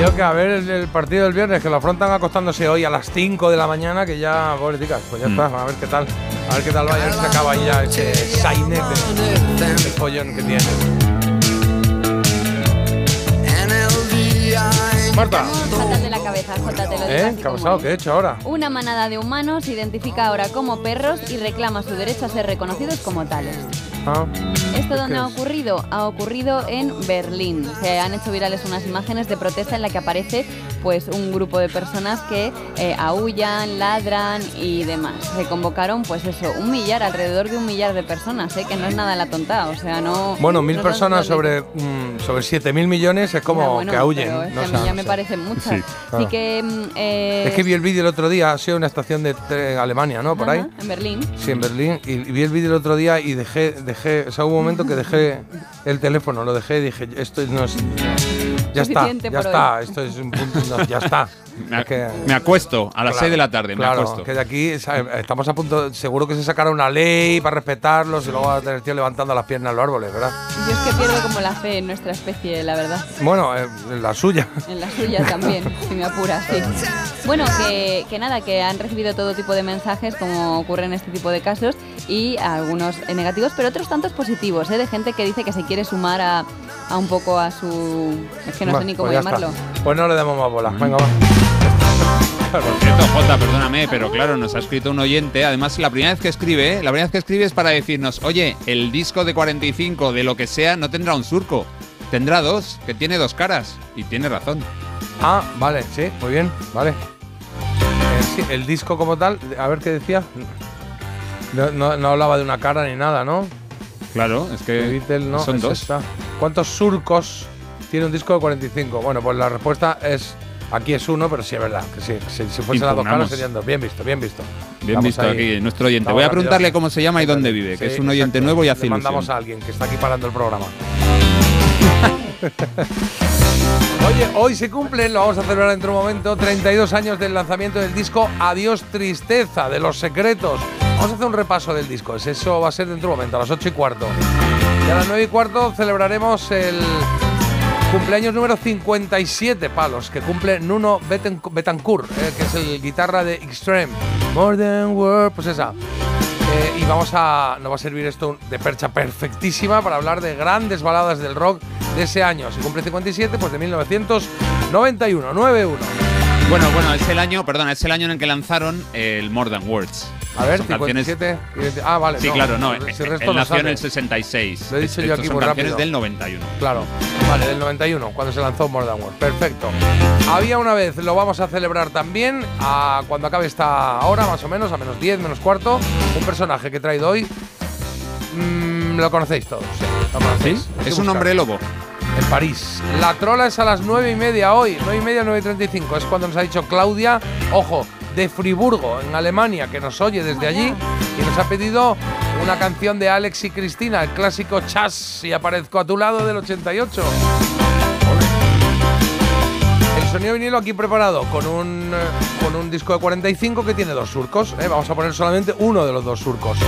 Yo que a ver el, el partido del viernes, que lo afrontan acostándose hoy a las 5 de la mañana, que ya, pobreticas, pues ya Mm. está, a ver qué tal. A ver qué tal vaya, a ver si se acaba ahí ya ese sainete, el follón que tiene. Marta, de la cabeza, Jota, lo ¿eh? ¿Qué ha pasado? ¿Qué he hecho ahora? Una manada de humanos se identifica ahora como perros y reclama su derecho a ser reconocidos como tales. Ah. ¿Esto dónde ¿Qué ha ocurrido? Ha ocurrido en Berlín. Se han hecho virales unas imágenes de protesta en la que aparece pues un grupo de personas que eh, aúllan, ladran y demás. Se convocaron pues eso, un millar, alrededor de un millar de personas, ¿eh? que no es nada la tonta, o sea, no... Bueno, mil no son personas sobre, mm, sobre 7 mil millones es como Ya, bueno, que aúllen. pero es no que a mí ya no me parecen muchas. Sí, Así claro. que... mm, eh, Es que vi el vídeo el otro día, ha sido una estación de Alemania, ¿no? Por ahí. ajá, En Berlín. Sí, en Berlín. Y, y vi el vídeo el otro día y dejé, dejé, o sea, hubo un momento que dejé el teléfono, lo dejé y dije, esto no es... Ya está, ya está, esto es un punto, no, ya está. Me, Es que- me acuesto a las Claro, 6 de la tarde, claro, me acuesto. que de aquí estamos a punto, seguro que se sacará una ley para respetarlos y luego va a tener tío levantando las piernas en los árboles, ¿verdad? Yo es que pierdo como la fe en nuestra especie, la verdad. Bueno, eh, la suya. En la suya también, si me apuras, sí. Bueno, que, que nada, que han recibido todo tipo de mensajes, como ocurre en este tipo de casos, y algunos negativos, pero otros tantos positivos, ¿eh? de gente que dice que se quiere sumar a, a un poco a su... Es que no sé ni cómo pues llamarlo. está. Pues no le demos más bolas, venga, va. Por cierto, Jota, perdóname, pero claro, nos ha escrito un oyente. Además, la primera vez que escribe, ¿eh? la primera vez que escribe es para decirnos, oye, el disco de 45 de lo que sea no tendrá un surco, tendrá dos, que tiene dos caras. Y tiene razón. Ah, vale, sí, muy bien, vale. Eh, sí, el disco como tal, a ver qué decía. No, no- no hablaba de una cara ni nada, ¿no? Claro, es que Beatles, no, son es dos. esta. ¿Cuántos surcos tiene un disco de 45? Bueno, pues la respuesta es. Aquí es uno, pero sí es verdad. Que que si, si fuesen las dos caras serían dos. Bien visto, bien visto. Bien Estamos visto ahí. aquí, nuestro oyente. Estamos Voy a preguntarle cómo se llama y dónde vive, que Sí, es un oyente exacto. nuevo y hace Le mandamos ilusión. a alguien que está aquí parando el programa. Oye, hoy se cumplen, lo vamos a celebrar dentro de un momento, 32 años del lanzamiento del disco Adiós Tristeza, de Los Secretos. Vamos a hacer un repaso del disco, es- eso va a ser dentro de un momento, a las 8 y cuarto. Y a las 9 y cuarto celebraremos el cumpleaños número 57 palos, que cumple Nuno Betancourt, eh, que es el guitarra de Extreme. More than words, pues esa. Eh, y vamos a. Nos va a servir esto de percha perfectísima para hablar de grandes baladas del rock de ese año. Si cumple 57, pues de 1991, 91. Bueno, bueno, es el año, perdona, es el año en el que lanzaron el More Than Words. A ver, Son canciones- 57. Ah, vale. Sí, no, claro, no. si el eh, Él nació en el 66. Lo he dicho yo aquí son muy canciones rápido. del 91. Claro, vale, del 91, cuando se lanzó More Than Words. Perfecto. Había una vez, lo vamos a celebrar también, a cuando acabe esta hora, más o menos, a menos 10, menos cuarto, un personaje que he traído hoy. mm, lo conocéis todos, sí. Lo conocéis. Que Es un buscar. hombre lobo. En París. La trola es a las 9 y media hoy, 9 y media, 9 y 35. Es cuando nos ha dicho Claudia, ojo, de Friburgo, en Alemania, que nos oye desde allí y nos ha pedido una canción de Alex y Cristina, el clásico Chas y aparezco a tu lado del 88. Sonido vinilo aquí preparado con un, eh, con un disco de 45 que tiene dos surcos. ¿eh? Vamos a poner solamente uno de los dos surcos, eh,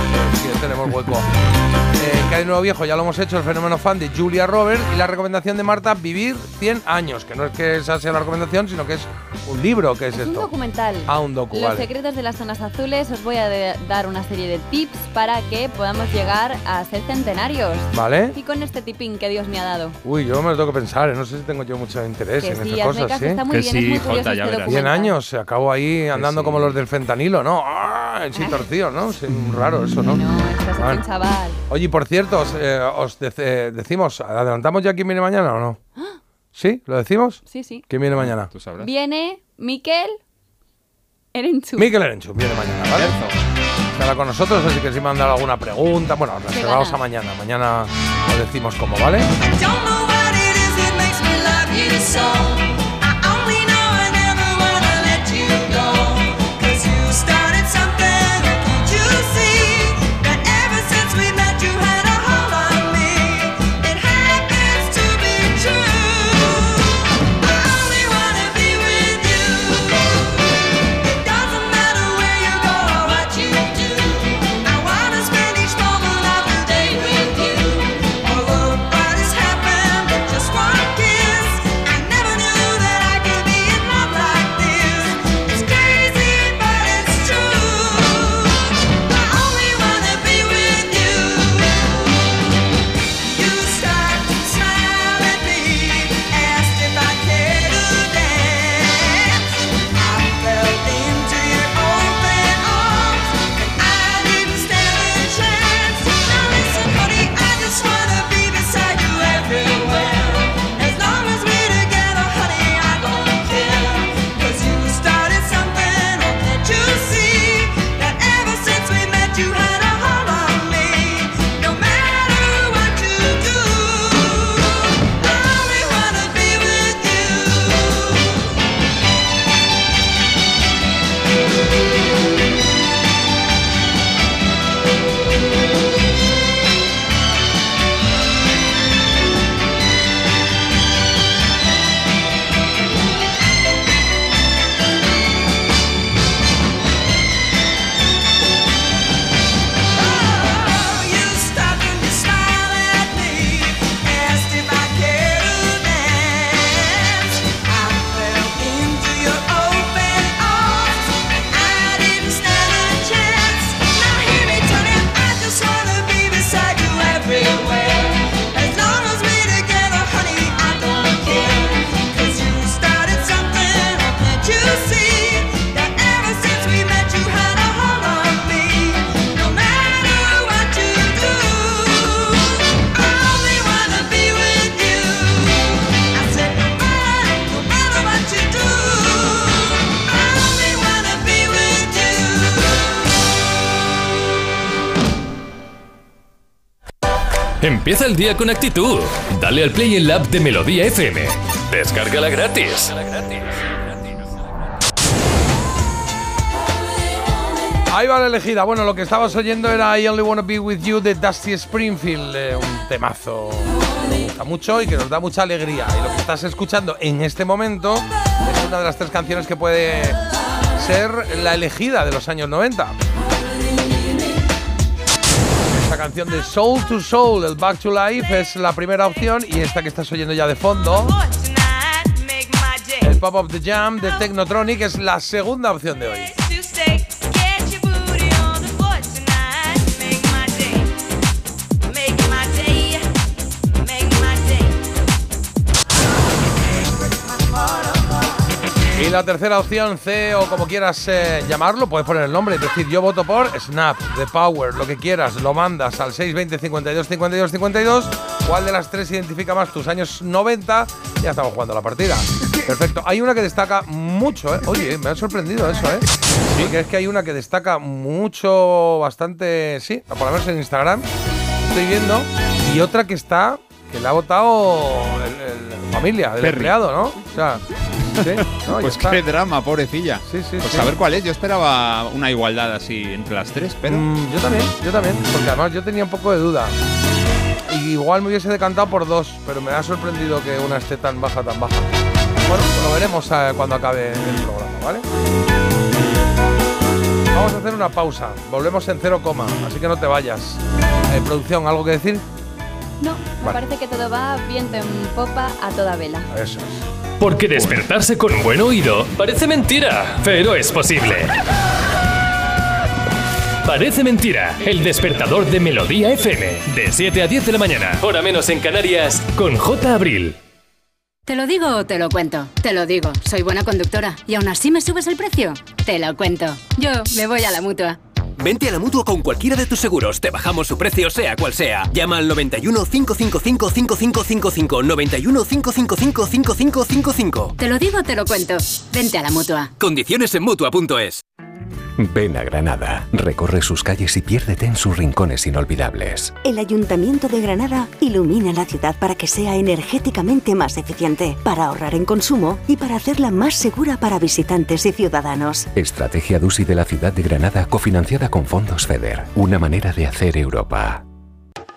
si tenemos hueco. Eh, que hay nuevo viejo, ya lo hemos hecho, el fenómeno fan de Julia Robert y la recomendación de Marta, Vivir 100 años, que no es que esa sea la recomendación, sino que es un libro, que es Un esto? documental. Ah, un docu, Los vale. secretos de las zonas azules. Os voy a dar una serie de tips para que podamos llegar a ser centenarios. Vale. Y con este tipín que Dios me ha dado. Uy, yo me lo tengo que pensar, ¿eh? no sé si tengo yo mucho interés Que en sí, estas cosas, ¿sí? Está muy Que bien, es sí, muy curioso Jota, ya este verás. 100 documental. años, se acabó ahí andando como los del fentanilo, ¿no? ¡Ah! Sí, torcido, ¿no? Sí, raro eso, ¿no? Estás Bueno. aquí un chaval. Oye, y por cierto, os, eh, os eh, decimos, ¿adelantamos ya quién viene mañana o no? ¿Sí? ¿Lo decimos? Sí, sí. ¿Quién viene mañana? Tú sabrás. Viene Miquel Erenchu. Miquel Erenchu viene mañana, ¿vale? Estará con nosotros, así que si mandan alguna pregunta, bueno, reservaos a mañana. Mañana lo decimos cómo, ¿vale? Don't know what it is that makes me love you so. Empieza el día con actitud. Dale al play en la app de Melodía FM. Descárgala gratis. Ahí va la elegida. Bueno, lo que estabas oyendo era I Only Wanna Be With You de Dusty Springfield, eh, un temazo que me gusta mucho y que nos da mucha alegría. Y lo que estás escuchando en este momento es una de las tres canciones que puede ser la elegida de los años 90. Canción de Soul to Soul, el Back to Life, es la primera opción y esta que estás oyendo ya de fondo, el Pop of the Jam de Technotronic, es la segunda opción de hoy. La tercera opción, C o como quieras eh, llamarlo, puedes poner el nombre, es decir, yo voto por Snap, The Power, lo que quieras, lo mandas al 620 52 52 52. ¿Cuál de las tres identifica más tus años 90? Ya estamos jugando la partida. Perfecto. Hay una que destaca mucho, ¿eh? Oye, me ha sorprendido eso, ¿eh? Sí, que es que hay una que destaca mucho, bastante, sí, por lo menos en Instagram. Estoy viendo. Y otra que está, que le ha votado el, el familia, el Perry. empleado, ¿no? O sea, sí, no, ya Pues qué drama, pobrecilla. Sí, sí, Pues a ver cuál es. Yo esperaba una igualdad así entre las tres, pero. Mm, yo también, yo también, porque además yo tenía un poco de duda. Igual me hubiese decantado por dos, pero me ha sorprendido que una esté tan baja, tan baja. Bueno, lo veremos eh, cuando acabe el programa, ¿vale? Vamos a hacer una pausa. Volvemos en cero coma, así que no te vayas. Eh, producción, ¿algo que decir? No, me Vale. parece que todo va viento en popa a toda vela. Eso es. Porque despertarse con un buen oído parece mentira, pero es posible. Parece mentira, el despertador de Melodía FM, de 7 a 10 de la mañana, hora menos en Canarias, con J. Abril. ¿Te lo digo o te lo cuento? Te lo digo, soy buena conductora. ¿Y aún así me subes el precio? Te lo cuento. Yo me voy a la mutua. Vente a la mutua con cualquiera de tus seguros. Te bajamos su precio, sea cual sea. Llama al 91 555 5555. 91 555 5555. Te lo digo te lo cuento. Vente a la mutua. Condiciones en mutua.es. Ven a Granada, recorre sus calles y piérdete en sus rincones inolvidables. El Ayuntamiento de Granada ilumina la ciudad para que sea energéticamente más eficiente, para ahorrar en consumo y para hacerla más segura para visitantes y ciudadanos. Estrategia DUSI de la ciudad de Granada cofinanciada con fondos FEDER. Una manera de hacer Europa.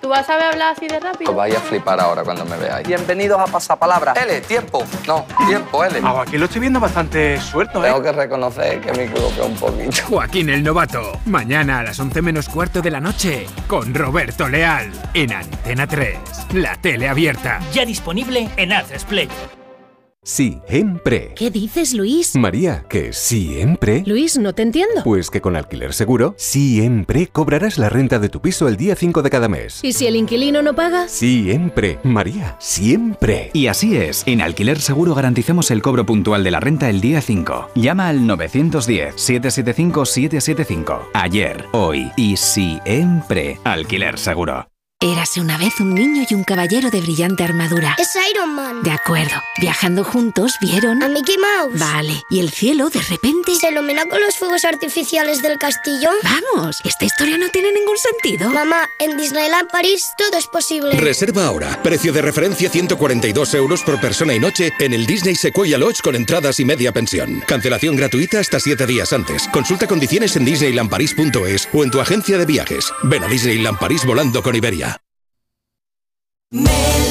¿Tú vas a saber hablar así de rápido? Os vais a flipar ahora cuando me veáis. Bienvenidos a Pasapalabra. L, tiempo. No, tiempo, L. Ah, aquí lo estoy viendo bastante suelto, ¿eh? Tengo que reconocer que me equivoqué un poquito. Joaquín el Novato. Mañana a las 11 menos cuarto de la noche con Roberto Leal en Antena 3. La tele abierta. Ya disponible en Play. Siempre. ¿Qué dices, Luis? María, que siempre. Luis, no te entiendo. Pues que con Alquiler Seguro, siempre cobrarás la renta de tu piso el día 5 de cada mes. ¿Y si el inquilino no paga? Siempre, María, siempre. Y así es, en Alquiler Seguro garantizamos el cobro puntual de la renta el día 5. Llama al 910-775-775. Ayer, hoy y siempre. Alquiler Seguro. Érase una vez un niño y un caballero de brillante armadura. Es Iron Man. De acuerdo. Viajando juntos vieron... A Mickey Mouse. Vale. Y el cielo, de repente... ¿Se ilumina con los fuegos artificiales del castillo? Vamos, esta historia no tiene ningún sentido. Mamá, en Disneyland París todo es posible. Reserva ahora. Precio de referencia 142 euros por persona y noche en el Disney Sequoia Lodge con entradas y media pensión. Cancelación gratuita hasta 7 días antes. Consulta condiciones en disneylandparis.es o en tu agencia de viajes. Ven a Disneyland París volando con Iberia. 每。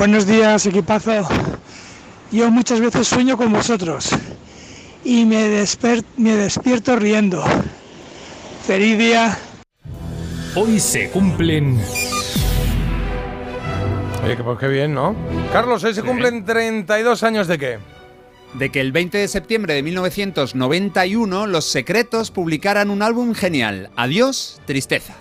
Buenos días, equipazo. Yo muchas veces sueño con vosotros y me, desper- me despierto riendo. Feliz día. Hoy se cumplen Oye, que pues qué bien, ¿no? Carlos, hoy se cumplen 32 años de qué? De que el 20 de septiembre de 1991 Los Secretos publicaran un álbum genial, Adiós, Tristeza.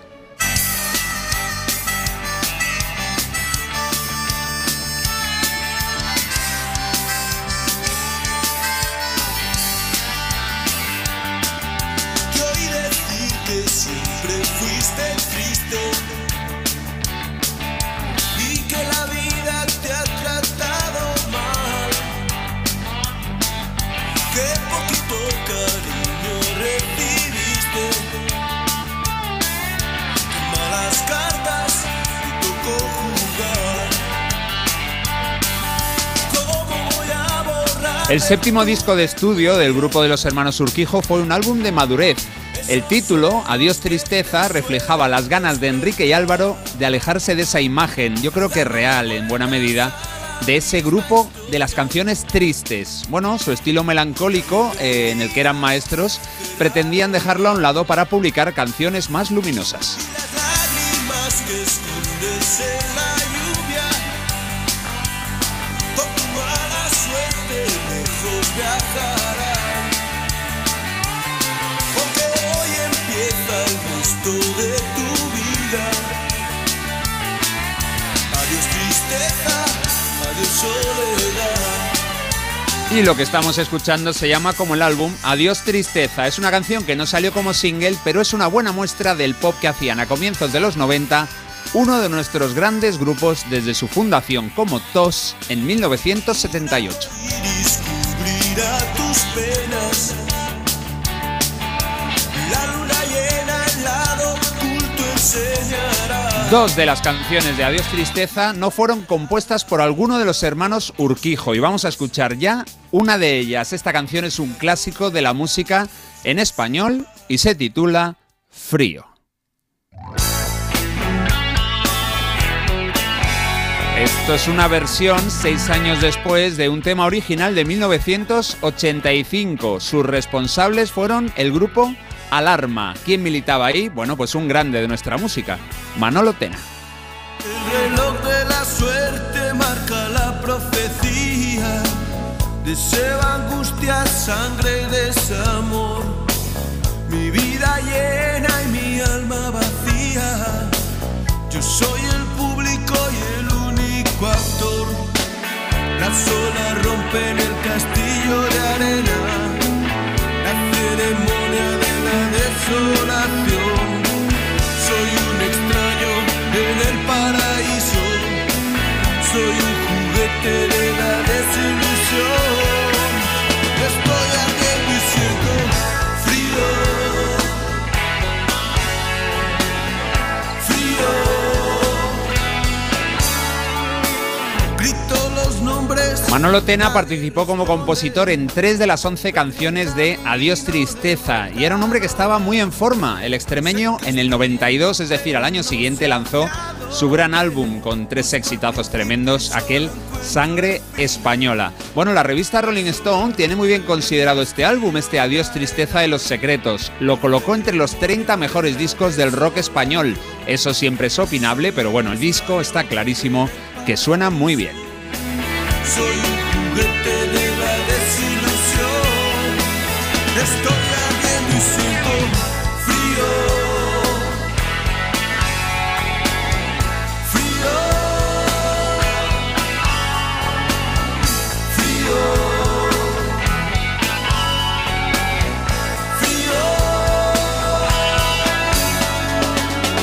El séptimo disco de estudio del grupo de los hermanos Urquijo fue un álbum de madurez. El título, Adiós Tristeza, reflejaba las ganas de Enrique y Álvaro de alejarse de esa imagen, yo creo que real en buena medida, de ese grupo de las canciones tristes. Bueno, su estilo melancólico, eh, en el que eran maestros, pretendían dejarlo a un lado para publicar canciones más luminosas. Resto de tu vida. Adiós tristeza, adiós soledad. Y lo que estamos escuchando se llama como el álbum Adiós Tristeza. Es una canción que no salió como single, pero es una buena muestra del pop que hacían a comienzos de los 90 uno de nuestros grandes grupos desde su fundación como TOS en 1978. Descubrirá tus penas. La luna Dos de las canciones de Adiós Tristeza no fueron compuestas por alguno de los hermanos Urquijo y vamos a escuchar ya una de ellas. Esta canción es un clásico de la música en español y se titula Frío. Esto es una versión seis años después de un tema original de 1985. Sus responsables fueron el grupo Alarma. ¿Quién militaba ahí? Bueno, pues un grande de nuestra música, Manolo Tena. El reloj de la suerte marca la profecía. Deseo, angustia, sangre y desamor. Mi vida llena y mi alma vacía. Yo soy el público y el único actor. Las olas rompen el castillo de arena. La ceremonia de Soy un extraño en el paraíso. Soy un juguete de la Manolo Tena participó como compositor en tres de las once canciones de Adiós Tristeza y era un hombre que estaba muy en forma. El extremeño en el 92, es decir, al año siguiente lanzó su gran álbum con tres exitazos tremendos, aquel Sangre Española. Bueno, la revista Rolling Stone tiene muy bien considerado este álbum, este Adiós Tristeza de los Secretos. Lo colocó entre los 30 mejores discos del rock español. Eso siempre es opinable, pero bueno, el disco está clarísimo que suena muy bien. Soy un juguete de la desilusión. Estoy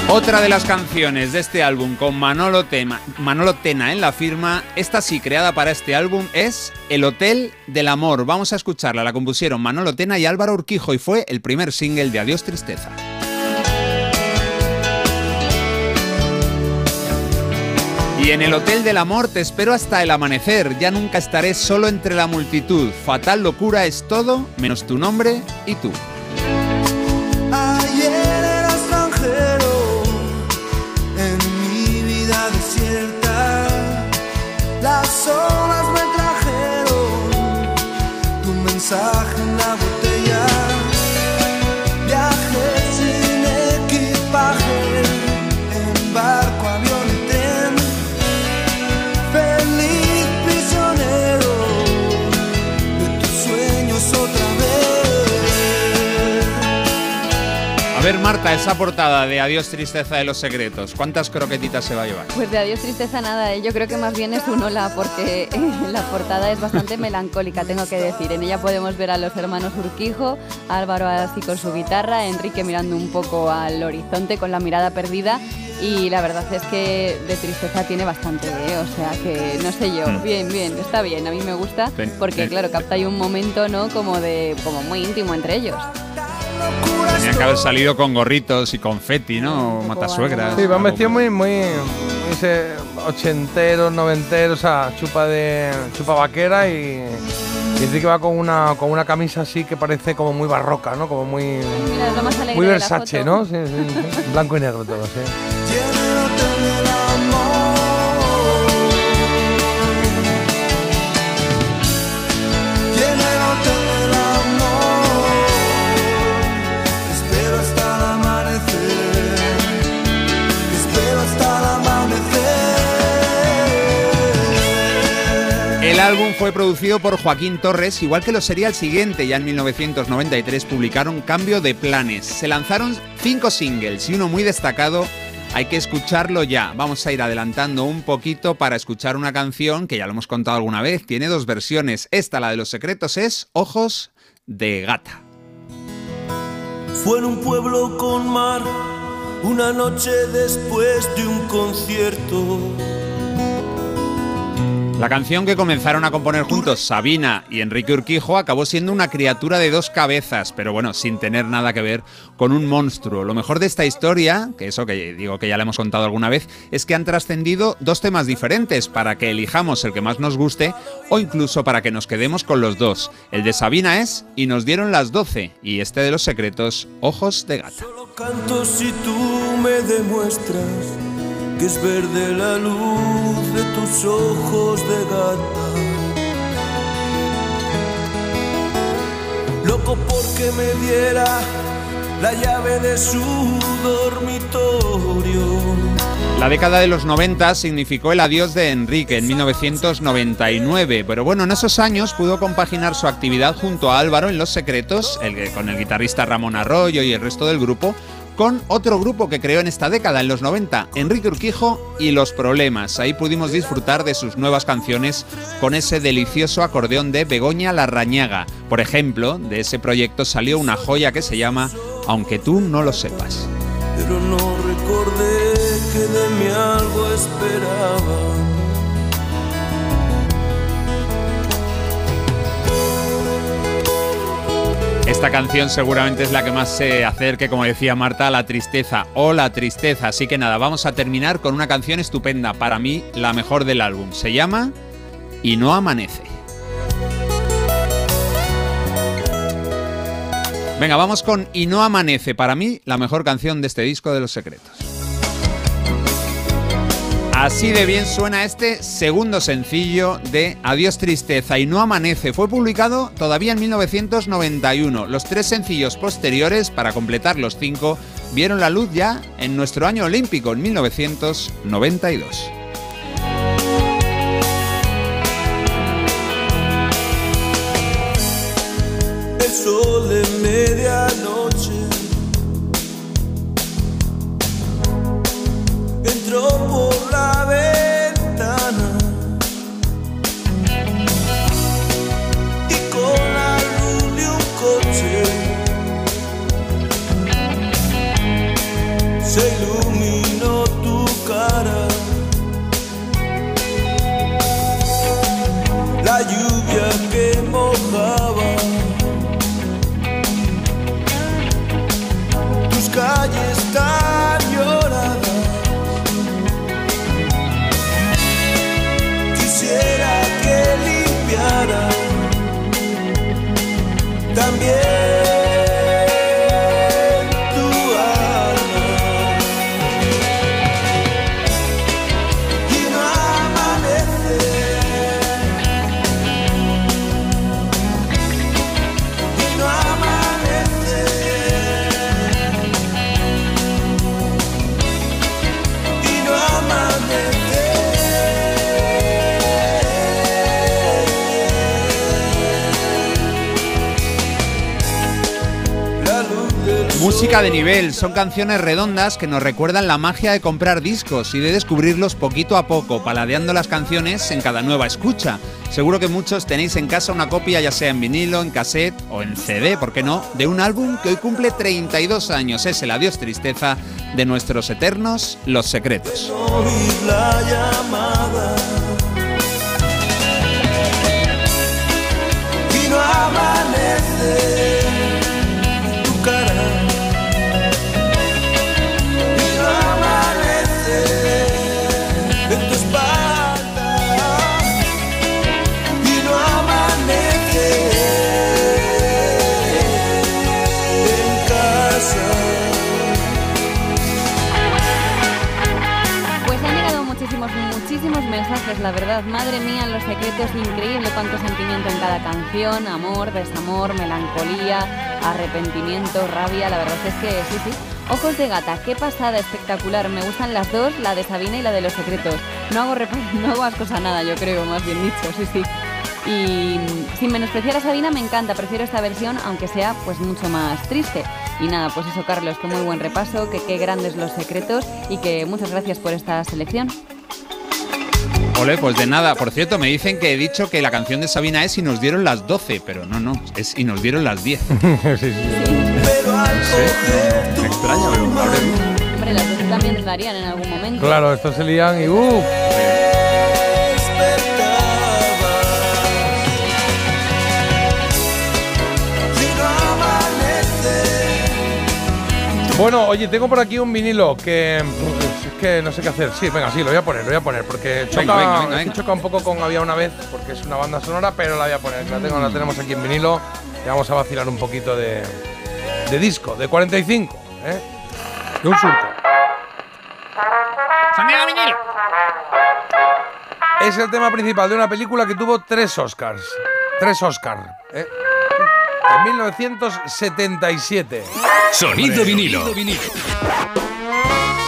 Otra de las canciones de este álbum con Manolo, Tema- Manolo Tena en la firma, esta sí creada para este álbum, es El Hotel del Amor. Vamos a escucharla, la compusieron Manolo Tena y Álvaro Urquijo y fue el primer single de Adiós Tristeza. Y en el Hotel del Amor te espero hasta el amanecer, ya nunca estaré solo entre la multitud. Fatal locura es todo, menos tu nombre y tú. Las olas me trajeron tu mensaje en la ver, Marta, esa portada de Adiós Tristeza de los Secretos, ¿cuántas croquetitas se va a llevar? Pues de adiós tristeza nada, ¿eh? yo creo que más bien es un hola porque eh, la portada es bastante melancólica, tengo que decir. En ella podemos ver a los hermanos Urquijo, Álvaro así con su guitarra, Enrique mirando un poco al horizonte con la mirada perdida y la verdad es que de tristeza tiene bastante, ¿eh? o sea que no sé yo, Mm. bien, bien, está bien, a mí me gusta porque claro, capta ahí un momento, ¿no? Como de, como muy íntimo entre ellos. Tenían que haber salido con gorritos y confeti, ¿no? Matasuegras. Sí, van vestidos muy, muy, ochenteros, noventeros, o sea, chupa de chupa vaquera y, y Enrique va con una con una camisa así que parece como muy barroca, ¿no? Como muy Mira, es lo más alegre muy de la Versace, foto. ¿no? Sí, sí, sí. Blanco y negro todo, sí. El álbum fue producido por Joaquín Torres, igual que lo sería el siguiente. Ya en 1993 publicaron Cambio de Planes. Se lanzaron cinco singles y uno muy destacado. Hay que escucharlo ya. Vamos a ir adelantando un poquito para escuchar una canción que ya lo hemos contado alguna vez. Tiene dos versiones. Esta, la de los secretos, es Ojos de Gata. Fue en un pueblo con mar, una noche después de un concierto. La canción que comenzaron a componer juntos Sabina y Enrique Urquijo acabó siendo una criatura de dos cabezas, pero bueno, sin tener nada que ver con un monstruo. Lo mejor de esta historia, que eso que digo que ya le hemos contado alguna vez, es que han trascendido dos temas diferentes para que elijamos el que más nos guste o incluso para que nos quedemos con los dos. El de Sabina es Y nos dieron las 12 y este de los secretos, Ojos de Gata. Que es verde la luz de tus ojos de gata. Loco porque me diera la llave de su dormitorio. La década de los 90 significó el adiós de Enrique en 1999, pero bueno, en esos años pudo compaginar su actividad junto a Álvaro en Los Secretos, el, con el guitarrista Ramón Arroyo y el resto del grupo, con otro grupo que creó en esta década, en los 90, Enrique Urquijo y Los Problemas. Ahí pudimos disfrutar de sus nuevas canciones con ese delicioso acordeón de Begoña Larrañaga. Por ejemplo, de ese proyecto salió una joya que se llama Aunque tú no lo sepas. Pero no recordé que de algo esperaba. Esta canción seguramente es la que más se acerque, como decía Marta, a la tristeza o la tristeza. Así que nada, vamos a terminar con una canción estupenda, para mí la mejor del álbum. Se llama Y no amanece. Venga, vamos con Y no amanece, para mí la mejor canción de este disco de los secretos. Así de bien suena este segundo sencillo de Adiós Tristeza y No Amanece. Fue publicado todavía en 1991. Los tres sencillos posteriores, para completar los cinco, vieron la luz ya en nuestro año olímpico, en 1992. El sol de medianoche De nivel, son canciones redondas que nos recuerdan la magia de comprar discos y de descubrirlos poquito a poco, paladeando las canciones en cada nueva escucha. Seguro que muchos tenéis en casa una copia, ya sea en vinilo, en cassette o en CD, ¿por qué no?, de un álbum que hoy cumple 32 años. Es el Adiós Tristeza de nuestros eternos Los Secretos. Mensajes, la verdad. Madre mía, los secretos, increíble cuánto sentimiento en cada canción. Amor, desamor, melancolía, arrepentimiento, rabia. La verdad es que sí, sí. Ojos de gata, qué pasada, espectacular. Me gustan las dos, la de Sabina y la de los secretos. No hago, no hago ascos a nada, yo creo, más bien dicho, sí, sí. Y mm, sin menospreciar a Sabina, me encanta, prefiero esta versión, aunque sea pues mucho más triste. Y nada, pues eso, Carlos, que muy buen repaso, que qué grandes los secretos y que muchas gracias por esta selección. Ole, pues de nada. Por cierto, me dicen que he dicho que la canción de Sabina es y nos dieron las 12, pero no, no, es y nos dieron las 10. sí, sí. Me extraña, pero Hombre, las dos también darían en algún momento. Claro, estos se lían y ¡uh! Bueno, oye, tengo por aquí un vinilo que que no sé qué hacer. Sí, venga, sí, lo voy a poner, lo voy a poner porque choca, Venga, venga, venga, es que venga. choca un poco con Había una vez porque es una banda sonora, pero la voy a poner. La, tengo, la tenemos aquí en vinilo y vamos a vacilar un poquito de, de disco, de 45, ¿eh? De un surco. Sonido vinilo. Es el tema principal de una película que tuvo tres Oscars. Tres Oscars. ¿eh? En 1977. Sonido vinilo.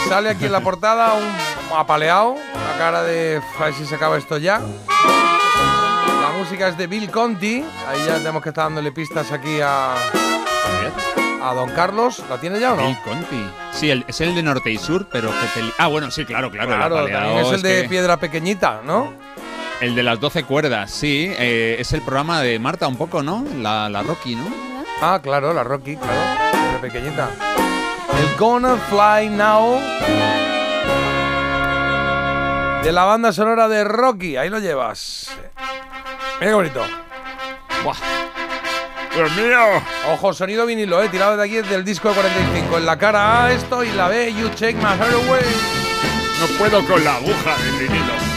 Sale aquí en la portada un apaleado, la cara de a ver si se acaba esto ya. La música es de Bill Conti. Ahí ya tenemos que estar dándole pistas aquí a, a Don Carlos. ¿La tiene ya o no? Bill Conti. Sí, el- es el de Norte y Sur, pero que peli- Ah, bueno, sí, claro, claro. el Claro, apaleado también es el de que- Piedra Pequeñita, ¿no? El de las 12 cuerdas, sí. eh, es el programa de Marta un poco, ¿no? La, la Rocky, ¿no? Ah, claro, la Rocky, claro. Piedra Pequeñita. El Gonna Fly Now. De la banda sonora de Rocky. Ahí lo llevas. Mira qué bonito. ¡Buah! ¡Dios mío! Ojo, sonido vinilo, eh, tirado de aquí del disco de 45. En la cara A esto y la B, You Take My Heart Away. No puedo con la aguja del vinilo.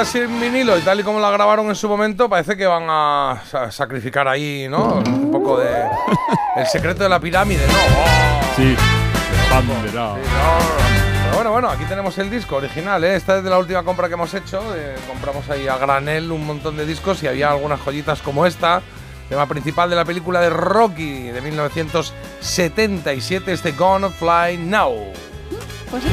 Así en vinilo y tal y como la grabaron en su momento, parece que van a sa- sacrificar ahí, ¿no? Un poco de. El secreto de la pirámide, ¿no? ¡Oh! Sí. Pero bueno, bueno, aquí tenemos el disco original, ¿eh? Esta es de la última compra que hemos hecho. eh, compramos ahí a granel un montón de discos y había algunas joyitas como esta. Tema principal de la película de Rocky de 1977, este Gonna Fly Now. Pues sí,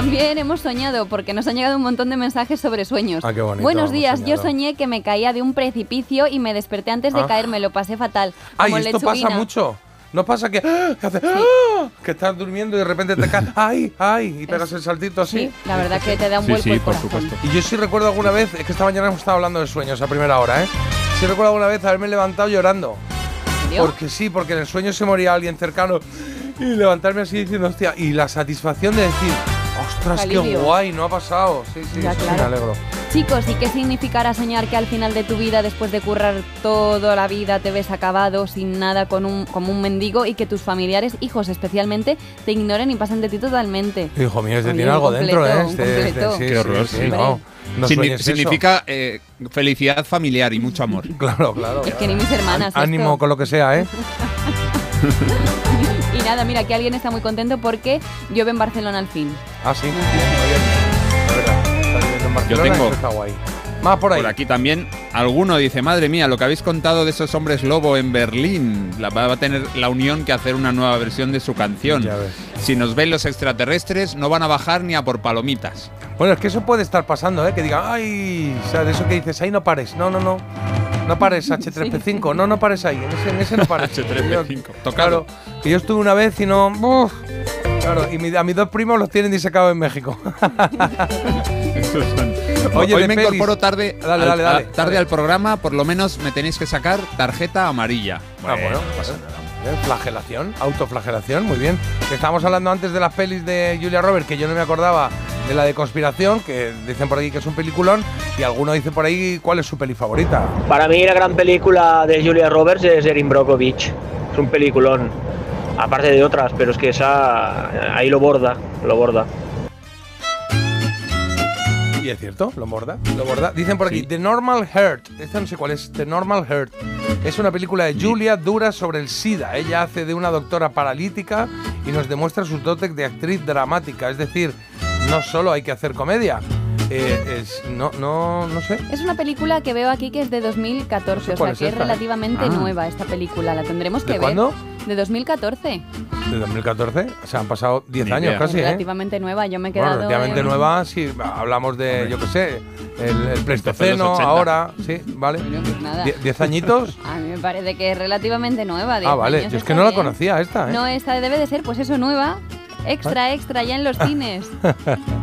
también hemos soñado, porque nos han llegado un montón de mensajes sobre sueños. Ah, qué bonito, Buenos días, yo soñé que me caía de un precipicio y me desperté antes de Ah. caerme, lo pasé fatal. Ay, como esto pasa mucho. No pasa que, ¡ah! que, ¡ah! estás durmiendo y de repente te caes, ¡ay! ¡ay! y pegas el saltito así. Sí, la verdad que te da un vuelco el corazón. Y yo sí recuerdo alguna vez, es que esta mañana hemos estado hablando de sueños a primera hora, ¿eh? Sí recuerdo alguna vez haberme levantado llorando. Porque sí, porque en el sueño se moría alguien cercano y levantarme así diciendo, hostia, y la satisfacción de decir, ostras, Qué alivio. guay, no ha pasado. Sí, sí, Ya, eso sí claro. me alegro. Chicos, ¿y qué significará soñar que al final de tu vida, después de currar toda la vida, te ves acabado, sin nada, con un, como un mendigo y que tus familiares, hijos especialmente, te ignoren y pasen de ti totalmente? Hijo mío, este Oye, tiene un algo dentro, completo, ¿eh? un Este- este- completo. sí, Qué horror, sí, sí. sí, no. No Signi- sueñes eso. significa eh, felicidad familiar y mucho amor. Claro, claro. Es que ni mis hermanas. Á- Ánimo esto. con lo que sea, ¿eh? Y nada, mira, que alguien está muy contento porque llueve en Barcelona al fin. Ah, sí. Bien, muy bien. La verdad, está viviendo en Yo Barcelona, tengo- eso está guay. Más por ahí. Por aquí también, alguno dice, madre mía, lo que habéis contado de esos hombres lobo en Berlín, la, va a tener la Unión que hacer una nueva versión de su canción. Si nos ven los extraterrestres, no van a bajar ni a por palomitas. Bueno, es que eso puede estar pasando, ¿eh? Que digan, ay, o sea, de eso que dices, ahí no pares, no, no, no. No pares H3P5, no, no pares ahí, en ese, en ese no pares. H3P5, Yo- Claro, que yo estuve una vez y no. uf, claro, y mi- a mis dos primos los tienen disecados en México. Oye, Hoy me pelis. incorporo tarde, Dale, al, dale, dale, a- tarde al programa, por lo menos me tenéis que sacar tarjeta amarilla. Ah, bueno, no pasa nada. ¿Eh? Flagelación, autoflagelación, muy bien. Estábamos hablando antes de las pelis de Julia Roberts, que yo no me acordaba de la de conspiración, que dicen por ahí que es un peliculón, y alguno dice por ahí cuál es su peli favorita. Para mí la gran película de Julia Roberts es Erin Brockovich. Es un peliculón. Aparte de otras, pero es que esa ahí lo borda, lo borda. Y es cierto, lo borda, lo borda. Dicen por aquí, The Normal Heart. Esta no sé cuál es, The Normal Heart. Es una película de Julia Dura sobre el SIDA. Ella hace de una doctora paralítica y nos demuestra sus dotes de actriz dramática. Es decir, no solo hay que hacer comedia. Eh, es, no, no, no sé. Es una película que veo aquí que es de 2014, o cuál sea es que es esta, ¿eh? relativamente Ah. nueva esta película. La tendremos ¿De que cuándo? ver. De 2014. De 2014. O sea, han pasado 10 Ni años idea. casi, ¿eh? relativamente nueva. Yo me he Bueno, quedado. relativamente en- nueva, si hablamos de, yo qué sé, el, el Pleistoceno, 80. ahora, sí, vale. pues nada. Die- ¿Diez añitos? A mí me parece que es relativamente nueva. ah, 10 vale. Yo es que no la conocía esta, ¿eh? No, esta debe de ser, pues eso, nueva. Extra, extra, ya en los cines.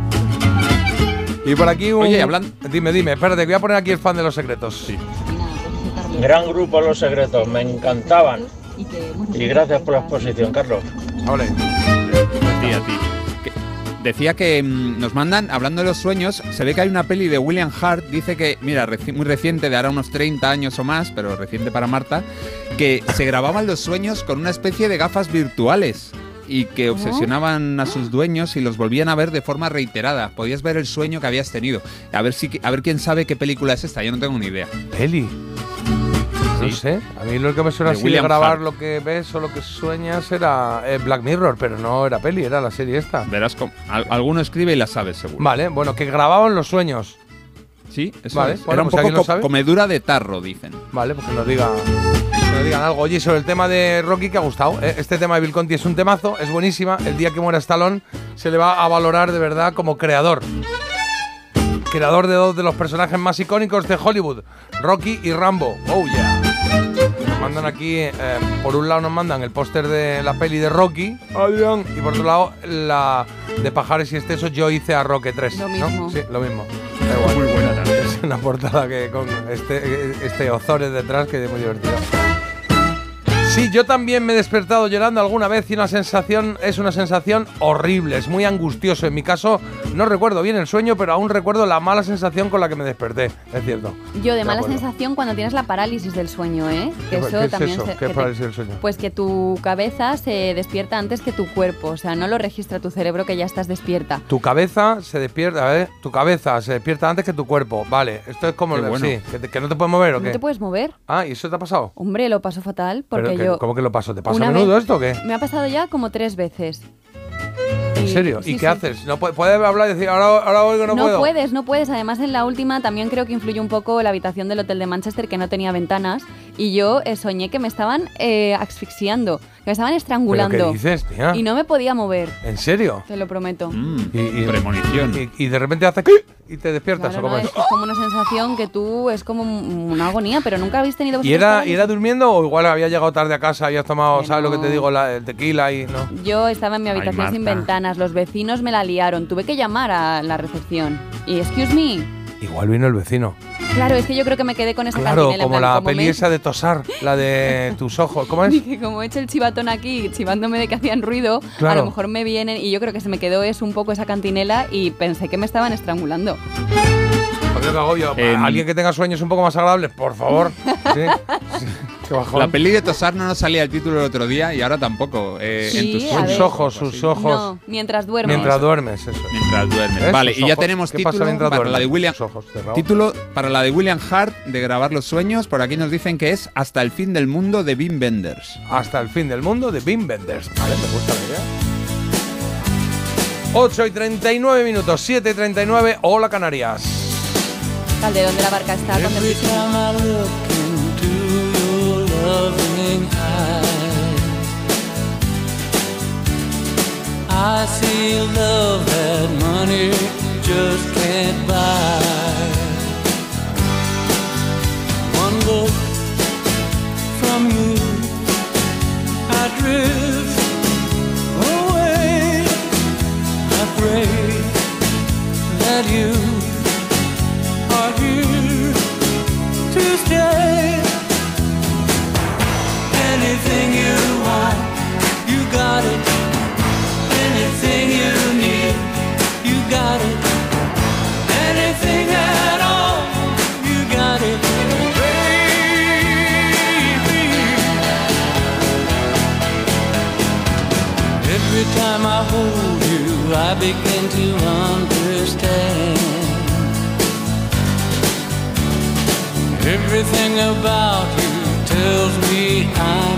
Y por aquí un... Oye, hablan- Dime, dime, espérate, voy a poner aquí el fan de los secretos. Sí. Gran grupo Los Secretos, me encantaban. Y gracias por la exposición, Carlos. Ole. A ti, a ti. Que- decía que mm, nos mandan, hablando de los sueños, se ve que hay una peli de William Hart, dice que, mira, reci- muy reciente, de ahora unos 30 años o más, pero reciente para Marta, que se grababan los sueños con una especie de gafas virtuales y que obsesionaban a sus dueños y los volvían a ver de forma reiterada. Podías ver el sueño que habías tenido. A ver si a ver quién sabe qué película es esta, yo no tengo ni idea. Peli. No sé, a mí lo que me suena De así de grabar Hart. lo que ves o lo que sueñas era eh, Black Mirror, pero no era peli, era la serie esta. Verás cómo- al- alguno escribe y la sabe seguro. Vale, bueno, que grababan los sueños. Sí, eso Vale, es. bueno, Era un pues poco sabe. comedura de tarro, dicen. Vale, pues que nos diga que digan algo. Oye, sobre el tema de Rocky que ha gustado. ¿eh? Este tema de Bill Conti es un temazo, es buenísima. El día que muera Stallone se le va a valorar de verdad como creador. Creador de dos de los personajes más icónicos de Hollywood, Rocky y Rambo. Oh yeah. Nos mandan aquí, eh, por un lado nos mandan el póster de la peli de Rocky, Adrián, y por otro lado la de Pajares y Excesos, yo hice a Roque 3. Lo ¿no? mismo. Sí, lo mismo. Da igual. Muy buena también. Es una portada que con este, este Ozores detrás que es muy divertido. Sí, yo también me he despertado llorando alguna vez y una sensación es una sensación horrible, es muy angustioso. En mi caso no recuerdo bien el sueño, pero aún recuerdo la mala sensación con la que me desperté, es cierto. Yo de De mala acuerdo. sensación cuando tienes la parálisis del sueño, ¿eh? Que ¿Qué- eso qué es también eso? se- ¿Qué te- parálisis del sueño? Pues que tu cabeza se despierta antes que tu cuerpo, o sea, no lo registra tu cerebro que ya estás despierta. Tu cabeza se despierta, ¿eh? Tu cabeza se despierta antes que tu cuerpo. Vale, esto es como el bueno. sí, que, te- que no te puedes mover o ¿No qué. te puedes mover? Ah, ¿y eso te ha pasado? Hombre, lo paso fatal porque Pero. ¿Cómo que lo paso? ¿Te pasa a menudo esto o qué? Me ha pasado ya como tres veces. ¿En Y- serio? sí, ¿Y qué sí. haces? ¿No puedes, hablar y decir, ahora, ahora oigo, no, No, puedo? puedes, no puedes. Además, en la última también creo que influyó un poco la habitación del hotel de Manchester que no tenía ventanas y yo eh, soñé que me estaban eh, asfixiando, que me estaban estrangulando. ¿Pero qué dices, tía? Y no me podía mover, ¿En serio? te lo prometo. Y, y- Premonición. Y, y de repente hace ¿qué? y te despiertas Claro, o cómo no, es. es, como una sensación que tú es como un- una agonía, pero nunca habéis tenido ¿Y era? ¿Y era durmiendo o igual había llegado tarde a casa, habías tomado, ¿sabes lo que te digo? La- el tequila y no. Yo estaba en mi Ay, habitación sin Marta. ventanas, los vecinos me la liaron, tuve que llamar a la recepción. Y excuse me, Igual vino el vecino. claro, es que yo creo que me quedé con esa Claro, cantinela, como plan, la como peli me- esa de Tosar, la de tus ojos. ¿Cómo es? Dije, como he hecho el chivatón aquí, chivándome de que hacían ruido, a lo mejor me vienen y yo creo que se me quedó eso un poco esa cantinela y pensé que me estaban estrangulando. Joder, qué agobio. Alguien que tenga sueños un poco más agradables, por favor. Sí. Sí. Qué bajón. La peli de Tosar no nos salía el título el otro día y ahora tampoco. eh, en tus. Sus ojos, sus ojos. No, mientras duermes. Mientras duermes, eso. Mientras duermes. ¿Eh? Vale, Sus y ya tenemos ¿Qué pasa título mientras para duermes? la de William. Sus ojos cerrados. Título para la de William Hart de grabar los sueños. Por aquí nos dicen que es Hasta el fin del mundo de Wim Wenders. Hasta el fin del mundo de Wim Wenders. Vale, me gusta la idea. 8 y 39 minutos, 7 y 39, hola Canarias. Calderón de la Barca está contentísimo. I see love that money just can't buy. One look from you, I drift away. I pray that you Everything about you tells me I'm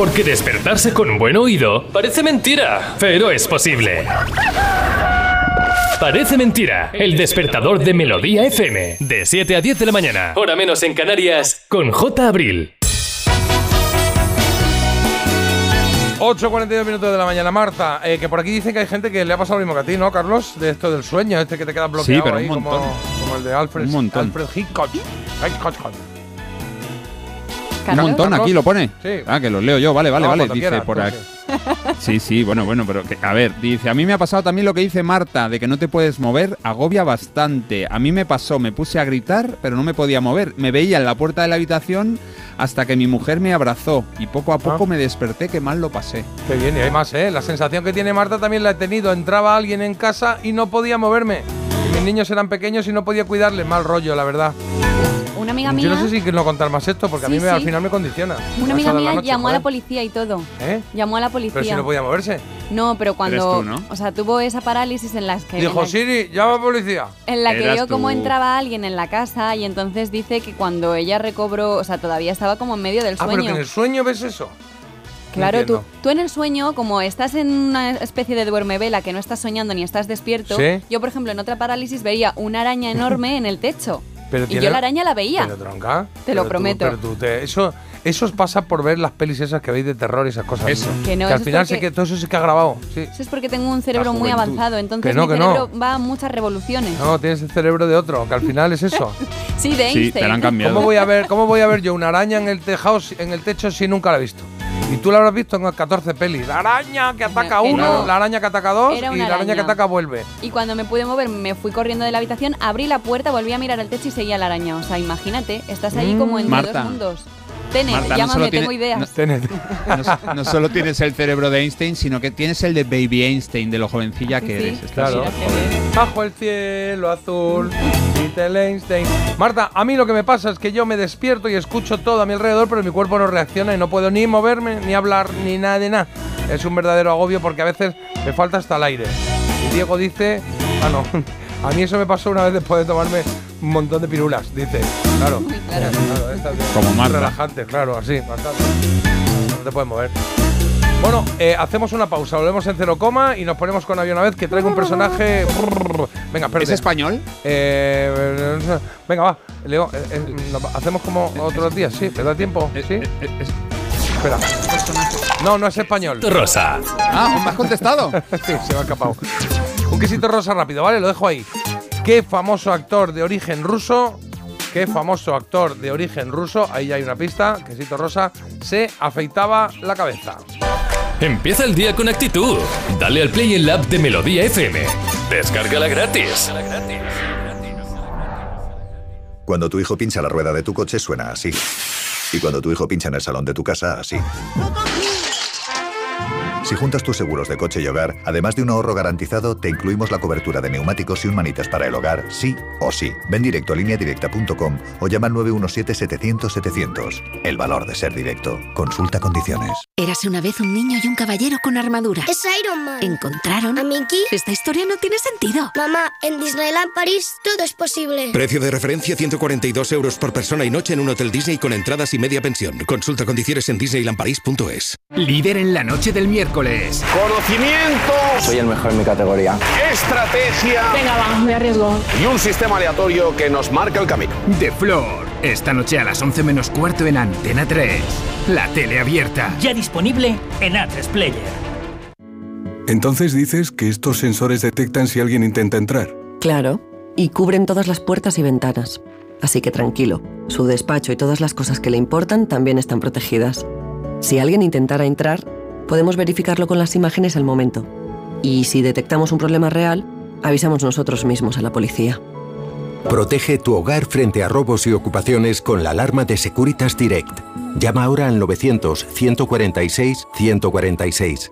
Porque despertarse con un buen oído parece mentira, pero es posible. Parece mentira. El despertador de Melodía FM. De 7 a 10 de la mañana. Hora menos en Canarias. Con J. Abril. 8.42 minutos de la mañana, Marta. eh, que por aquí dicen que hay gente que le ha pasado lo mismo que a ti, ¿no, Carlos? De esto del sueño, este que te queda bloqueado Sí, pero un ahí, como, montón. como el de Alfred, Un montón. Alfred Hitchcock. Hitchcock. Un montón, aquí lo pone. Sí. Ah, que lo leo yo, vale, vale, No, vale. Dice quieras, por aquí. Sí, sí, bueno, bueno, pero que, a ver, dice, a mí me ha pasado también lo que dice Marta, de que no te puedes mover, agobia bastante. A mí me pasó, me puse a gritar, pero no me podía mover. Me veía en la puerta de la habitación hasta que mi mujer me abrazó y poco a poco me desperté que mal lo pasé. Qué bien, y hay más, ¿eh? La sensación que tiene Marta también la he tenido. Entraba alguien en casa y no podía moverme. Y mis niños eran pequeños y no podía cuidarles. Mal rollo, la verdad. Una amiga Yo no sé si no contar más esto porque a mí me- al final me condiciona. una amiga mía noche, llamó a la policía y todo. ¿Eh? Llamó a la policía. Pero si no podía moverse. No, pero cuando, tú, ¿no? o sea, tuvo esa parálisis en las que Dijo, la- Siri, llama a policía. En la que Eras vio cómo entraba alguien en la casa y entonces dice que cuando ella recobró, o sea, todavía estaba como en medio del Ah, pero sueño. que en el sueño ves eso. Claro, tú, tú en el sueño, como estás en una especie de duermevela que no estás soñando ni estás despierto, Sí. yo, por ejemplo, en otra parálisis veía una araña enorme en el techo. Pero y tiene- yo la araña la veía. Pero tronca. Te lo Pero tú- prometo. pero tú te- eso, eso os pasa por ver las pelis esas que veis de terror y esas cosas. Eso. Que no, al eso es final porque- sé que todo eso sí que ha grabado. Sí. Eso es porque tengo un cerebro muy avanzado, entonces Que no, mi que no. cerebro va a muchas revoluciones. No, tienes el cerebro de otro, que al final es eso. Sí, de Einstein. ¿Cómo voy a ver, cómo voy a ver yo una araña en el tejado, en el techo si nunca la he visto? Y tú la habrás visto en 14 pelis. La araña que ataca uno, no. la araña que ataca dos y la araña que ataca vuelve. Y cuando me pude mover, me fui corriendo de la habitación, abrí la puerta, volví a mirar al techo y seguía la araña. O sea, imagínate, estás ahí como entre Marta. dos mundos. Tenet, Marta, no llámame, solo tiene- tengo ideas. No, no solo tienes el cerebro de Einstein, sino que tienes el de Baby Einstein, de lo jovencilla que Sí, eres. sí. Estás- Claro. Bajo el cielo azul, Little Einstein. Marta, a mí lo que me pasa es que yo me despierto y escucho todo a mi alrededor, pero mi cuerpo no reacciona y no puedo ni moverme, ni hablar, ni nada de nada. Es un verdadero agobio porque a veces me falta hasta el aire. Y Diego dice, ah no, a mí eso me pasó una vez después de tomarme un montón de pirulas, dice. Claro, claro, estas de- Como Marta. relajante, claro, así, bastante. No te puedes mover. Bueno, eh, hacemos una pausa, volvemos en cero coma y nos ponemos con avión una vez que traigo un personaje. Venga, espérate. ¿Es español? Eh, venga, va. Leo, eh, eh, hacemos como otros días, sí, ¿te da tiempo? Sí. Espera. No, no es español. Rosa. Ah, ¿me has contestado? sí, se me ha escapado. Un quesito rosa rápido, ¿vale? Lo dejo ahí. ¿Qué famoso actor de origen ruso? ¿Qué famoso actor de origen ruso? Ahí ya hay una pista, quesito rosa, se afeitaba la cabeza. Empieza el día con actitud. Dale al play en la app de Melodía FM. Descárgala gratis. Cuando tu hijo pincha la rueda de tu coche suena así. Y cuando tu hijo pincha en el salón de tu casa, así. Si juntas tus seguros de coche y hogar, además de un ahorro garantizado, te incluimos la cobertura de neumáticos y un manitas para el hogar, sí o sí. Ven directo a lineadirecta.com o llama al 917-700-700. El valor de ser directo. Consulta condiciones. Érase una vez un niño y un caballero con armadura. Es Iron Man. ¿Encontraron? ¿A Mickey? Esta historia no tiene sentido. Mamá, en Disneyland París todo es posible. Precio de referencia 142 euros por persona y noche en un hotel Disney con entradas y media pensión. Consulta condiciones en disneylandparis.es. Líder en la noche del miércoles. Conocimiento. Soy el mejor en mi categoría. Estrategia. Venga, va, me arriesgo. Y un sistema aleatorio que nos marca el camino. De Flor. Esta noche a las 11 menos cuarto en Antena 3. La tele abierta. Ya disponible en Atlas Player. Entonces dices que estos sensores detectan si alguien intenta entrar. Claro, y cubren todas las puertas y ventanas. Así que tranquilo, su despacho y todas las cosas que le importan también están protegidas. Si alguien intentara entrar, podemos verificarlo con las imágenes al momento. Y si detectamos un problema real, avisamos nosotros mismos a la policía. Protege tu hogar frente a robos y ocupaciones con la alarma de Securitas Direct. Llama ahora al 900-146-146.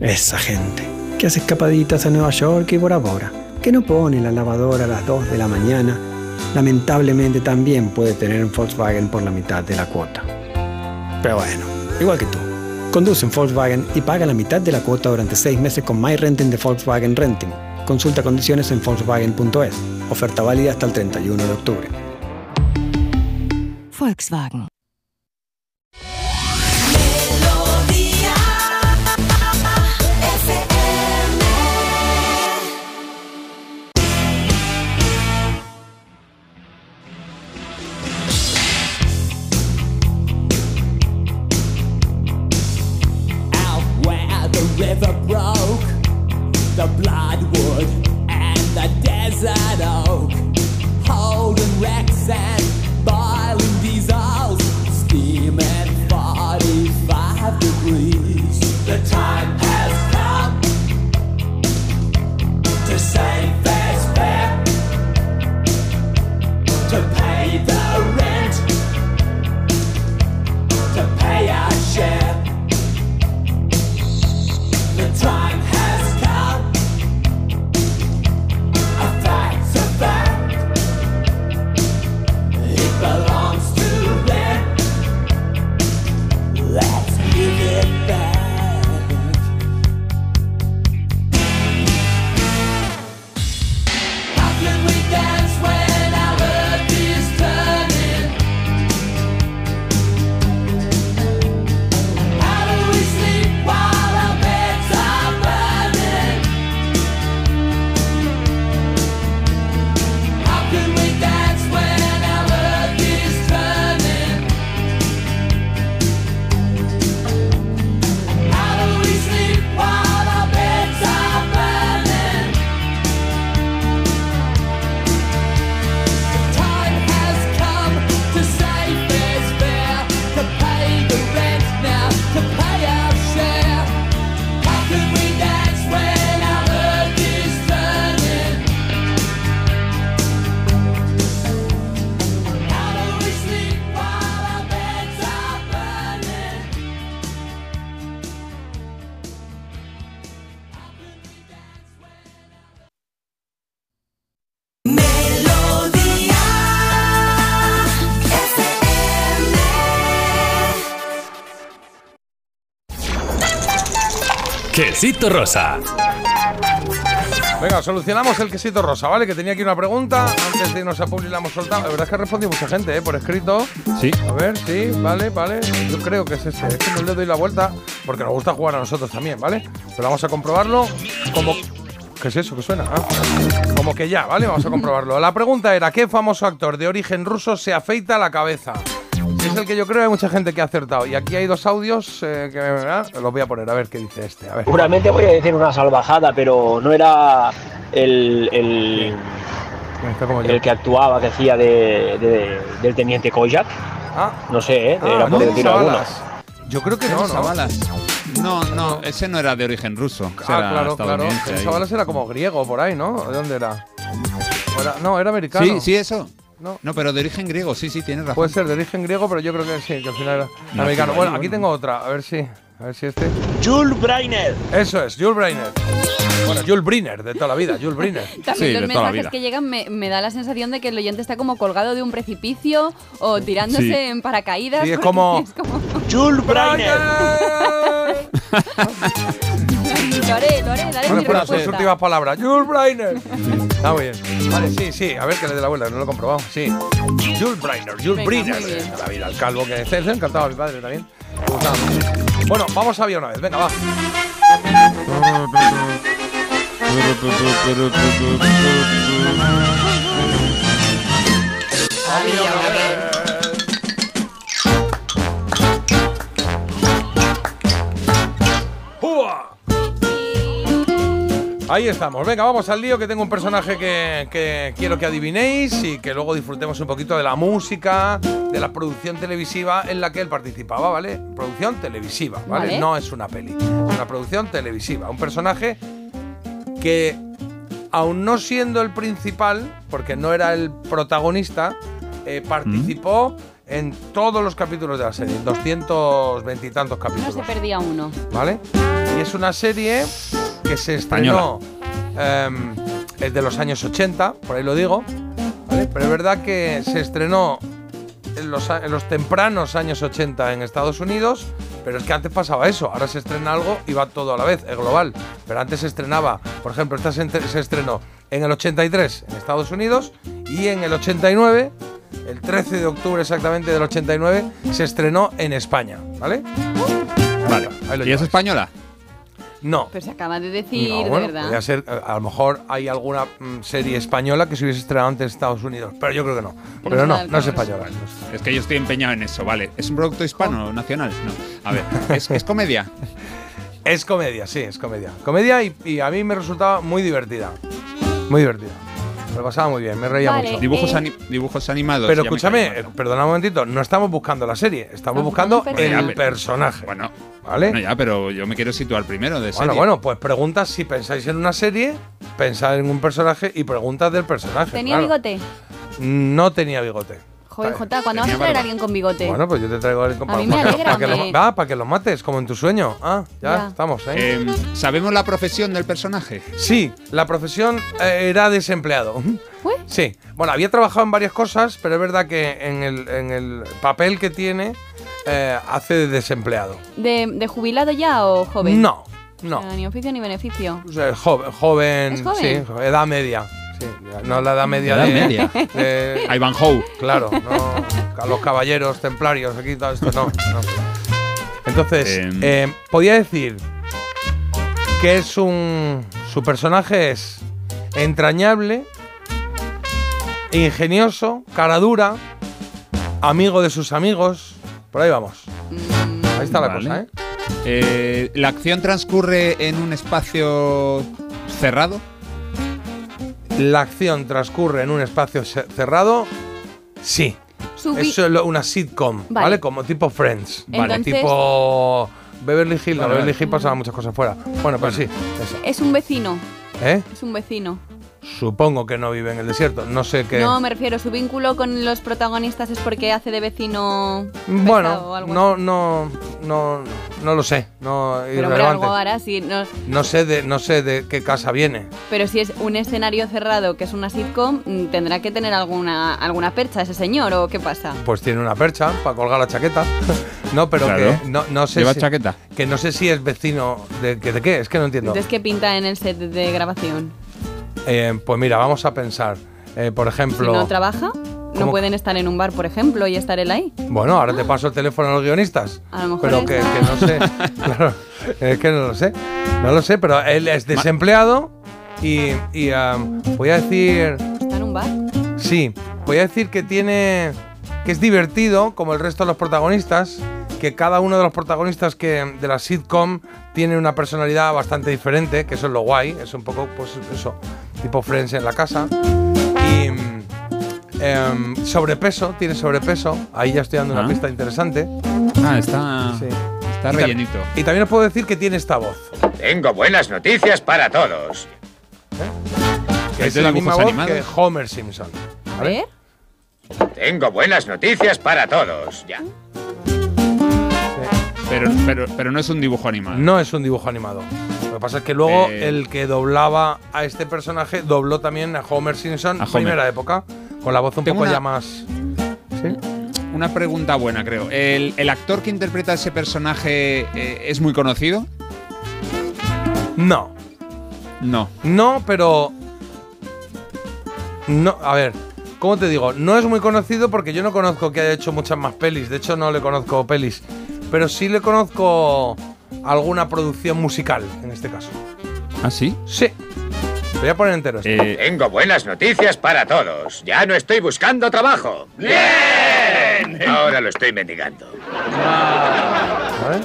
Esa gente que hace escapaditas a Nueva York y Bora Bora, que no pone la lavadora a las 2 de la mañana, lamentablemente también puede tener un Volkswagen por la mitad de la cuota. Pero bueno, igual que tú. Conduce un Volkswagen y paga la mitad de la cuota durante 6 meses con My Renting de Volkswagen Renting. Consulta condiciones en Volkswagen.es. Oferta válida hasta el 31 de octubre. river Quesito rosa. Venga, solucionamos el quesito rosa, ¿vale? Que tenía aquí una pregunta. Antes de irnos a publicar la hemos soltado. La verdad es que ha respondido mucha gente, ¿eh? Por escrito. Sí. A ver, sí, vale, vale. Yo creo que es ese. Es que no le doy la vuelta porque nos gusta jugar a nosotros también, ¿vale? Pero vamos a comprobarlo como... ¿Qué es eso? ¿Qué suena? Ah, como que ya, ¿vale? Vamos a comprobarlo. La pregunta era, ¿qué famoso actor de origen ruso se afeita la cabeza? Si es el que yo creo hay mucha gente que ha acertado. Y aquí hay dos audios eh, que ah, los voy a poner a ver qué dice este. A ver. Seguramente voy a decir una salvajada, pero no era el, el, como el que actuaba, que hacía de, de- del teniente Kojak. Ah. No sé, ¿eh? Ah, era por no, decir. Yo creo que no, ¿no? No, no, ese no era de origen ruso. ese Ah, era claro, claro. estadounidense ahí. Era como griego por ahí, ¿no? ¿De dónde era? ¿O era- no, era americano. Sí, sí, eso. No. No, pero de origen griego, sí, sí, tienes razón. Puede ser de origen griego, pero yo creo que sí, que al final era No, americano. sí, bueno, bueno, aquí tengo otra, a ver si. A ver si este. Jules Breiner. Eso es, Jules Breiner. Bueno, Jules Briner, de toda la vida, Jules Briner. También los mensajes que llegan me, me da la sensación de que el oyente está como colgado de un precipicio o tirándose Sí. en paracaídas. Sí, es como- es como- Jules Breiner. lo haré, lo haré, daré mi pues sus respuesta. últimas palabras. Jules Breiner. Está muy bien. Vale, sí, sí. A ver que le dé la vuelta, no lo he comprobado. Sí. Jules Breiner, Jules Venga, Briner. muy bien. De la vida, el calvo que es. Le encantaba a mi padre también. Me gustaba mucho. Bueno, vamos a ver una vez. Venga, va. ¡Jua! Ahí estamos. Venga, vamos al lío que tengo un personaje que, que quiero que adivinéis y que luego disfrutemos un poquito de la música, de la producción televisiva en la que él participaba, ¿vale? Producción televisiva, ¿vale? Vale. No es una peli, es una producción televisiva. Un personaje que, aun no siendo el principal, porque no era el protagonista, eh, participó en todos los capítulos de la serie, 220 y tantos No capítulos. se perdía uno. ¿vale? Y es una serie que se estrenó em, es de los años 80, por ahí lo digo, ¿vale? Pero es verdad que se estrenó en los, en los tempranos años 80 en Estados Unidos, pero es que antes pasaba eso, ahora se estrena algo y va todo a la vez, es global. Pero antes se estrenaba, por ejemplo, esta se, estrenó en el 83 en Estados Unidos y en el 89, el 13 de octubre exactamente del 89, se estrenó en España, ¿vale? Vale. ¿Y es española? No. Pero se acaba de decir, No, de bueno, verdad. podría ser, a lo mejor hay alguna mm, serie española que se hubiese estrenado antes en Estados Unidos, pero yo creo que no. Pero no no, es española. Es que yo estoy empeñado en eso, vale. ¿Es un producto hispano, nacional? No. A ver, ¿es, es comedia? Es comedia, sí, es comedia. Comedia y, y a mí me resultaba muy divertida. Muy divertida. Me lo pasaba muy bien, me reía Vale, mucho. Dibujos, Eh. ani- dibujos animados. Pero escúchame, eh, perdona un momentito, no estamos buscando la serie, estamos buscando el personaje. personaje. Bueno, ¿Vale? bueno, ya, pero yo me quiero situar primero de Bueno, serie. bueno, pues preguntas si pensáis en una serie, pensad en un personaje y preguntas del personaje. ¿Tenía claro. bigote? No tenía bigote. Joder, Jota, ¿cuándo vas a traer a alguien con bigote? Bueno, pues yo te traigo el A mí me alegra, que lo, me- va, para que lo mates, como en tu sueño. Ah, ya, Ya. estamos, ¿eh? Eh, ¿Sabemos la profesión del personaje? Sí, la profesión eh, era desempleado. Sí. Bueno, había trabajado en varias cosas, pero es verdad que en el, en el papel que tiene eh, hace de desempleado. ¿De, de jubilado ya o joven? No, no. O sea, ni oficio ni beneficio. O sea, joven, joven, ¿Es joven? sí, edad media. Sí, no la edad media Edad de, media. de- Ivanhoe. Claro, no, a los caballeros templarios, aquí todo esto, no. no. Entonces, Em. eh, podía decir que es un. Su personaje es entrañable, ingenioso, cara dura, amigo de sus amigos. Por ahí vamos. Ahí está la cosa, ¿eh? Eh, ¿La acción transcurre en un espacio cerrado? La acción transcurre en un espacio cerrado. Sí. Eso es lo- una sitcom, ¿vale? Vale. Como tipo Friends. Vale. Tipo Beverly Hills. No, Beverly. Hills pasaban muchas cosas fuera. Bueno, pues sí. eso. Es un vecino. ¿Eh? Es un vecino. Supongo que no vive en el desierto. No sé qué. No, me refiero, su vínculo con los protagonistas es porque hace de vecino. o bueno, algo no, no, no, no lo sé. No, Pero hombre, algo hará, sí. No, No sé de, no sé de qué casa viene. pero si es un escenario cerrado que es una sitcom, mm, tendrá que tener alguna, alguna percha ese señor, ¿o qué pasa? Pues tiene una percha para colgar la chaqueta. no, pero Claro. que no, no sé ¿Lleva si, chaqueta? Que no sé si es vecino de, que- de qué. Es que no entiendo. Entonces, ¿qué pinta en el set de grabación? Eh, pues mira, vamos a pensar. Eh, por Si ejemplo. no trabaja, ¿Cómo? no pueden estar en un bar, por ejemplo, y estar él ahí. Bueno, ahora te paso el teléfono a los guionistas. A lo mejor Pero que, que no sé. claro, es que no lo sé. No lo sé, pero él es desempleado y, y am, voy a decir. ¿Está en un bar? Sí, voy a decir que tiene. que es divertido, como el resto de los protagonistas. Que cada uno de los protagonistas que, de la sitcom tiene una personalidad bastante diferente, que eso es lo guay. Es un poco, pues eso, tipo Friends en la casa. Y. em, sobrepeso, tiene sobrepeso. Ahí ya estoy dando una Ah. pista interesante. Ah, está, Sí. está Y ta- rellenito. Y también os puedo decir que tiene esta voz. Tengo buenas noticias para todos. Que ¿Es la misma voz animados? que Homer Simpson. A ¿vale? ver. Tengo buenas noticias para todos. Ya. Pero, pero, pero no es un dibujo animado. No es un dibujo animado. Lo que pasa es que luego Eh. el que doblaba a este personaje dobló también a Homer Simpson, A Homer. primera época, con la voz un Tengo poco una- ya más. ¿Sí? Una pregunta buena, creo. ¿El, el actor que interpreta ese personaje eh, es muy conocido? No. No. No, pero. No, a ver. ¿Cómo te digo? No es muy conocido porque yo no conozco que haya hecho muchas más pelis. De hecho, no le conozco pelis. Pero sí le conozco alguna producción musical, en este caso. ¿Ah, sí? Sí. Voy a poner entero esto. Eh, Tengo buenas noticias para todos. Ya no estoy buscando trabajo. ¡Bien! Ahora lo estoy mendigando. ¿Vale?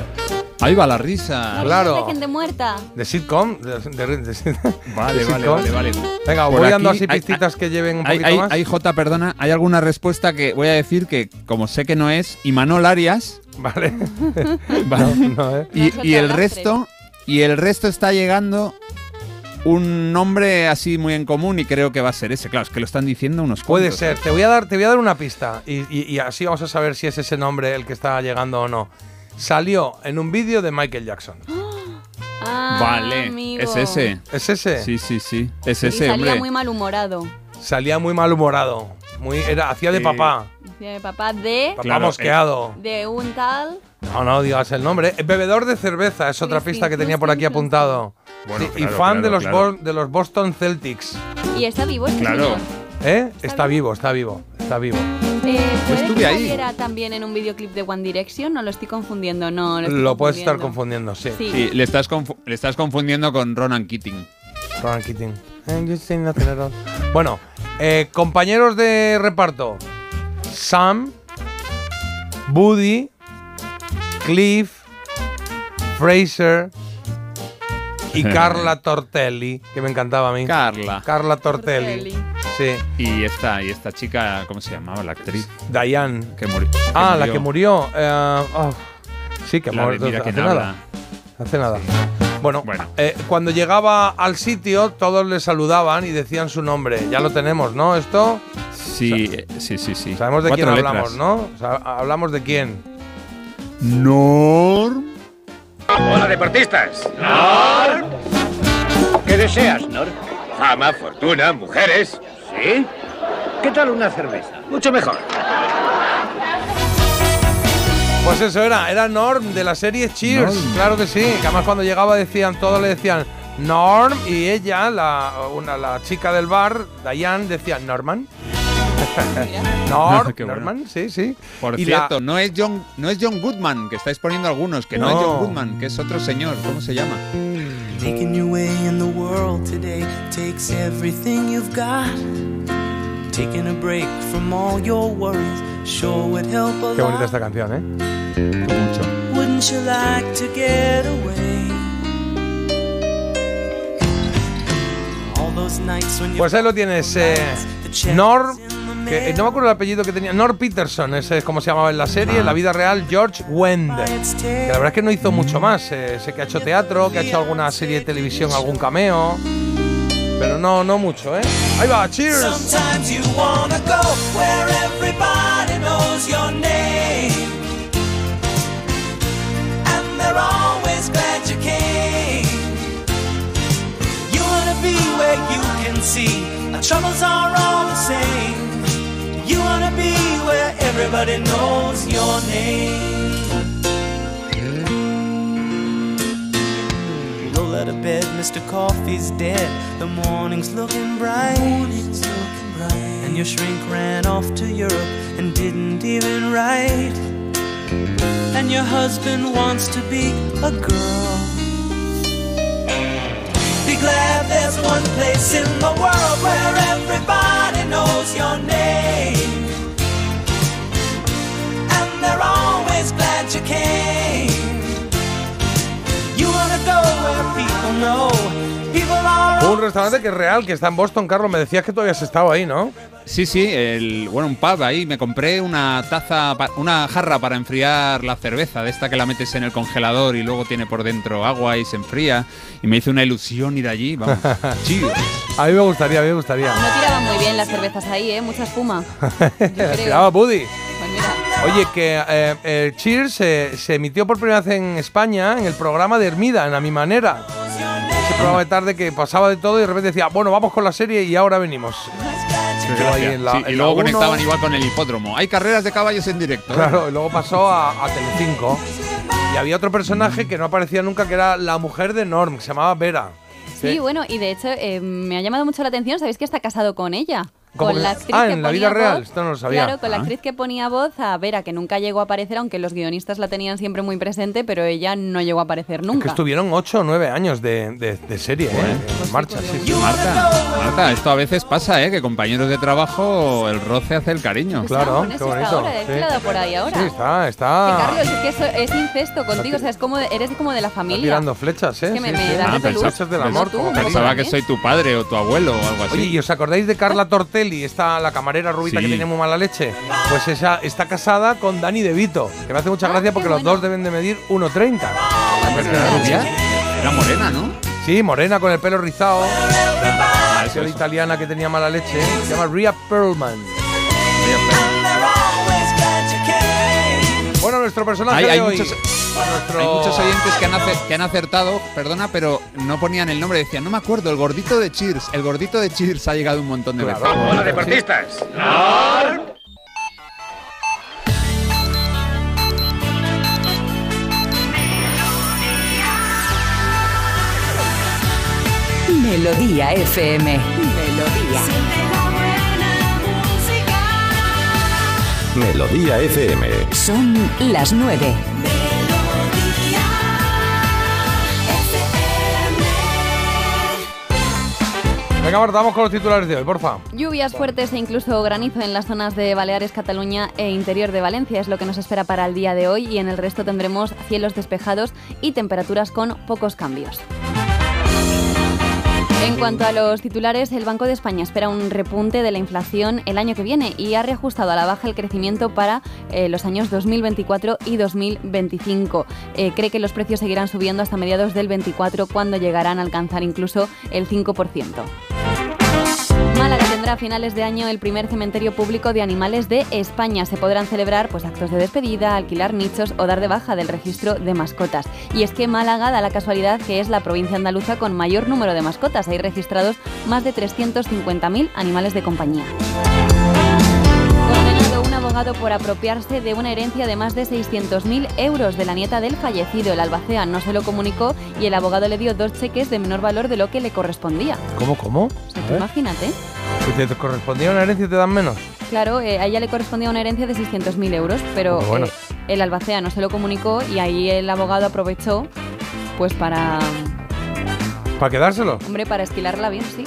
Ahí va la risa. Claro. De gente muerta. De sitcom. De, de- de- Vale, de vale, sitcom. vale, vale. Venga, Por voy dando aquí así hay- pistitas que lleven un poquito hay- más. hay, J, perdona, hay alguna respuesta que voy a decir que, como sé que no es, Imanol Arias, Vale. Vale. No, no, ¿eh? y, y el resto, y el resto está llegando un nombre así muy en común y creo que va a ser ese. Claro, es que lo están diciendo unos Puede cuantos. ser. Te voy a dar, te voy a dar una pista y, y- y así vamos a saber si es ese nombre el que está llegando o no. Salió en un vídeo de Michael Jackson. Ah, Vale, amigo. es ese. ¿Es ese? Sí, sí, sí. Es Y ese, salía hombre. muy malhumorado. Salía muy malhumorado. Muy, era, hacía de Sí. papá. Decía de papá de. Papá Claro, mosqueado. De un tal. No, no digas el nombre. Eh, Bebedor de cerveza es otra pista que tenía por aquí apuntado. Bueno, Sí, y claro, fan de, claro, los claro. De los Boston Celtics. Y está vivo este Claro. señor. ¿Eh? Está vivo, está vivo, está vivo. Eh, ¿Puede estuve que ahí. saliera también en un videoclip de One Direction? No lo estoy confundiendo, no. Lo, estoy Lo puedes estar confundiendo. sí. Sí. Sí, le estás, confu- le estás confundiendo con Ronan Keating. Ronan Keating. Eh. Bueno, eh, compañeros de reparto. Sam, Buddy, Cliff, Fraser, y Carla Tortelli, que me encantaba a mí. Carla. Carla Tortelli. Sí. Y esta, y esta chica, ¿cómo se llamaba la actriz? Diane. Que, muri- que Ah, la murió. que murió. eh, oh, sí, que murió. Mira hace nada. habla. Hace nada. Bueno, eh, cuando llegaba al sitio, todos le saludaban y decían su nombre. Ya lo tenemos, ¿no? Esto. Sí, eh, sí, sí, sí. Sabemos de Cuatro quién letras. hablamos, ¿no? O sea, hablamos de quién. Norm. Hola, deportistas. Norm. ¿Qué deseas, Norm? Fama, fortuna, mujeres. ¿Sí? ¿Qué tal una cerveza? Mucho mejor. Pues eso era, era Norm de la serie Cheers, Norm. claro que sí. Que además cuando llegaba decían, todos le decían Norm y ella, la, una, la chica del bar, Diane, decía Norman. Bueno. Norman, sí, sí. Por Y la- cierto, no, es John, no es John Goodman, que estáis poniendo algunos, que no, No. es John Goodman, que es otro señor. ¿Cómo se llama? Making your way in the world today takes everything you've got. Taking a break from all your worries sure would help a Qué bonita esta canción, ¿eh? Mucho. Wouldn't you like to get away? All those nights when you Pues ahí lo tienes, eh, Norm, que eh, no me acuerdo el apellido que tenía, Norm Peterson, ese es como se llamaba en la serie, en la vida real, George Wend. Que la verdad es que no hizo mucho más, eh, sé que ha hecho teatro, que ha hecho alguna serie de televisión, algún cameo, pero no, no mucho, ¿eh? Ahí va, cheers. Sometimes you wanna go where everybody knows your name. And they're always glad you. You wanna be where you can see our troubles are all the same. You wanna be where everybody knows your name. Roll out of bed, Mr. Coffee's dead. The morning's looking bright. And your shrink ran off to Europe and didn't even write. And your husband wants to be a girl. Be glad there's one place in the world where everybody knows your name. And they're always glad you came. You wanna go where people know. Un restaurante que es real, que está en Boston, Carlos, me decías que todavía has estado ahí, ¿no? Sí, sí, el, bueno, un pub ahí. Me compré una taza, una jarra para enfriar la cerveza, de esta que la metes en el congelador y luego tiene por dentro agua y se enfría. Y me hizo una ilusión ir allí, vamos. Chido. A mí me gustaría, a mí me gustaría. No tiraban muy bien las cervezas ahí, ¿eh? Mucha espuma. creo. Tiraba Buddy. Pues mira. Oye, que eh, el Cheers se, se emitió por primera vez en España en el programa de Hermida, en A Mi Manera. Ese programa de tarde que pasaba de todo y de repente decía, bueno, vamos con la serie y ahora venimos. En la- Sí, en y luego conectaban igual con el hipódromo. Hay carreras de caballos en directo. ¿eh? Claro, y luego pasó a, a Telecinco. Y había otro personaje que no aparecía nunca, que era la mujer de Norm, que se llamaba Vera. Sí, bueno, y de hecho eh, me ha llamado mucho la atención, ¿sabéis que está casado con ella? ¿Cómo Con que- la actriz Ah, que en la ponía vida real, voz- esto no lo sabía. Claro, con la Ah. actriz que ponía voz a Vera, que nunca llegó a aparecer, aunque los guionistas la tenían siempre muy presente, pero ella no llegó a aparecer Que nunca. estuvieron 8 o 9 años de, de- de serie, ¿eh? En marcha, sí, sí. Marta, Marta, esto a veces pasa, ¿eh? Que compañeros de trabajo, el roce hace el cariño. Claro, eso qué está bonito. ahora, es que sí. la da por ahí ahora. Sí, está, Que, está. Carlos, es que eso es incesto contigo, o sea, es como de- eres como de la Está familia. tirando flechas, ¿eh? Es que me- Sí, me sí. da Ah. Flechas del amor. Pensaba que soy tu padre o tu abuelo o algo así. Oye, ¿y os acordáis de Carla Tortelli, esta la camarera rubita Sí. que tiene muy mala leche? Pues esa está casada con Dani De Vito, que me hace mucha gracia porque los dos deben de medir 1,30. Pero era rubia. Era morena, ¿no? Sí, morena con el pelo rizado. Ah, La eso. italiana que tenía mala leche. Se llama Rhea Perlman. Bueno, nuestro personaje Hay, hay de hoy. muchos, nuestro- hay muchos oyentes que han, ace- que han acertado, perdona, pero no ponían el nombre. Decían, no me acuerdo, el gordito de Cheers. El gordito de Cheers ha llegado un montón de veces. Hola, deportistas. Norm. Melodía FM. Melodía. Melodía FM. Son las nueve. Venga, Marta, vamos con los titulares de hoy, porfa. Lluvias fuertes e incluso granizo en las zonas de Baleares, Cataluña e interior de Valencia es lo que nos espera para el día de hoy y en el resto tendremos cielos despejados y temperaturas con pocos cambios. En cuanto a los titulares, el Banco de España espera un repunte de la inflación el año que viene y ha reajustado a la baja el crecimiento para eh, los años 2024 y 2025. Eh, cree que los precios seguirán subiendo hasta mediados del 24 cuando llegarán a alcanzar incluso el 5%. Tendrá a finales de año el primer cementerio público de animales de España. Se podrán celebrar pues, actos de despedida, alquilar nichos o dar de baja del registro de mascotas. Y es que Málaga da la casualidad que es la provincia andaluza con mayor número de mascotas. Hay registrados más de 350.000 animales de compañía. Un abogado por apropiarse de una herencia de más de 600.000 euros de la nieta del fallecido. El albacea no se lo comunicó y el abogado le dio dos cheques de menor valor de lo que le correspondía. ¿Cómo, cómo? O sea, imagínate. Si te correspondía una herencia y te dan menos. Claro, eh, a ella le correspondía una herencia de 600.000 euros, pero Pues bueno. eh, el albacea no se lo comunicó y ahí el abogado aprovechó pues para, ¿Para quedárselo? hombre, para esquilarla bien, sí.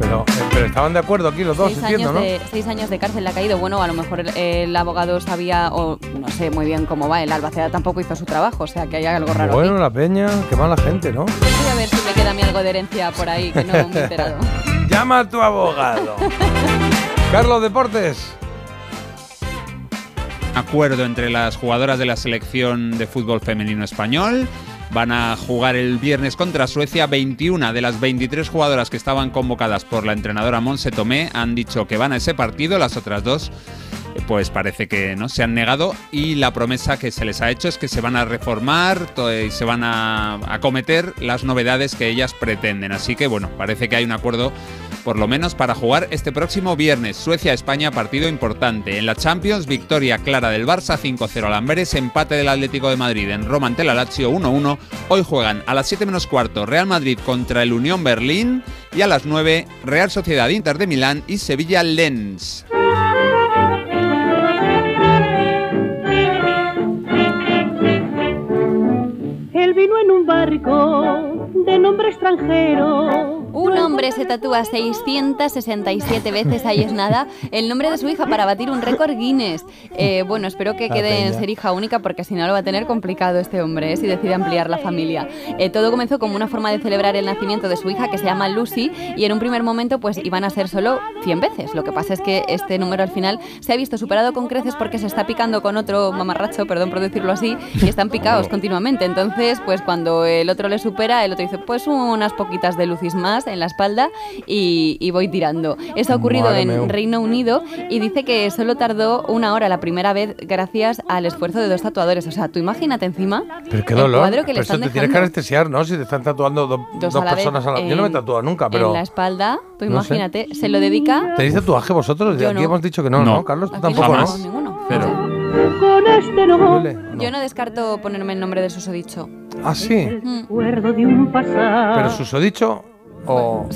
Pero, eh, pero estaban de acuerdo aquí los dos, seis, entiendo, años ¿no? de, seis años de cárcel le ha caído. Bueno, a lo mejor el, el abogado sabía, o no sé muy bien cómo va, el albacea tampoco hizo su trabajo, o sea que hay algo raro Bueno, aquí. la peña, qué mala gente, ¿no? Voy a ver si me queda a mí algo de herencia por ahí, que no me he enterado. Llama a tu abogado. Carlos Deportes. acuerdo entre las jugadoras de la selección de fútbol femenino español. Van a jugar el viernes contra Suecia. 21 de las 23 jugadoras que estaban convocadas por la entrenadora Monse Tomé han dicho que van a ese partido. Las otras dos, eh, pues parece que no se han negado. Y la promesa que se les ha hecho es que se van a reformar to- y se van a acometer las novedades que ellas pretenden. Así que bueno, parece que hay un acuerdo por lo menos para jugar este próximo viernes. Suecia-España, partido importante. En la Champions, victoria clara del Barça 5-0 al Amberes, empate del Atlético de Madrid en Roma ante la Lazio 1-1. Hoy juegan a las 7 menos cuarto Real Madrid contra el Unión Berlín y a las 9 Real Sociedad Inter de Milán y Sevilla Lens. Él vino en un barco de nombre extranjero. Un hombre se tatúa 667 veces, ahí es nada, el nombre de su hija para batir un récord Guinness. Eh, bueno, espero que quede en ser hija única porque si no lo va a tener complicado este hombre eh, si decide ampliar la familia. Eh, todo comenzó como una forma de celebrar el nacimiento de su hija que se llama Lucy y en un primer momento pues iban a ser solo 100 veces. Lo que pasa es que este número al final se ha visto superado con creces porque se está picando con otro mamarracho, perdón por decirlo así, y están picados continuamente. Entonces, pues cuando el otro le supera, el otro dice, pues unas poquitas de lucis más en la espalda y, y voy tirando. Eso ha ocurrido Madre en. Reino Unido y dice que solo tardó una hora la primera vez gracias al esfuerzo de dos tatuadores. O sea, tú imagínate encima Pero qué el dolor. cuadro que Pero están te tienes que anestesiar, ¿no? Si te están tatuando do- Dos dos, a la vez personas a la Yo no me he en- tatuado nunca, pero. En la espalda, tú No sé. imagínate, se lo dedica... ¿Tenéis tatuaje vosotros? Yo Aquí no. hemos dicho que no, ¿no? No. Carlos, tú tampoco, no ¿no? tenemos ninguno. Con este no. Yo no descarto ponerme el nombre del susodicho. Ah, sí. Recuerdo de un pasado. Pero susodicho o,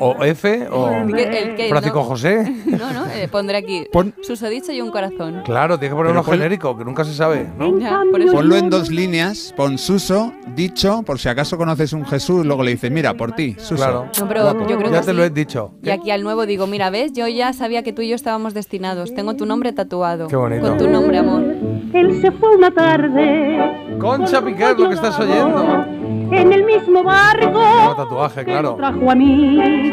o F o El que- el que Francisco no. José. No, no, eh, pondré aquí Pon- susodicho y un corazón. Claro, tienes que poner uno pon- genérico, que nunca se sabe, ¿no? Ya, por eso. Ponlo en dos líneas, pon Suso, dicho, por si acaso conoces un Jesús, luego le dices, mira, por ti, Suso. Claro. No, pero Guapo. yo creo Ya que te sí. lo he dicho. Y aquí al nuevo digo, mira, ves, yo ya sabía que tú y yo estábamos destinados. Tengo tu nombre tatuado. Qué bonito. Con tu nombre, amor. Él se fue una tarde. Concha Piquer, lo que estás oyendo. En el mismo barco. Nuevo tatuaje, claro. Trajo a mí.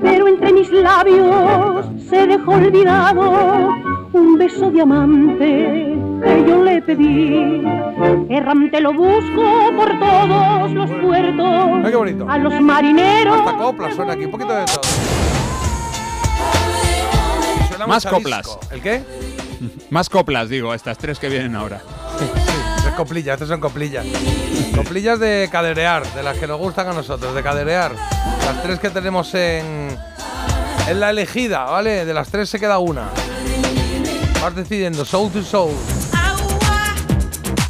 Pero entre mis labios se dejó olvidado un beso diamante que yo le pedí. Errante lo busco por todos los puertos. Ay, qué bonito. A los marineros. Hasta copla suena aquí, un poquito de todo. Suena Más coplas. disco. ¿El qué? Más coplas, digo, estas tres que vienen ahora. Sí, es coplillas, estas son coplillas. Coplillas de caderear, de las que nos gustan a nosotros, de caderear. Las tres que tenemos en, en la elegida, ¿vale? De las tres se queda una. Vas decidiendo, Soul to Soul.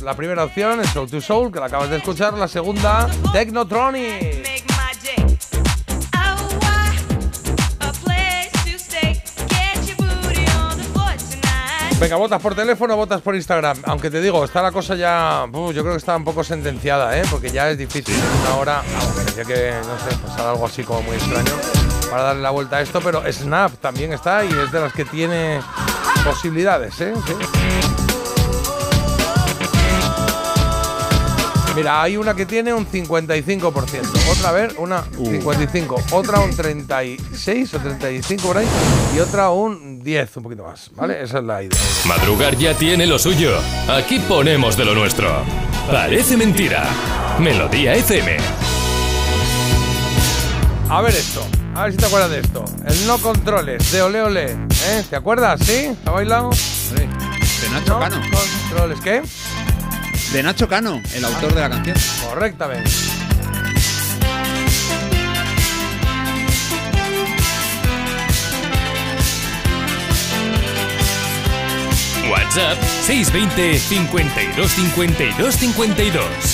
La primera opción es Soul to Soul, que la acabas de escuchar. La segunda, Technotronic. Venga, votas por teléfono, votas por Instagram. Aunque te digo, está la cosa ya. uf, yo creo que está un poco sentenciada, ¿eh? Porque ya es difícil en una hora. Tendría que, no sé, pasar algo así como muy extraño para darle la vuelta a esto. Pero Snap también está y es de las que tiene posibilidades, ¿eh? Mira, hay una que tiene un 55%. Otra, a ver, una Uh. 55. Otra un 36 o 35 por ahí. Y otra un 10, un poquito más. ¿Vale? Esa es la idea. Madrugar ya tiene lo suyo. Aquí ponemos de lo nuestro. Parece mentira. Melodía FM. A ver esto. A ver si te acuerdas de esto. El no controles de Ole Ole. ¿Eh? ¿Te acuerdas? ¿Sí? ¿Te ha bailado? De Nacho No Cano. controles. ¿Qué? De Nacho Cano, el autor de la canción. Correctamente. WhatsApp 620 52 52 52.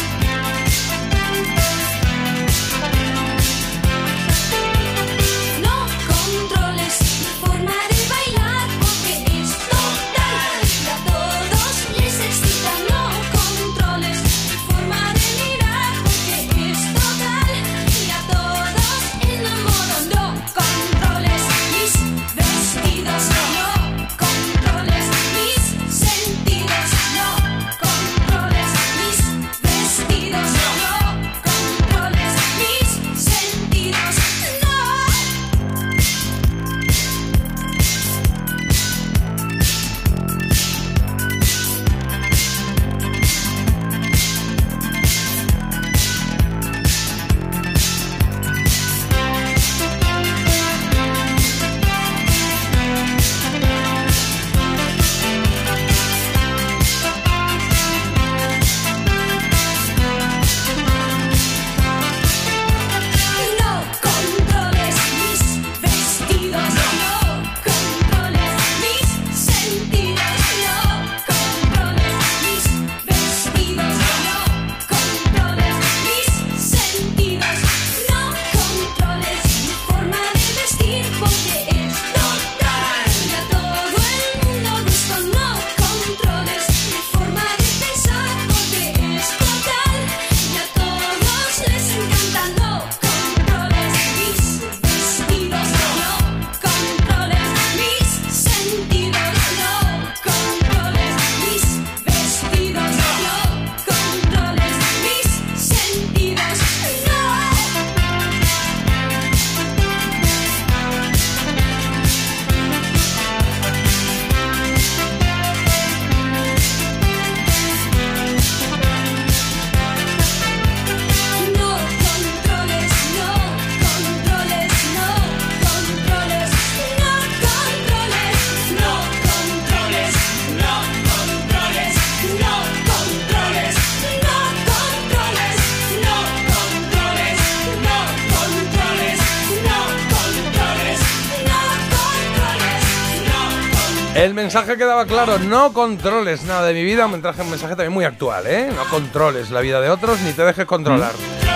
mensaje quedaba claro, no controles nada de mi vida, un mensaje, un mensaje también muy actual, ¿eh? No controles la vida de otros ni te dejes controlar.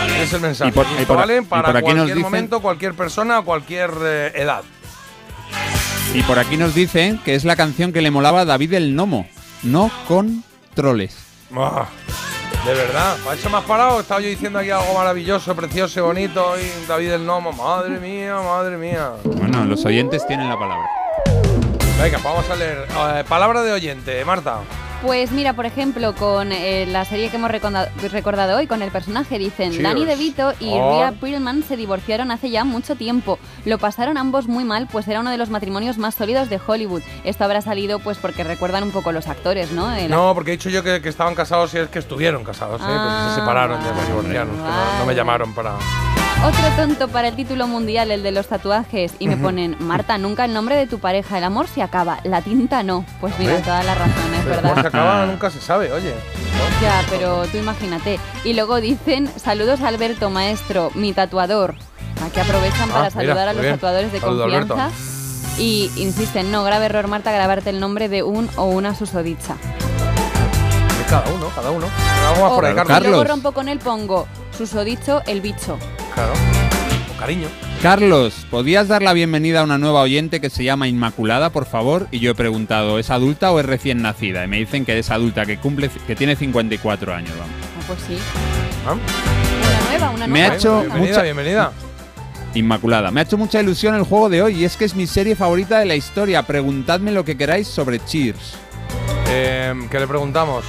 Ese es el mensaje. Y por- y por- vale y para por aquí nos cualquier dicen- momento, cualquier persona cualquier eh, edad. Y por aquí nos dicen que es la canción que le molaba a David el Nomo. No controles. Ah, de verdad, ¿para eso me has parado? Estaba yo diciendo aquí algo maravilloso, precioso y bonito y David el Nomo. Madre mía, madre mía. Bueno, los oyentes tienen la palabra. Venga, vamos a leer. eh, palabra de oyente, Marta. Pues mira, por ejemplo, con eh, la serie que hemos recordado hoy, con el personaje, dicen Cheers. Danny DeVito y Oh. Rhea Perlman se divorciaron hace ya mucho tiempo. Lo pasaron ambos muy mal, pues era uno de los matrimonios más sólidos de Hollywood. Esto habrá salido pues porque recuerdan un poco los actores, ¿no? El- No, porque he dicho yo que, que estaban casados y es que estuvieron casados, ¿eh? Pues Ah, se separaron, ya vale, se divorciaron. no- no, me llamaron para. Otro tonto para el título mundial, el de los tatuajes. Y me ponen, Marta, nunca el nombre de tu pareja. El amor se acaba, la tinta no. Pues mira, Hombre. toda la razón, es Pero verdad. Acaba, nunca se sabe, oye. Ya, pero tú imagínate. Y luego dicen, saludos a Alberto, maestro, mi tatuador. Aquí aprovechan Ah, para mira, saludar a los bien. tatuadores de Saludo, Alberto. confianza. Y insisten, no, grave error, Marta, grabarte el nombre de un o una susodicha. De Cada uno, cada uno. Algo más O, por ahí, si Carlos. luego rompo con él, pongo susodicho, el bicho. Claro. Cariño. Carlos, ¿podías dar la bienvenida a una nueva oyente que se llama Inmaculada, por favor? Y yo he preguntado, ¿es adulta o es recién nacida? Y me dicen que es adulta, que cumple, que tiene 54 años, vamos. Ah, pues sí. Ah. Una nueva, una Me nueva. ha hecho Bienvenida, mucha- bienvenida. Inmaculada, me ha hecho mucha ilusión el juego de hoy y es que es mi serie favorita de la historia. Preguntadme lo que queráis sobre Cheers. Em, ¿Qué le preguntamos?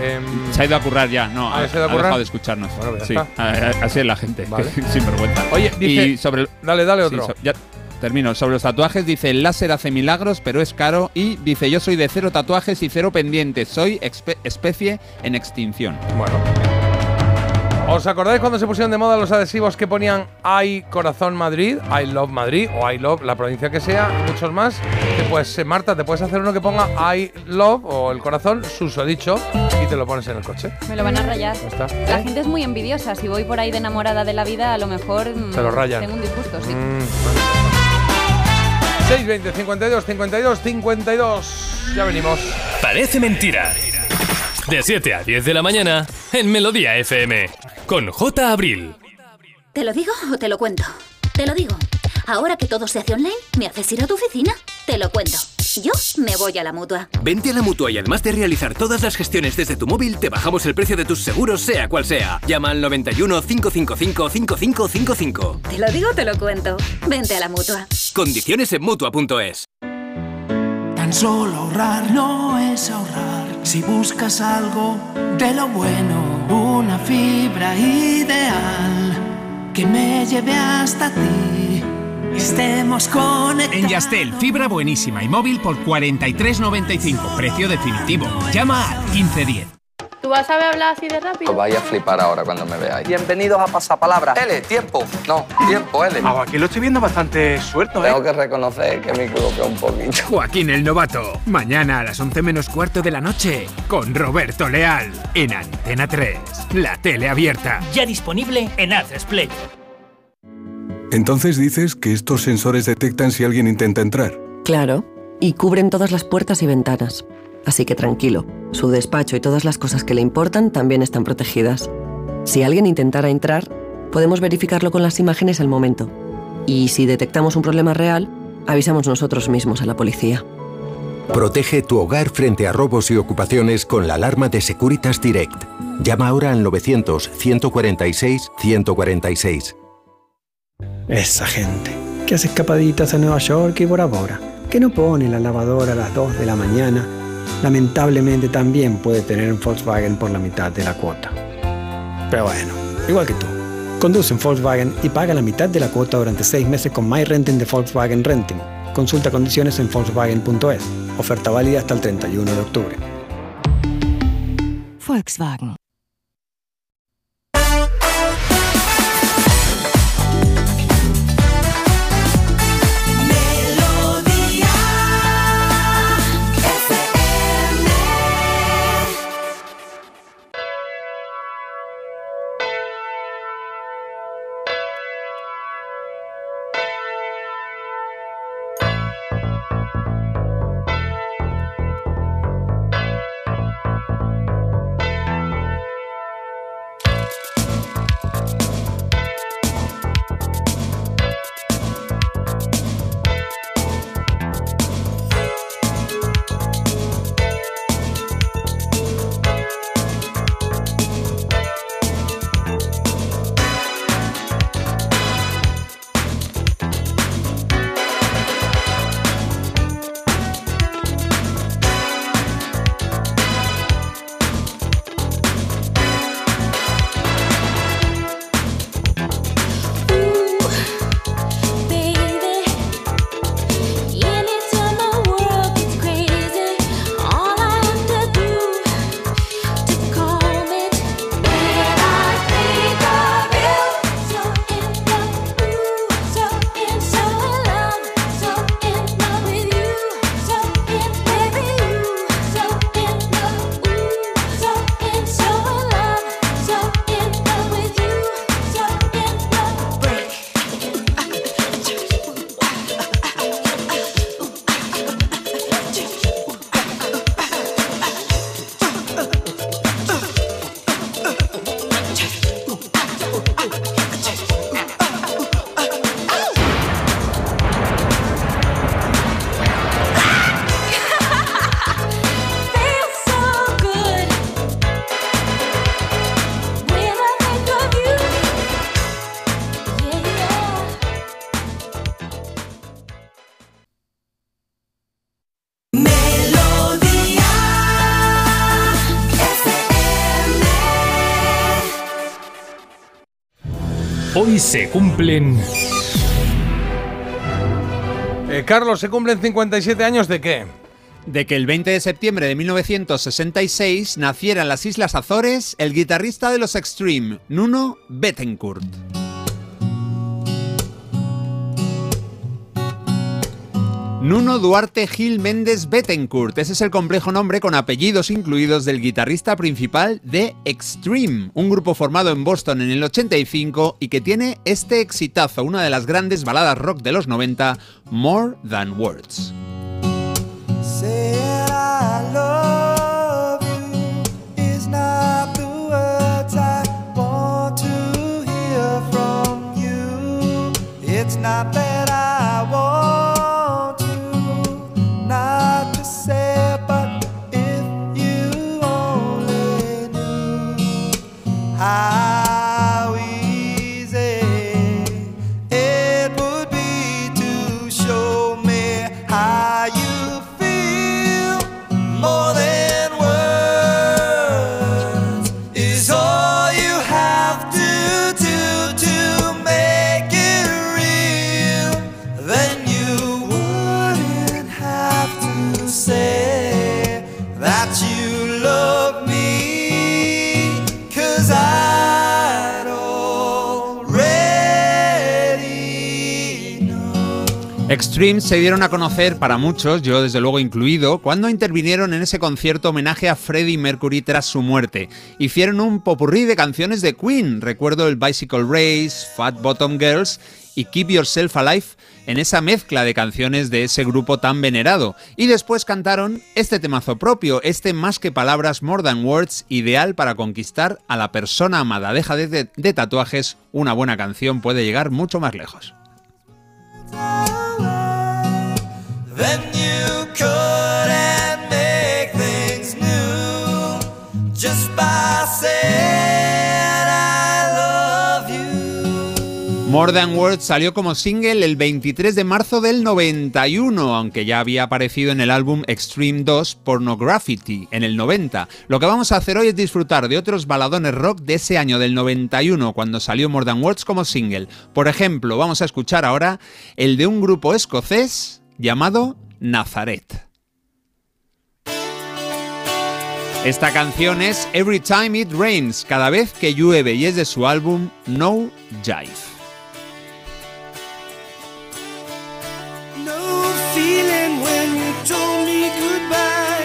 Em, Se ha ido a currar ya, no, Ah, ha, ¿se ha ido a ha currar? dejado de escucharnos. Bueno, pues sí, así es la gente, Vale. sin vergüenza. Oye, dice- y sobre el- Dale, dale Sí, otro. so- ya termino. Sobre los tatuajes dice, el láser hace milagros, pero es caro. Y dice, yo soy de cero tatuajes y cero pendientes. Soy especie en extinción. Bueno. ¿Os acordáis cuando se pusieron de moda los adhesivos que ponían I Corazón Madrid, I Love Madrid o I Love la provincia que sea, muchos más? Que pues, eh, Marta, te puedes hacer uno que ponga I Love o el corazón susodicho y te lo pones en el coche. Me lo van a rayar. Ya está. La gente es muy envidiosa. Si voy por ahí de enamorada de la vida, a lo mejor mm, Te lo rayan. tengo un disgusto, sí. Mm, 620 52 52 52. Ya venimos. Parece mentira. De 7 a 10 de la mañana en Melodía FM. Con J. Abril. ¿Te lo digo o te lo cuento? Te lo digo. Ahora que todo se hace online, ¿me haces ir a tu oficina? Te lo cuento. Yo me voy a la mutua. Vente a la mutua y además de realizar todas las gestiones desde tu móvil, te bajamos el precio de tus seguros, sea cual sea. Llama al 91 555 5555. Te lo digo o te lo cuento. Vente a la mutua. Condiciones en mutua.es. Tan solo ahorrar no es ahorrar. Si buscas algo de lo bueno, una fibra ideal que me lleve hasta ti. Estemos conectados. En Yastel, fibra buenísima y móvil por 43.95, precio definitivo. Llama al 1510. ¿Tú vas a saber hablar así de rápido? Os vais a flipar ahora cuando me veáis. Bienvenidos a Pasapalabra. L, tiempo. No, tiempo, L. Ah, aquí lo estoy viendo bastante suelto, Tengo que reconocer que me equivoqué un poquito. Joaquín el Novato. Mañana a las 11 menos cuarto de la noche con Roberto Leal en Antena 3. La tele abierta. Ya disponible en Atresplay. Entonces dices que estos sensores detectan si alguien intenta entrar. Claro, y cubren todas las puertas y ventanas. Así que tranquilo, su despacho y todas las cosas que le importan también están protegidas. Si alguien intentara entrar, podemos verificarlo con las imágenes al momento. Y si detectamos un problema real, avisamos nosotros mismos a la policía. Protege tu hogar frente a robos y ocupaciones con la alarma de Securitas Direct. Llama ahora al 900-146-146. Esa gente que hace escapaditas a Nueva York y Bora Bora, que no pone la lavadora a las 2 de la mañana, lamentablemente también puede tener un Volkswagen por la mitad de la cuota. Pero bueno, igual que tú. Conduce en Volkswagen y paga la mitad de la cuota durante 6 meses con My Renting de Volkswagen Renting. Consulta condiciones en Volkswagen.es. Oferta válida hasta el 31 de octubre. Volkswagen. Hoy se cumplen... Eh, Carlos, ¿se cumplen 57 años de qué? De que el 20 de septiembre de 1966 naciera en las Islas Azores el guitarrista de los Extreme, Nuno Bettencourt. Nuno Duarte Gil Méndez Bettencourt. Ese es el complejo nombre con apellidos incluidos del guitarrista principal de Extreme, un grupo formado en Boston en el 85 y que tiene este exitazo, una de las grandes baladas rock de los 90, More Than Words. Extreme se dieron a conocer para muchos, yo desde luego incluido, cuando intervinieron en ese concierto homenaje a Freddie Mercury tras su muerte. Hicieron un popurrí de canciones de Queen, recuerdo el Bicycle Race, Fat Bottom Girls y Keep Yourself Alive en esa mezcla de canciones de ese grupo tan venerado. Y después cantaron este temazo propio, este más que palabras More Than Words, ideal para conquistar a la persona amada. Deja de, de- de tatuajes, una buena canción puede llegar mucho más lejos. More Than Words salió como single el 23 de marzo del 91, aunque ya había aparecido en el álbum Extreme 2 Pornography en el 90. Lo que vamos a hacer hoy es disfrutar de otros baladones rock de ese año del 91, cuando salió More Than Words como single. Por ejemplo, vamos a escuchar ahora el de un grupo escocés llamado Nazaret. Esta canción es Every Time It Rains, cada vez que llueve, y es de su álbum No Jive. No feeling when you told me goodbye.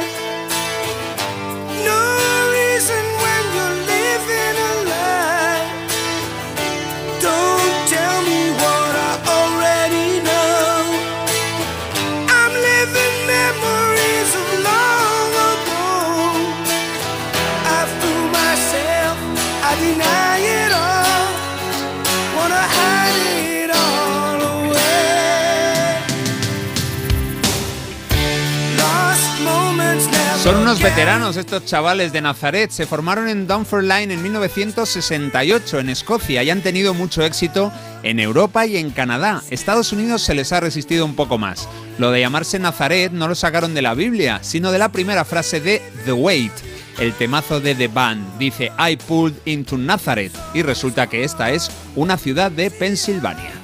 Unos veteranos estos chavales de Nazaret. Se formaron en Dunfermline en 1968 en Escocia y han tenido mucho éxito en Europa y en Canadá. Estados Unidos se les ha resistido un poco más. Lo de llamarse Nazaret no lo sacaron de la Biblia, sino de la primera frase de The Wait, el temazo de The Band. Dice I pulled into Nazareth y resulta que esta es una ciudad de Pensilvania.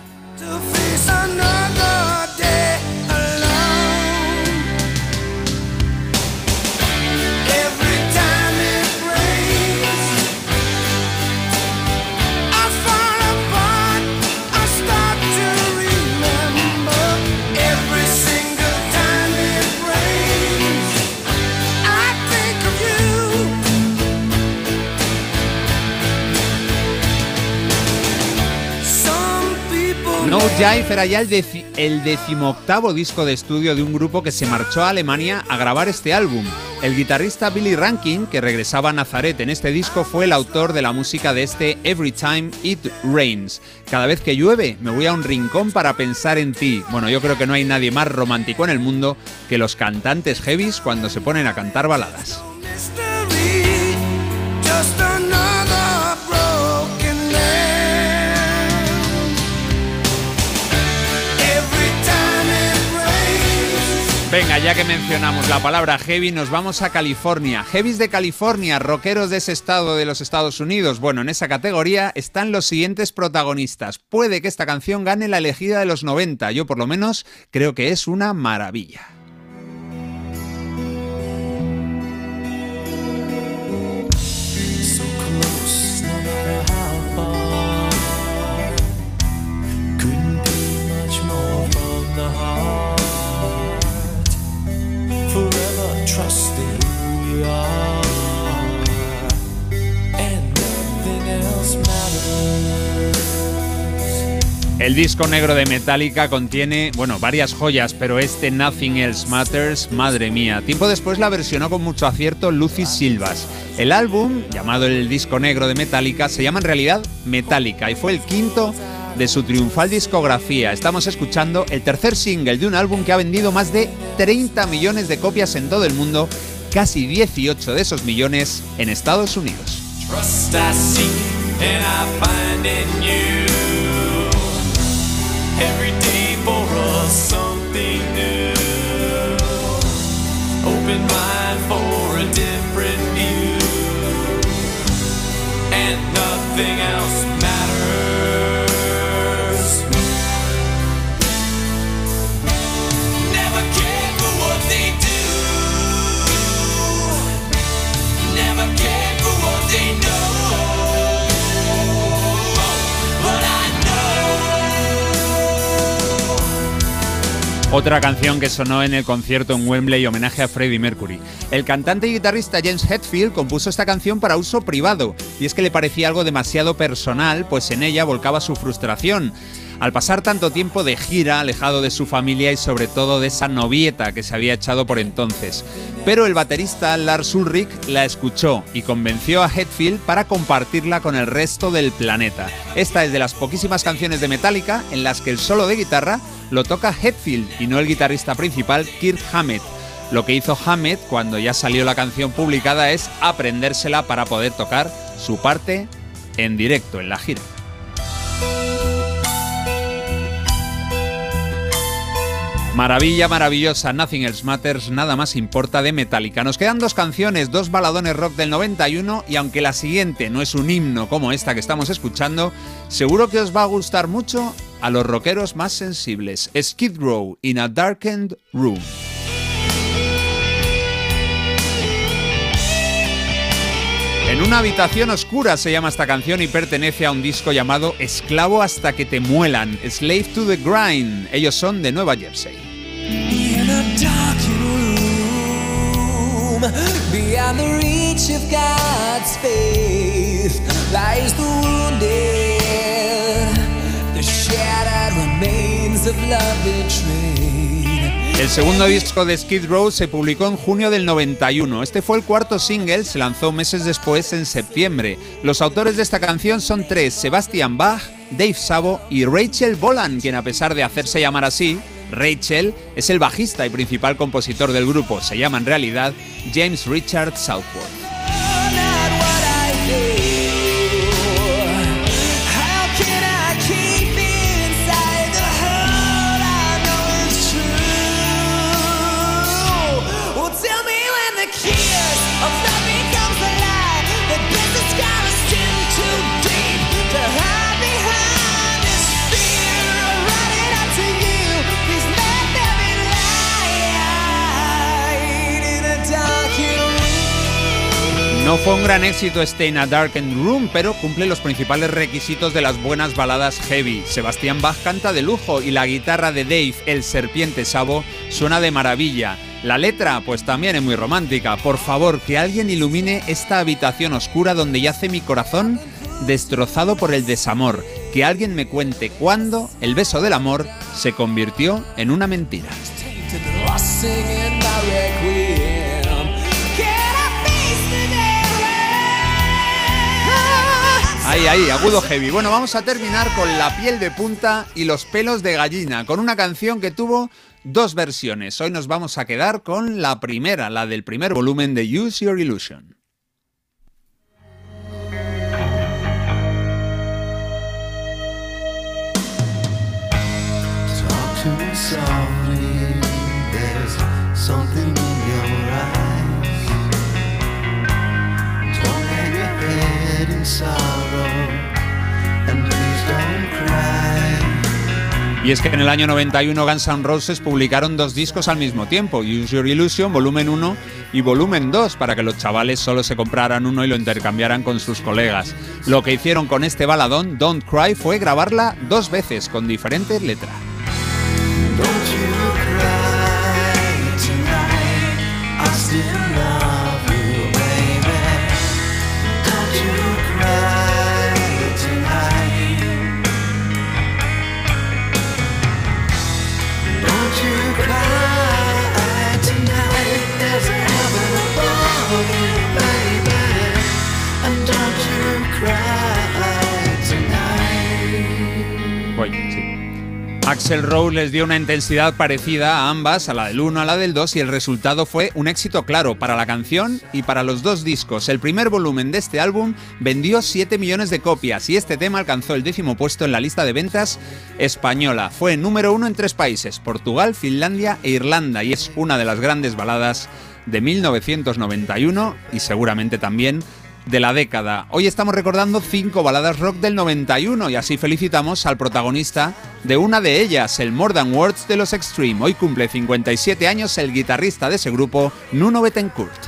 No Jive era ya el, deci- el decimoctavo disco de estudio de un grupo que se marchó a Alemania a grabar este álbum. El guitarrista Billy Rankin, que regresaba a Nazaret en este disco, fue el autor de la música de este Every Time It Rains. Cada vez que llueve, me voy a un rincón para pensar en ti. Bueno, yo creo que no hay nadie más romántico en el mundo que los cantantes heavies cuando se ponen a cantar baladas. Venga, ya que mencionamos la palabra heavy, nos vamos a California. Heavies de California, rockeros de ese estado de los Estados Unidos. Bueno, en esa categoría están los siguientes protagonistas. Puede que esta canción gane la elegida de los 90. Yo por lo menos creo que es una maravilla. El disco negro de Metallica contiene, bueno, varias joyas, pero este Nothing Else Matters, madre mía. Tiempo después la versionó con mucho acierto Lucy Silvas. El álbum, llamado el disco negro de Metallica, se llama en realidad Metallica y fue el quinto de su triunfal discografía. Estamos escuchando el tercer single de un álbum que ha vendido más de 30 millones de copias en todo el mundo, casi 18 de esos millones en Estados Unidos. Every day for us something new. Open mind for a different view. And nothing else Otra canción que sonó en el concierto en Wembley homenaje a Freddie Mercury. El cantante y guitarrista James Hetfield compuso esta canción para uso privado, y es que le parecía algo demasiado personal, pues en ella volcaba su frustración. Al pasar tanto tiempo de gira, alejado de su familia y sobre todo de esa novieta que se había echado por entonces. Pero el baterista Lars Ulrich la escuchó y convenció a Hetfield para compartirla con el resto del planeta. Esta es de las poquísimas canciones de Metallica en las que el solo de guitarra lo toca Hetfield y no el guitarrista principal Kirk Hammett. Lo que hizo Hammett cuando ya salió la canción publicada es aprendérsela para poder tocar su parte en directo en la gira. Maravilla maravillosa, Nothing Else Matters, nada más importa de Metallica. Nos quedan dos canciones, dos baladones rock del 91 y aunque la siguiente no es un himno como esta que estamos escuchando, seguro que os va a gustar mucho a los rockeros más sensibles. Skid Row in a Darkened Room. En una habitación oscura se llama esta canción y pertenece a un disco llamado Esclavo hasta que te muelan, Slave to the Grind. Ellos son de Nueva Jersey. Beyond the reach of God's faith, lies the wounded, the shattered remains of love betrayed. El segundo disco de Skid Row se publicó en junio del 91. Este fue el cuarto single, se lanzó meses después en septiembre. Los autores de esta canción son tres, Sebastian Bach, Dave Sabo y Rachel Bolan, quien a pesar de hacerse llamar así, Rachel es el bajista y principal compositor del grupo. Se llama en realidad James Richard Southworth. No fue un gran éxito este In a Darkened Room, pero cumple los principales requisitos de las buenas baladas heavy. Sebastián Bach canta de lujo y la guitarra de Dave, el serpiente Sabo, suena de maravilla. La letra, pues también es muy romántica. Por favor, que alguien ilumine esta habitación oscura donde yace mi corazón destrozado por el desamor. Que alguien me cuente cuándo el beso del amor se convirtió en una mentira. Ahí, ahí, agudo heavy. Bueno, vamos a terminar con la piel de punta y los pelos de gallina, con una canción que tuvo dos versiones. Hoy nos vamos a quedar con la primera, la del primer volumen de Use Your Illusion. Y es que en el año 91 Guns N' Roses publicaron dos discos al mismo tiempo, Use Your Illusion, volumen 1 y volumen 2, para que los chavales solo se compraran uno y lo intercambiaran con sus colegas. Lo que hicieron con este baladón, Don't Cry, fue grabarla dos veces con diferentes letras. Axel Rose les dio una intensidad parecida a ambas, a la del 1 a la del 2, y el resultado fue un éxito claro para la canción y para los dos discos. El primer volumen de este álbum vendió 7 millones de copias y este tema alcanzó el décimo puesto en la lista de ventas española. Fue número uno en tres países, Portugal, Finlandia e Irlanda, y es una de las grandes baladas de 1991 y seguramente también de la década. Hoy estamos recordando cinco baladas rock del 91 y así felicitamos al protagonista de una de ellas, el More Than Words de los Extreme. Hoy cumple 57 años el guitarrista de ese grupo, Nuno Bettencourt.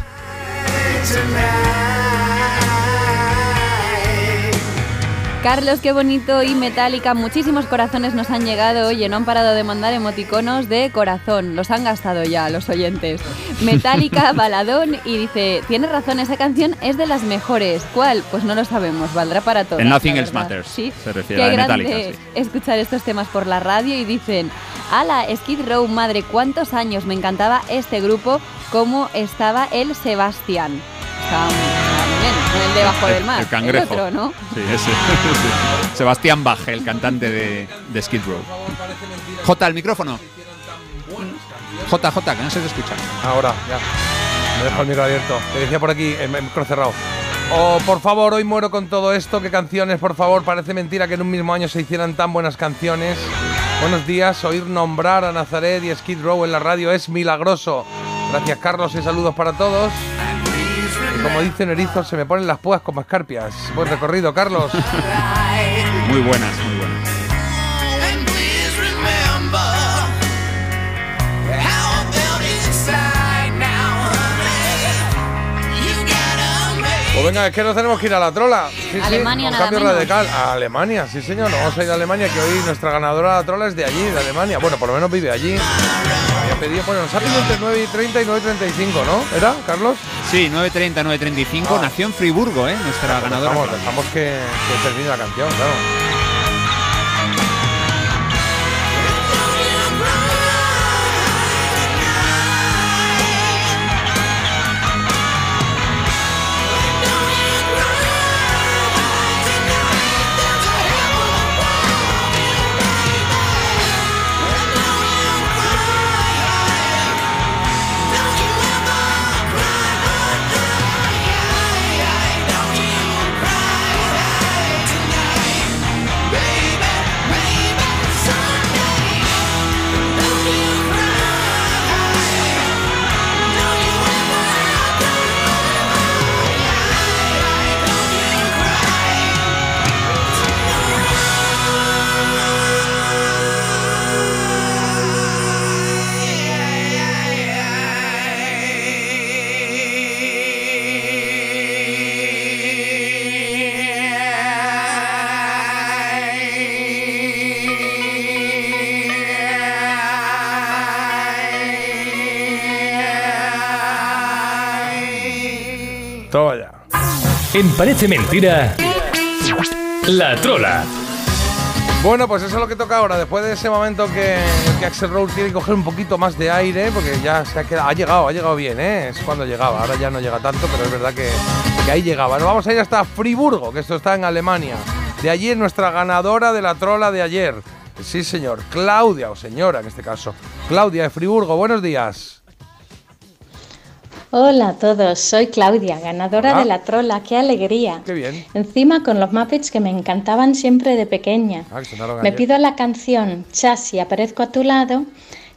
Carlos, qué bonito y metálica. Muchísimos corazones nos han llegado. Oye, no han parado de mandar emoticonos de corazón. Los han gastado ya los oyentes. Metálica, baladón. Y dice: Tienes razón, esa canción es de las mejores. ¿Cuál? Pues no lo sabemos. Valdrá para todos. En Nothing Else. Matters. Sí. Se refiere Qué a grande Metallica. sí. escuchar estos temas por la radio y dicen: Ala, Skid Row, madre, cuántos años me encantaba este grupo. ¿Cómo estaba el Sebastián? No El de Bajo del Mar. El cangrejo. otro, ¿no? Sí, ese. Sebastián Baje, el cantante de, de Skid Row. J, el micrófono. J, J, que no se te escucha. Ahora, ya. Me dejo el micro abierto. Te decía por aquí, el micro cerrado. Oh, por favor, hoy muero con todo esto. ¿Qué canciones, por favor? Parece mentira que en un mismo año se hicieran tan buenas canciones. Buenos días, oír nombrar a Nazaret y Skid Row en la radio es milagroso. Gracias, Carlos, y saludos para todos. Como dicen erizos, se me ponen las púas como escarpias. Buen recorrido, Carlos. Muy buenas, Pues venga, es que nos tenemos que ir a la trola. Sí, sí, Alemania, un nada cambio menos. radical. A Alemania, sí señor. Nos vamos a ir a Alemania, que hoy nuestra ganadora de la trola es de allí, de Alemania. Bueno, por lo menos vive allí. Había pedido, bueno, nos ha pedido entre 9 y 30 y 9 y 35, ¿no? ¿Era, Carlos? Sí, 9.30, 9.35. Nació en Friburgo, ¿eh? Nuestra ganadora. Vamos, dejamos que, que termine la canción, claro. Parece Mentira, La Trola. Bueno, pues eso es lo que toca ahora. Después de ese momento que, que Axel Rose tiene que coger un poquito más de aire, porque ya se ha quedado, ha llegado, ha llegado bien, ¿eh? Es cuando llegaba. Ahora ya no llega tanto, pero es verdad que, ahí llegaba. Nos vamos a ir hasta Friburgo, que esto está en Alemania. De allí es nuestra ganadora de la trola de ayer. Sí, señor. Claudia, o señora en este caso. Claudia de Friburgo, buenos días. Hola a todos, soy Claudia, ganadora de la trola, qué alegría. Qué bien. Encima con los Muppets que me encantaban siempre de pequeña. Ah, Me ayer. pido la canción Chas y aparezco a tu lado,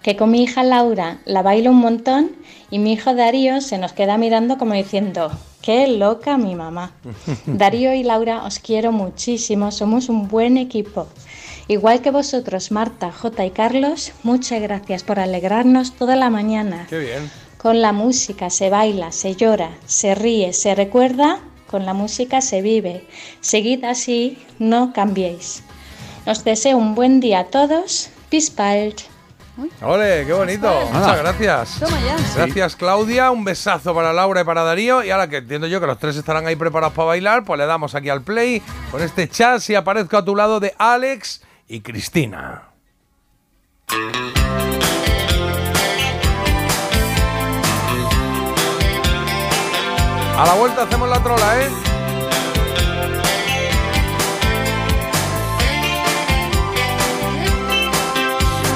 que con mi hija Laura la bailo un montón y mi hijo Darío se nos queda mirando como diciendo, qué loca mi mamá. Darío y Laura os quiero muchísimo, somos un buen equipo. Igual que vosotros, Marta, Jota y Carlos, muchas gracias por alegrarnos toda la mañana. Qué bien. Con la música se baila, se llora, se ríe, se recuerda, con la música se vive. Seguid así, no cambiéis. Os deseo un buen día a todos. Bald. ¡Ole, qué bonito! Muchas gracias. Toma ya. Gracias, Claudia. Un besazo para Laura y para Darío. Y ahora que entiendo yo que los tres estarán ahí preparados para bailar, pues le damos aquí al play con este chat si aparezco a tu lado de Alex y Cristina. A la vuelta hacemos la trola, ¿eh?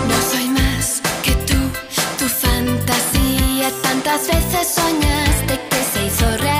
No soy más que tú, tu fantasía. Tantas veces soñaste que se hizo realidad.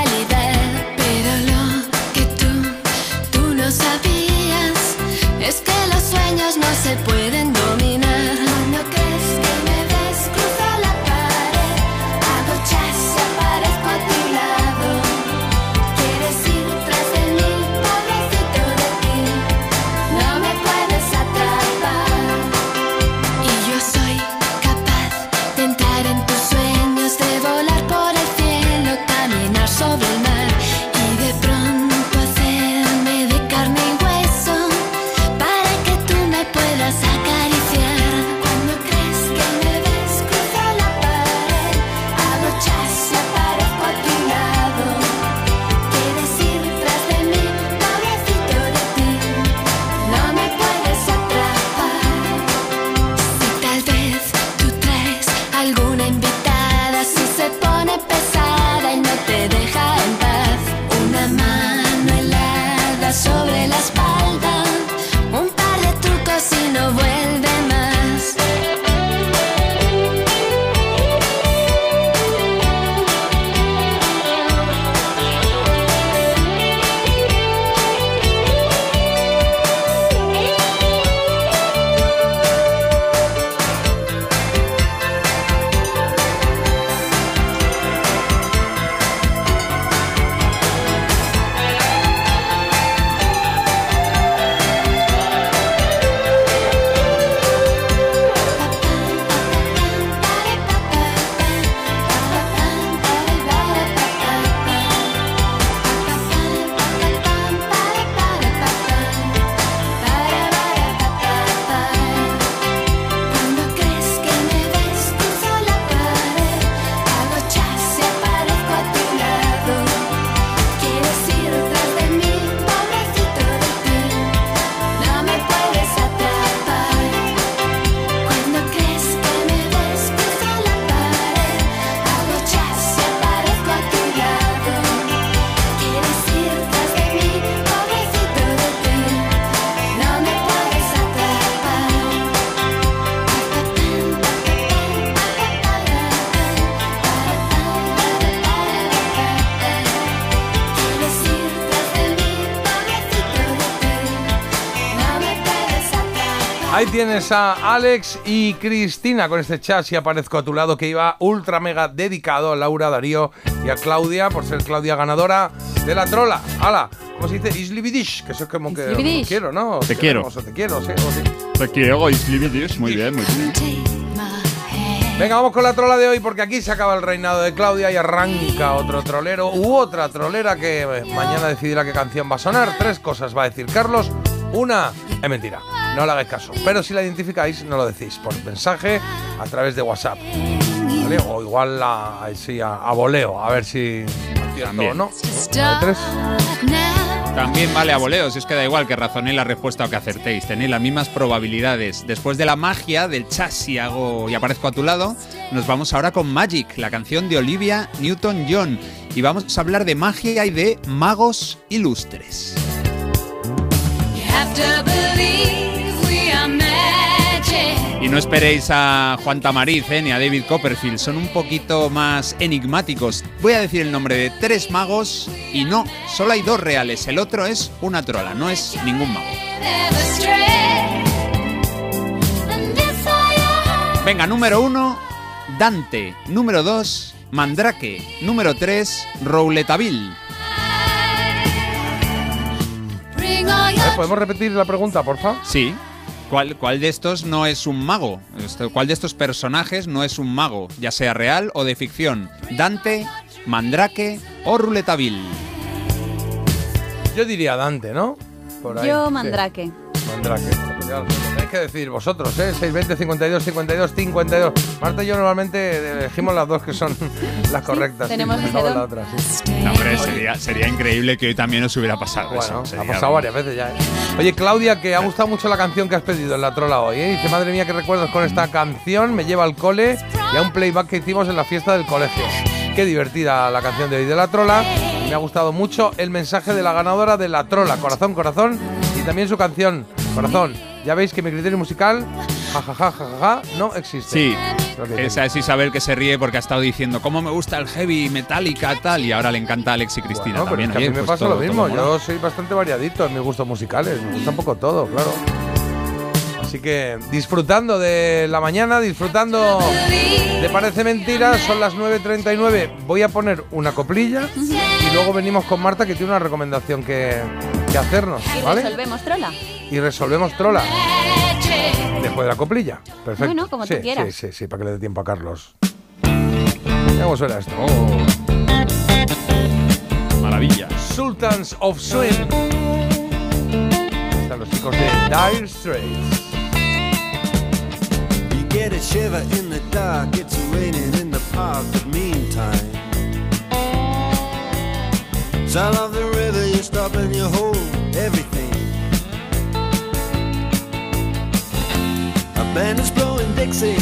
Tienes a Alex y Cristina con este chat si aparezco a tu lado que iba ultra mega dedicado a Laura, Darío y a Claudia por ser Claudia ganadora de la trola. ¡Hala! ¿Cómo se dice? Islibidish, que eso es como que Islibidish. te quiero, ¿no? Te quiero. O te quiero, sí, o sí. Te quiero, Islibidish. Muy bien, muy bien. Venga, vamos con la trola de hoy porque aquí se acaba el reinado de Claudia y arranca otro trolero u otra trolera que eh, mañana decidirá qué canción va a sonar. Tres cosas va a decir Carlos. Una es mentira, no le hagáis caso. Pero si la identificáis, no lo decís por mensaje a través de WhatsApp. ¿vale? O igual a, sí, a, a voleo, a ver si También. o no. También vale a voleo, si os queda igual que razonéis la respuesta o que acertéis. Tenéis las mismas probabilidades. Después de la magia del chas y hago y aparezco a tu lado, nos vamos ahora con Magic, la canción de Olivia Newton-John. Y vamos a hablar de magia y de magos ilustres. You have to believe. Y no esperéis a Juan Tamariz eh, ni a David Copperfield, son un poquito más enigmáticos. Voy a decir el nombre de tres magos y no, solo hay dos reales, el otro es una trola, no es ningún mago. Venga, número uno, Dante. Número dos, Mandrake. Número tres, Rouletaville. A ver, ¿Podemos repetir la pregunta, por favor? Sí. ¿Cuál, ¿Cuál de estos no es un mago? Esto- ¿Cuál de estos personajes no es un mago? Ya sea real o de ficción. Dante, Mandrake o Rouletaville. Yo diría Dante, ¿no? Por ahí, Yo. Mandrake. Lo tenéis que decir vosotros, ¿eh? 620, 52, 52, 52. Marta y yo normalmente elegimos las dos que son las correctas. sí, tenemos la otra, sí. No, hombre, sería, sería increíble que hoy también os hubiera pasado Bueno, eso. ha pasado varias veces ya. ¿eh? Oye, Claudia, que ha gustado mucho la canción que has pedido en la trola hoy. ¿eh? Dice, madre mía, qué recuerdos con esta canción. Me lleva al cole y a un playback que hicimos en la fiesta del colegio. Qué divertida la canción de hoy de la trola. Me ha gustado mucho el mensaje de la ganadora de la trola. Corazón, corazón. Y también su canción, Corazón. Ya veis que mi criterio musical, jajaja, jajaja, no existe. Sí, esa es Isabel que se ríe porque ha estado diciendo cómo me gusta el heavy, metálica, tal, y ahora le encanta a Alex y Cristina No, pero también. es que a mí me pues pasa todo- lo mismo. Yo soy bastante variadito en mis gustos musicales. Me gusta un poco todo, claro. Así que disfrutando de la mañana, disfrutando de Parece Mentira, son las 9.39. Voy a poner una coplilla y luego venimos con Marta que tiene una recomendación que, que hacernos, Y ¿vale? resolvemos trola. Y resolvemos trola. Después de la coplilla. Perfecto. Bueno, como tú Sí, quieras. Sí, sí, sí, para que le dé tiempo a Carlos. ¿Cómo suena esto? Maravilla. Sultans of Swing. Están los chicos de Dire Straits. You get a shiver in the dark, it's raining in the park, but meantime. Sound of the river, stop and you hold everything. A band is blowing Dixie,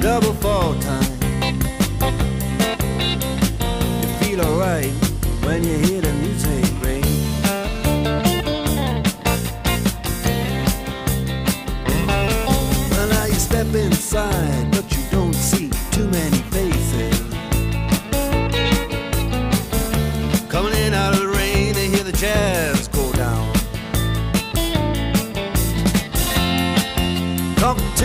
double fall time. You feel alright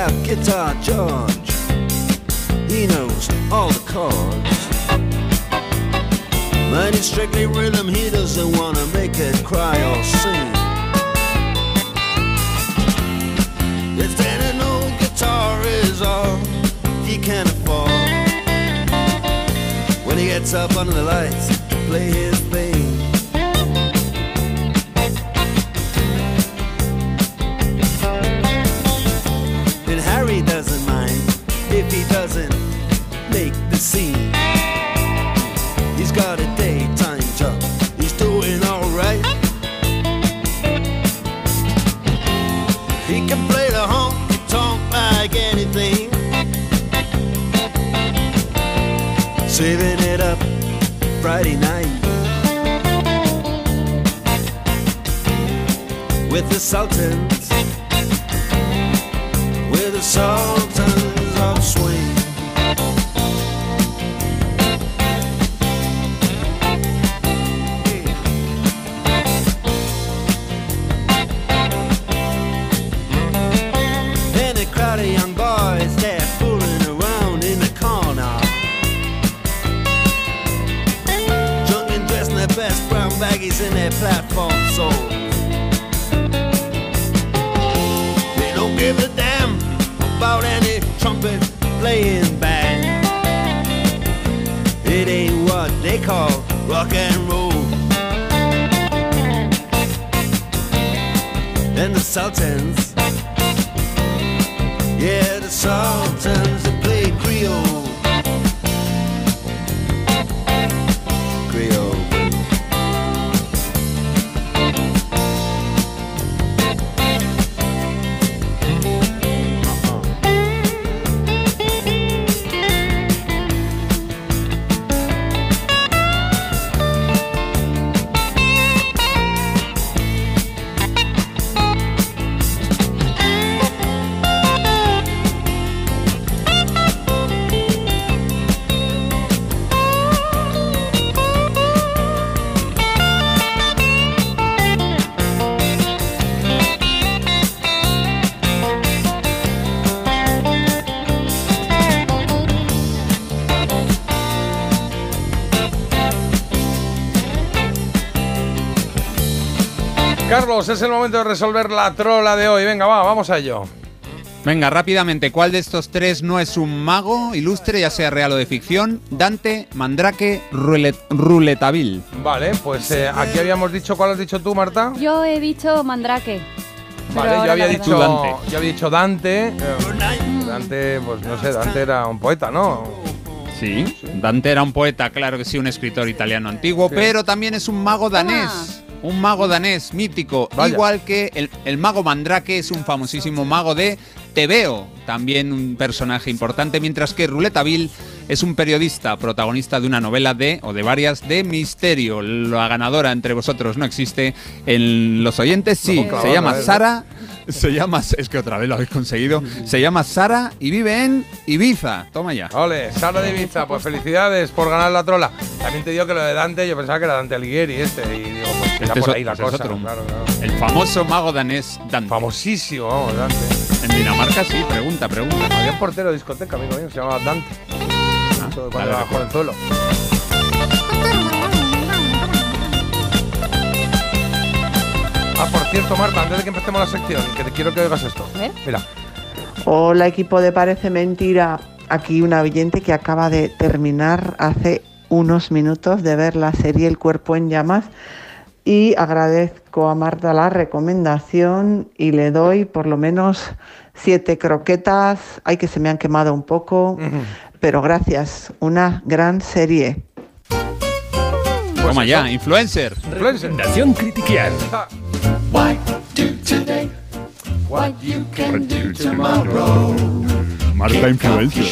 Out Guitar George. He knows all the chords. But it's strictly rhythm, he doesn't wanna make it cry or sing. If then an old guitar is all he can afford When he gets up under the lights to play his thing Carlos, es el momento de resolver la trola de hoy. Venga, va, vamos a ello. Venga, rápidamente, ¿cuál de estos tres no es un mago ilustre, ya sea real o de ficción? Dante, Mandrake, Rulet Ruletaville. Vale, pues eh, aquí habíamos dicho, ¿cuál has dicho tú, Marta? Yo he dicho Mandrake. Vale, yo había dicho Dante. yo había dicho Dante. eh, Dante, pues no sé, Dante era un poeta, ¿no? Sí, Dante era un poeta, claro que sí, un escritor italiano antiguo, Sí. pero también es un mago danés. Un mago danés mítico, Vaya. igual que el, el mago Mandrake es un famosísimo mago de Tebeo, también un personaje importante, mientras que Ruletaville es un periodista, protagonista de una novela de, o de varias, de misterio. La ganadora entre vosotros no existe, en los oyentes sí, se llama. Sara, se llama, es que otra vez lo habéis conseguido, se llama Sara y vive en Ibiza, toma ya. Ole, Sara de Ibiza, pues felicidades por ganar la trola. También te digo que lo de Dante, yo pensaba que era Dante Alighieri este, y digo, pues Este por ahí la otro, cosa. es otro. Claro, claro. El famoso mago danés Dante. Famosísimo, vamos, Dante. En Dinamarca sí, pregunta, pregunta. Había un portero de discoteca, amigo mío, se llamaba Dante. Eso cuando recuerdo. jovenzuelo. Ah, por cierto, Marta, antes de que empecemos la sección, que te quiero que oigas esto. Mira. Hola equipo de Parece Mentira, aquí una oyente que acaba de terminar hace unos minutos de ver la serie El cuerpo en llamas y agradezco a Marta la recomendación y le doy por lo menos siete croquetas, ay que se me han quemado un poco, pero gracias, una gran serie. Toma ya, influencer. Critiquial. Why do today what you can do tomorrow? Marta Influencer.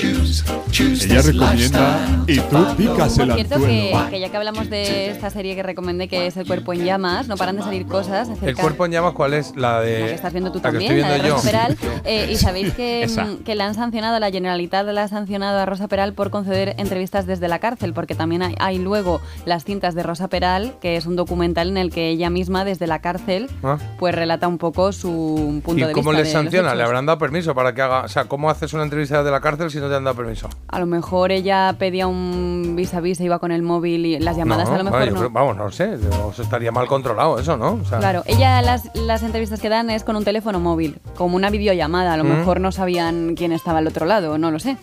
Ella recomienda y tú picas el Por cierto, que, anzuelo. que ya que hablamos de esta serie que recomendé, que es El cuerpo en llamas, no paran de salir cosas acerca El cuerpo en llamas, ¿cuál es? La de. la que estás viendo tú la que también, estoy la de viendo Rosa yo. Peral. Eh, y sabéis que, Esa. mm, que la han sancionado, la Generalitat la ha sancionado a Rosa Peral por conceder entrevistas desde la cárcel, porque también hay, hay luego las cintas de Rosa Peral, que es un documental en el que ella misma desde la cárcel Ah. pues relata un poco su punto ¿Y de cómo vista. les de los sanciona? ¿Le habrán dado permiso para que haga.? O sea, ¿cómo haces una entrevista desde la cárcel si no te han dado permiso? A lo mejor ella pedía un vis a vis, iba con el móvil y las llamadas No, a lo mejor vale, no. creo- vamos, no sé. estaría mal controlado eso, ¿no? O sea, Claro, ella las, las entrevistas que dan es con un teléfono móvil, como una videollamada. A lo Mm. mejor no sabían quién estaba al otro lado, no lo sé.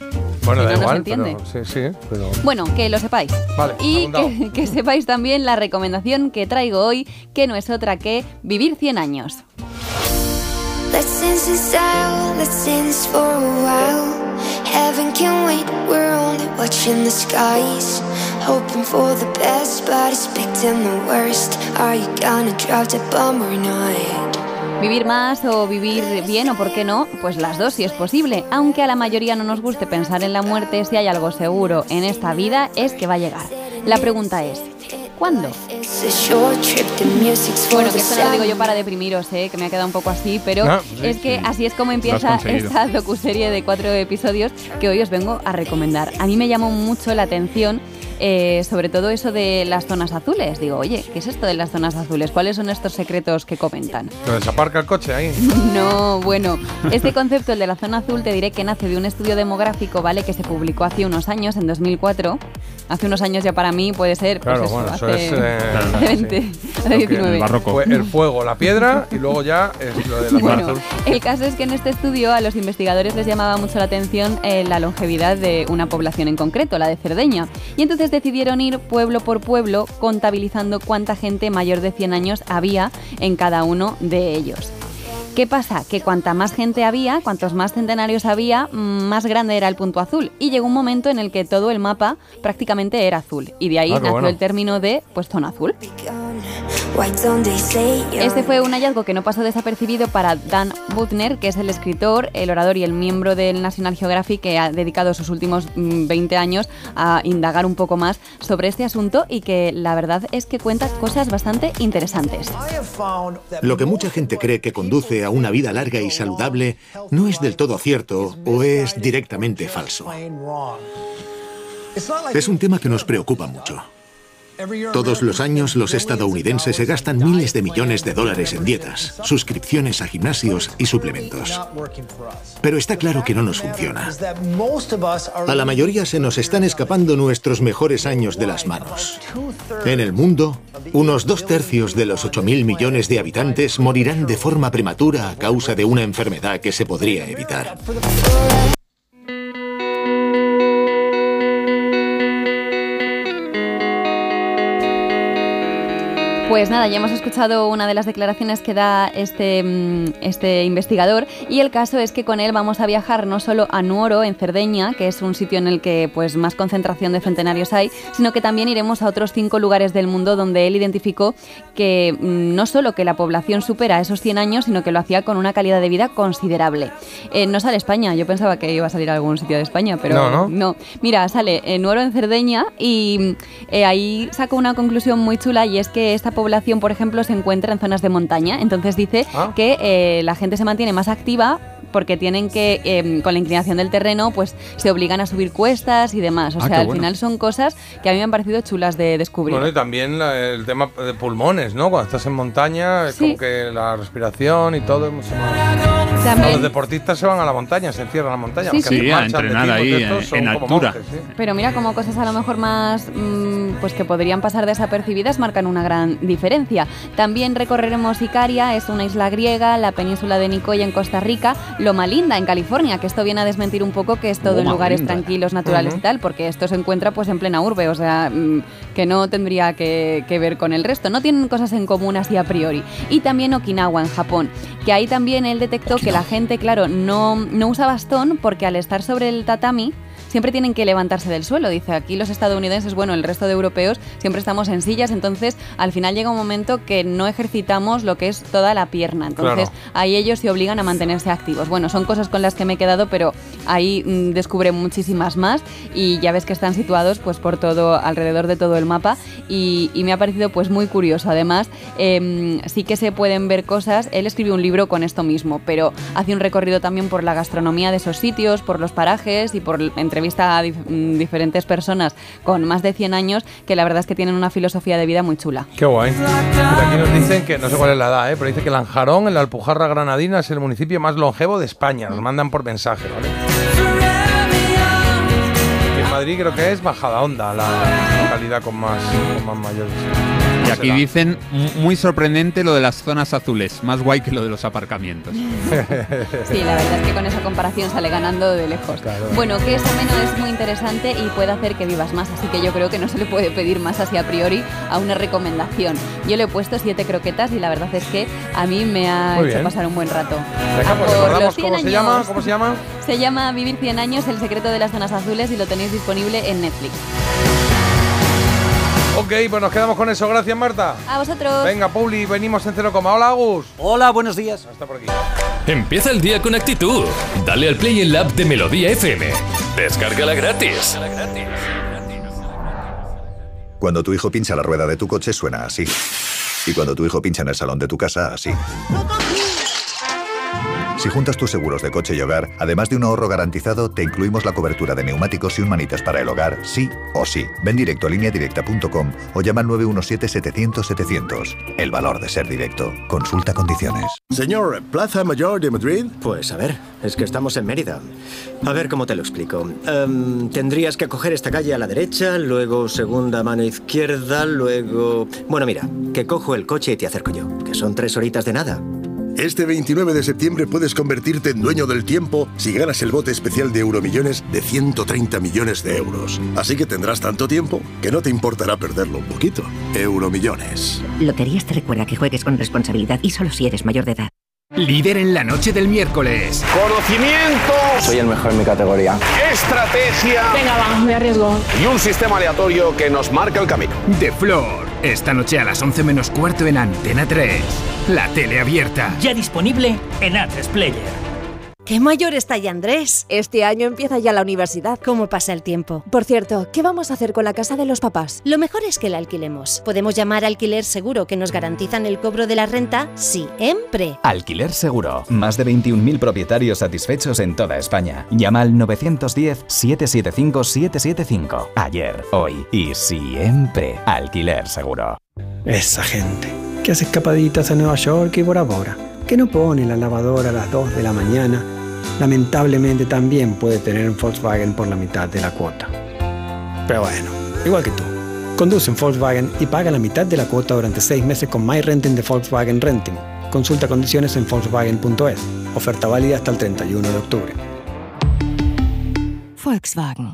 Bueno, Si da no, no se igual. entiende. pero, sí, sí, pero. Bueno, que lo sepáis. Vale, Y que, que sepáis también la recomendación que traigo hoy, que no es otra que vivir 100 años. Let's dance in style, let's dance for a while. Heaven can wait, we're only watching the skies. Hoping for the best, but expecting the worst. Are you gonna drive the bomb or not? Vivir más o vivir bien o por qué no, pues las dos si es posible. Aunque a la mayoría no nos guste pensar en la muerte, si hay algo seguro en esta vida es que va a llegar. La pregunta es, ¿cuándo? Bueno, que esto no lo digo yo para deprimiros, ¿eh? que me ha quedado un poco así, pero No, sí, es que sí. así es como empieza esta docuserie de cuatro episodios que hoy os vengo a recomendar. A mí me llamó mucho la atención, eh, sobre todo eso de las zonas azules. Digo, oye, ¿qué es esto de las zonas azules? ¿Cuáles son estos secretos que comentan? Pero se aparca el coche ahí. No, bueno, este concepto, el de la zona azul, te diré que nace de un estudio demográfico, ¿vale? Que se publicó hace unos años, en 2004. Hace unos años ya para mí puede ser, pues Claro, eso, bueno, eso hace, es. eh, hace 20, sí. hace Lo que- 19. Fue el fuego, la piedra y luego ya es lo de la Bueno, azul. el caso es que en este estudio a los investigadores les llamaba mucho la atención eh, la longevidad de una población en concreto, la de Cerdeña. Y entonces decidieron ir pueblo por pueblo contabilizando cuánta gente mayor de 100 años había en cada uno de ellos. ¿Qué pasa? Que cuanta más gente había, cuantos más centenarios había, mm, más grande era el punto azul. Y llegó un momento en el que todo el mapa prácticamente era azul. Y de ahí Ah, nació bueno. el término de pues zona azul. Why don't they say you're Este fue un hallazgo que no pasó desapercibido para Dan Buttner, que es el escritor, el orador y el miembro del National Geographic que ha dedicado sus últimos mm, 20 años a indagar un poco más sobre este asunto y que la verdad es que cuenta cosas bastante interesantes. Lo que mucha gente cree que conduce a una vida larga y saludable no es del todo cierto o es directamente falso. Es un tema que nos preocupa mucho. Todos los años los estadounidenses se gastan miles de millones de dólares en dietas, suscripciones a gimnasios y suplementos. Pero está claro que no nos funciona. A la mayoría se nos están escapando nuestros mejores años de las manos. En el mundo, unos dos tercios de los 8.000 millones de habitantes morirán de forma prematura a causa de una enfermedad que se podría evitar. Pues nada, ya hemos escuchado una de las declaraciones que da este, mm, este investigador y el caso es que con él vamos a viajar no solo a Nuoro, en Cerdeña, que es un sitio en el que pues más concentración de centenarios hay, sino que también iremos a otros cinco lugares del mundo donde él identificó que mm, no solo que la población supera esos 100 años, sino que lo hacía con una calidad de vida considerable. Eh, no sale España, yo pensaba que iba a salir a algún sitio de España, pero No, ¿no? Mira, sale en Nuoro, en Cerdeña, y eh, ahí saco una conclusión muy chula y es que esta población, por ejemplo, se encuentra en zonas de montaña. Entonces dice Ah. que eh, la gente se mantiene más activa porque tienen que, eh, con la inclinación del terreno, pues se obligan a subir cuestas y demás. O Ah, sea, al bueno. final son cosas que a mí me han parecido chulas de descubrir. Bueno, y también la- el tema de pulmones, ¿no? Cuando estás en montaña, es Sí. como que la respiración y todo es mucho más... También- Los deportistas se van a la montaña, se encierran a la montaña. Sí, sí. a entrenar ahí, estos en- como altura. sí. Pero mira cómo cosas a lo mejor más, mm, pues que podrían pasar desapercibidas marcan una gran diferencia. También recorreremos Icaria, es una isla griega, la península de Nicoya en Costa Rica, Loma Linda en California, que esto viene a desmentir un poco que es todo en lugares Linda. tranquilos, naturales y tal, porque esto se encuentra pues en plena urbe, o sea, mm, que no tendría que, que ver con el resto. No tienen cosas en común así a priori. Y también Okinawa en Japón, que ahí también él detectó que la gente, claro, no, no usa bastón porque al estar sobre el tatami siempre tienen que levantarse del suelo. Dice, aquí los estadounidenses, bueno, el resto de europeos, siempre estamos en sillas, entonces al final llega un momento que no ejercitamos lo que es toda la pierna. Entonces Claro. ahí ellos se obligan a mantenerse activos. Bueno, son cosas con las que me he quedado, pero ahí mm, descubre muchísimas más y ya ves que están situados pues por todo, alrededor de todo el mapa y, y me ha parecido pues muy curioso. Además, em, sí que se pueden ver cosas. Él escribió un libro con esto mismo, pero hace un recorrido también por la gastronomía de esos sitios, por los parajes y por entrevista a mm, diferentes personas con más de 100 años que la verdad es que tienen una filosofía de vida muy chula. Qué guay. Aquí nos dicen que, no sé cuál es la edad, ¿eh? pero dice que Lanjarón, en la Alpujarra Granadina, es el municipio más longevo de España. Nos mandan por mensaje, ¿vale? En Madrid creo que es Bajada Onda, la localidad con más, con más mayores. Y aquí dicen muy sorprendente lo de las zonas azules, más guay que lo de los aparcamientos. Sí, la verdad es que con esa comparación sale ganando de lejos. Bueno, que es ameno es muy interesante y puede hacer que vivas más, así que yo creo que no se le puede pedir más así a priori a una recomendación. Yo le he puesto siete croquetas y la verdad es que a mí me ha hecho pasar un buen rato. Pues por recordamos los 100 cómo se años. llama, ¿cómo se llama? Se llama Vivir 100 años, el secreto de las zonas azules y lo tenéis disponible en Netflix. Ok, pues nos quedamos con eso. Gracias, Marta. A vosotros. Venga, Pauli, venimos en cero coma. Hola, Agus. Hola, buenos días. Está por aquí. Empieza el día con actitud. Dale al play en la app de Melodía FM. Descárgala gratis. Cuando tu hijo pincha la rueda de tu coche suena así. Y cuando tu hijo pincha en el salón de tu casa, así. Si juntas tus seguros de coche y hogar, además de un ahorro garantizado, te incluimos la cobertura de neumáticos y un manitas para el hogar, sí o sí. Ven directo a lineadirecta.com o llama al 917-700-700. El valor de ser directo. Consulta condiciones. Señor, ¿Plaza Mayor de Madrid? Pues a ver, es que estamos en Mérida. A ver cómo te lo explico. Em, tendrías que coger esta calle a la derecha, luego segunda mano izquierda, luego... Bueno, mira, que cojo el coche y te acerco yo, que son tres horitas de nada. Este 29 de septiembre puedes convertirte en dueño del tiempo si ganas el bote especial de Euromillones de 130 millones de euros. Así que tendrás tanto tiempo que no te importará perderlo un poquito. Euromillones. Loterías te recuerda que juegues con responsabilidad y solo si eres mayor de edad. Líder en la noche del miércoles. Conocimiento. Soy el mejor en mi categoría. Estrategia. Venga, va, me arriesgo. Y un sistema aleatorio que nos marca el camino. De Flor. Esta noche a las 11 menos cuarto en Antena 3. La tele abierta. Ya disponible en A3 Player. Qué mayor está ya Andrés. Este año empieza ya la universidad. ¿Cómo pasa el tiempo? Por cierto, ¿qué vamos a hacer con la casa de los papás? Lo mejor es que la alquilemos. Podemos llamar a alquiler seguro que nos garantizan el cobro de la renta siempre. Alquiler Seguro. Más de 21.000 propietarios satisfechos en toda España. Llama al 910-775-775. Ayer, hoy y siempre. Alquiler Seguro. Esa gente que hace escapaditas a Nueva York y Bora Bora, que no pone la lavadora a las 2 de la mañana, lamentablemente también puede tener un Volkswagen por la mitad de la cuota. Pero bueno, igual que tú. Conduce en Volkswagen y paga la mitad de la cuota durante 6 meses con My Renting de Volkswagen Renting. Consulta condiciones en Volkswagen.es. Oferta válida hasta el 31 de octubre. Volkswagen.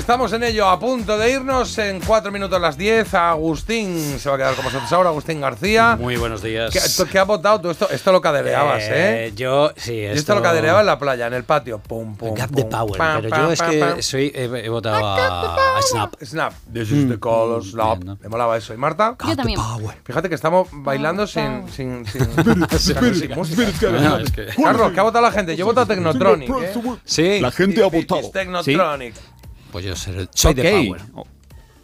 Estamos en ello, a punto de irnos en 4 minutos las 10. Agustín se va a quedar con nosotros ahora, Agustín García. Muy buenos días. ¿Qué, tú- qué has votado? Tú esto, esto lo cadereabas, ¿eh? Eh, Yo, sí, Yo esto, esto lo cadereaba en la playa, en el patio. Pum, pum, Gap de Power, Pam, pero pam, yo es pam, que pam. soy, he, he votado a, a Snap. Snap. This is the color, snap. Me molaba eso. ¿Y Marta? Yo también. Fíjate que estamos bailando sin, sin, sin, Spirit, sin spirit, música. spirit, no, es que- Carlos, ¿qué ha votado la gente? Yo he votado Technotronic. ¿eh? Sí. La gente ha votado. It's Technotronic. Pues yo soy, soy de Ok. Power. Oh.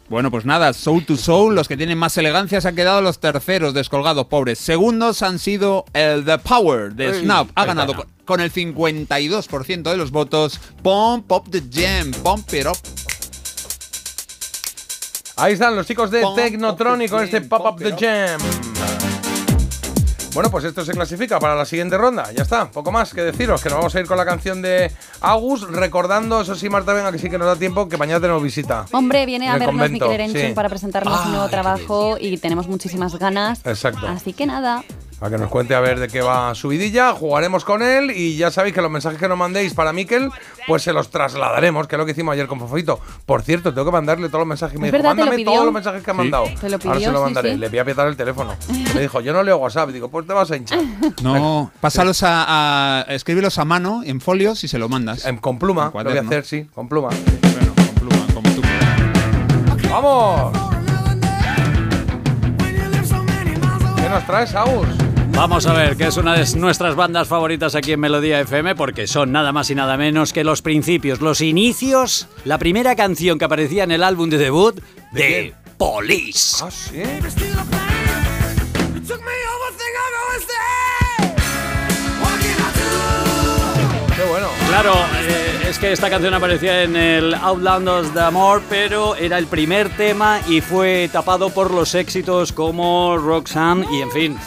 Bueno, pues nada, Soul to Soul, los que tienen más elegancia se han quedado los terceros descolgados, pobres. Segundos han sido el The Power de Snap. Ha ganado con, con el 52% de los votos. Pump Up the Jam, Pump It Up. Ahí están los chicos de Technotronic con este Pop Up the Jam. Bueno, pues esto se clasifica para la siguiente ronda. Ya está, poco más que deciros, que nos vamos a ir con la canción de Agus, recordando, eso sí, Marta, venga, que sí que nos da tiempo, que mañana tenemos visita. Hombre, viene En a vernos Miquel Erenchun sí. para presentarnos un nuevo Ay, qué trabajo y tenemos muchísimas ganas. Exacto. Así que nada. Para que nos cuente a ver de qué va su vidilla, jugaremos con él y ya sabéis que los mensajes que nos mandéis para Miquel, pues se los trasladaremos, que es lo que hicimos ayer con Fofito. Por cierto, tengo que mandarle todos los mensajes. Me dijo, verdad, te lo mándame todos los mensajes que ha Sí. mandado. Te lo Ahora se lo mandaré. sí. Le voy a apretar el teléfono. Me dijo, yo no leo WhatsApp. Digo, pues te vas a hinchar. No, pásalos a, a- escríbelos a mano en folios y se lo mandas. con pluma, En lo voy a hacer, sí, con pluma. Bueno, con pluma, como tú quieras. ¡Vamos! ¿Qué nos traes, Agus? Vamos a ver, que es una de nuestras bandas favoritas aquí en Melodía FM, porque son nada más y nada menos que los principios, los inicios, la primera canción que aparecía en el álbum de debut de, Police. ¿Ah, sí? Qué bueno. Claro, eh, es que esta canción aparecía en el Outlandos de Amor, pero era el primer tema y fue tapado por los éxitos como Roxanne y en fin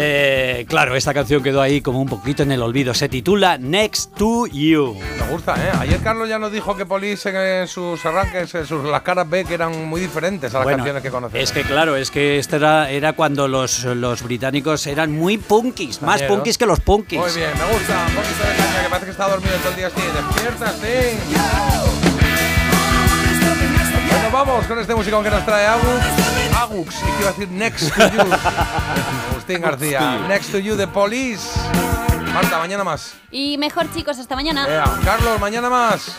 eh, claro, esta canción quedó ahí como un poquito en el olvido. Se titula Next to You. Me gusta, ¿eh? Ayer Carlos ya nos dijo que Police en, eh, sus arranques, en sus, las caras B, que eran muy diferentes a las Bueno, canciones que conocemos. Es que claro, es que este era, era cuando los, los británicos eran muy punkis, más Cañeros. punkis que los punkis. Muy bien, me gusta. Un poquito de caña, que parece que está dormido todo el día así. Despierta, sí. Bueno, vamos con este musicón que nos trae Agus. Agux, y que iba a decir Next to You. Agustín García. Next to You de Police. Marta, mañana más. Y mejor, chicos, hasta mañana. Ea, Carlos, mañana más.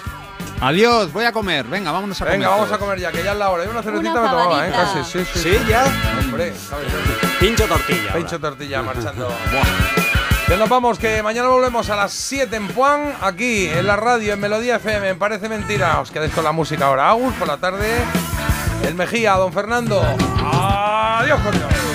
Adiós, voy a comer. Venga, vámonos a comer. Venga, vamos a comer ya, que ya es la hora. Y una cervecita Una me tomaba, ¿eh? Casi, sí, sí. ¿Sí, ya? Hombre, ¿sabes? Pincho tortilla. Pincho tortilla marchando. Que nos vamos, que mañana volvemos a las 7 en Puan, aquí en la radio, en Melodía FM. Parece mentira. Os quedéis con la música ahora. Agus por la tarde. El Mejía, don Fernando. Adiós, Dios.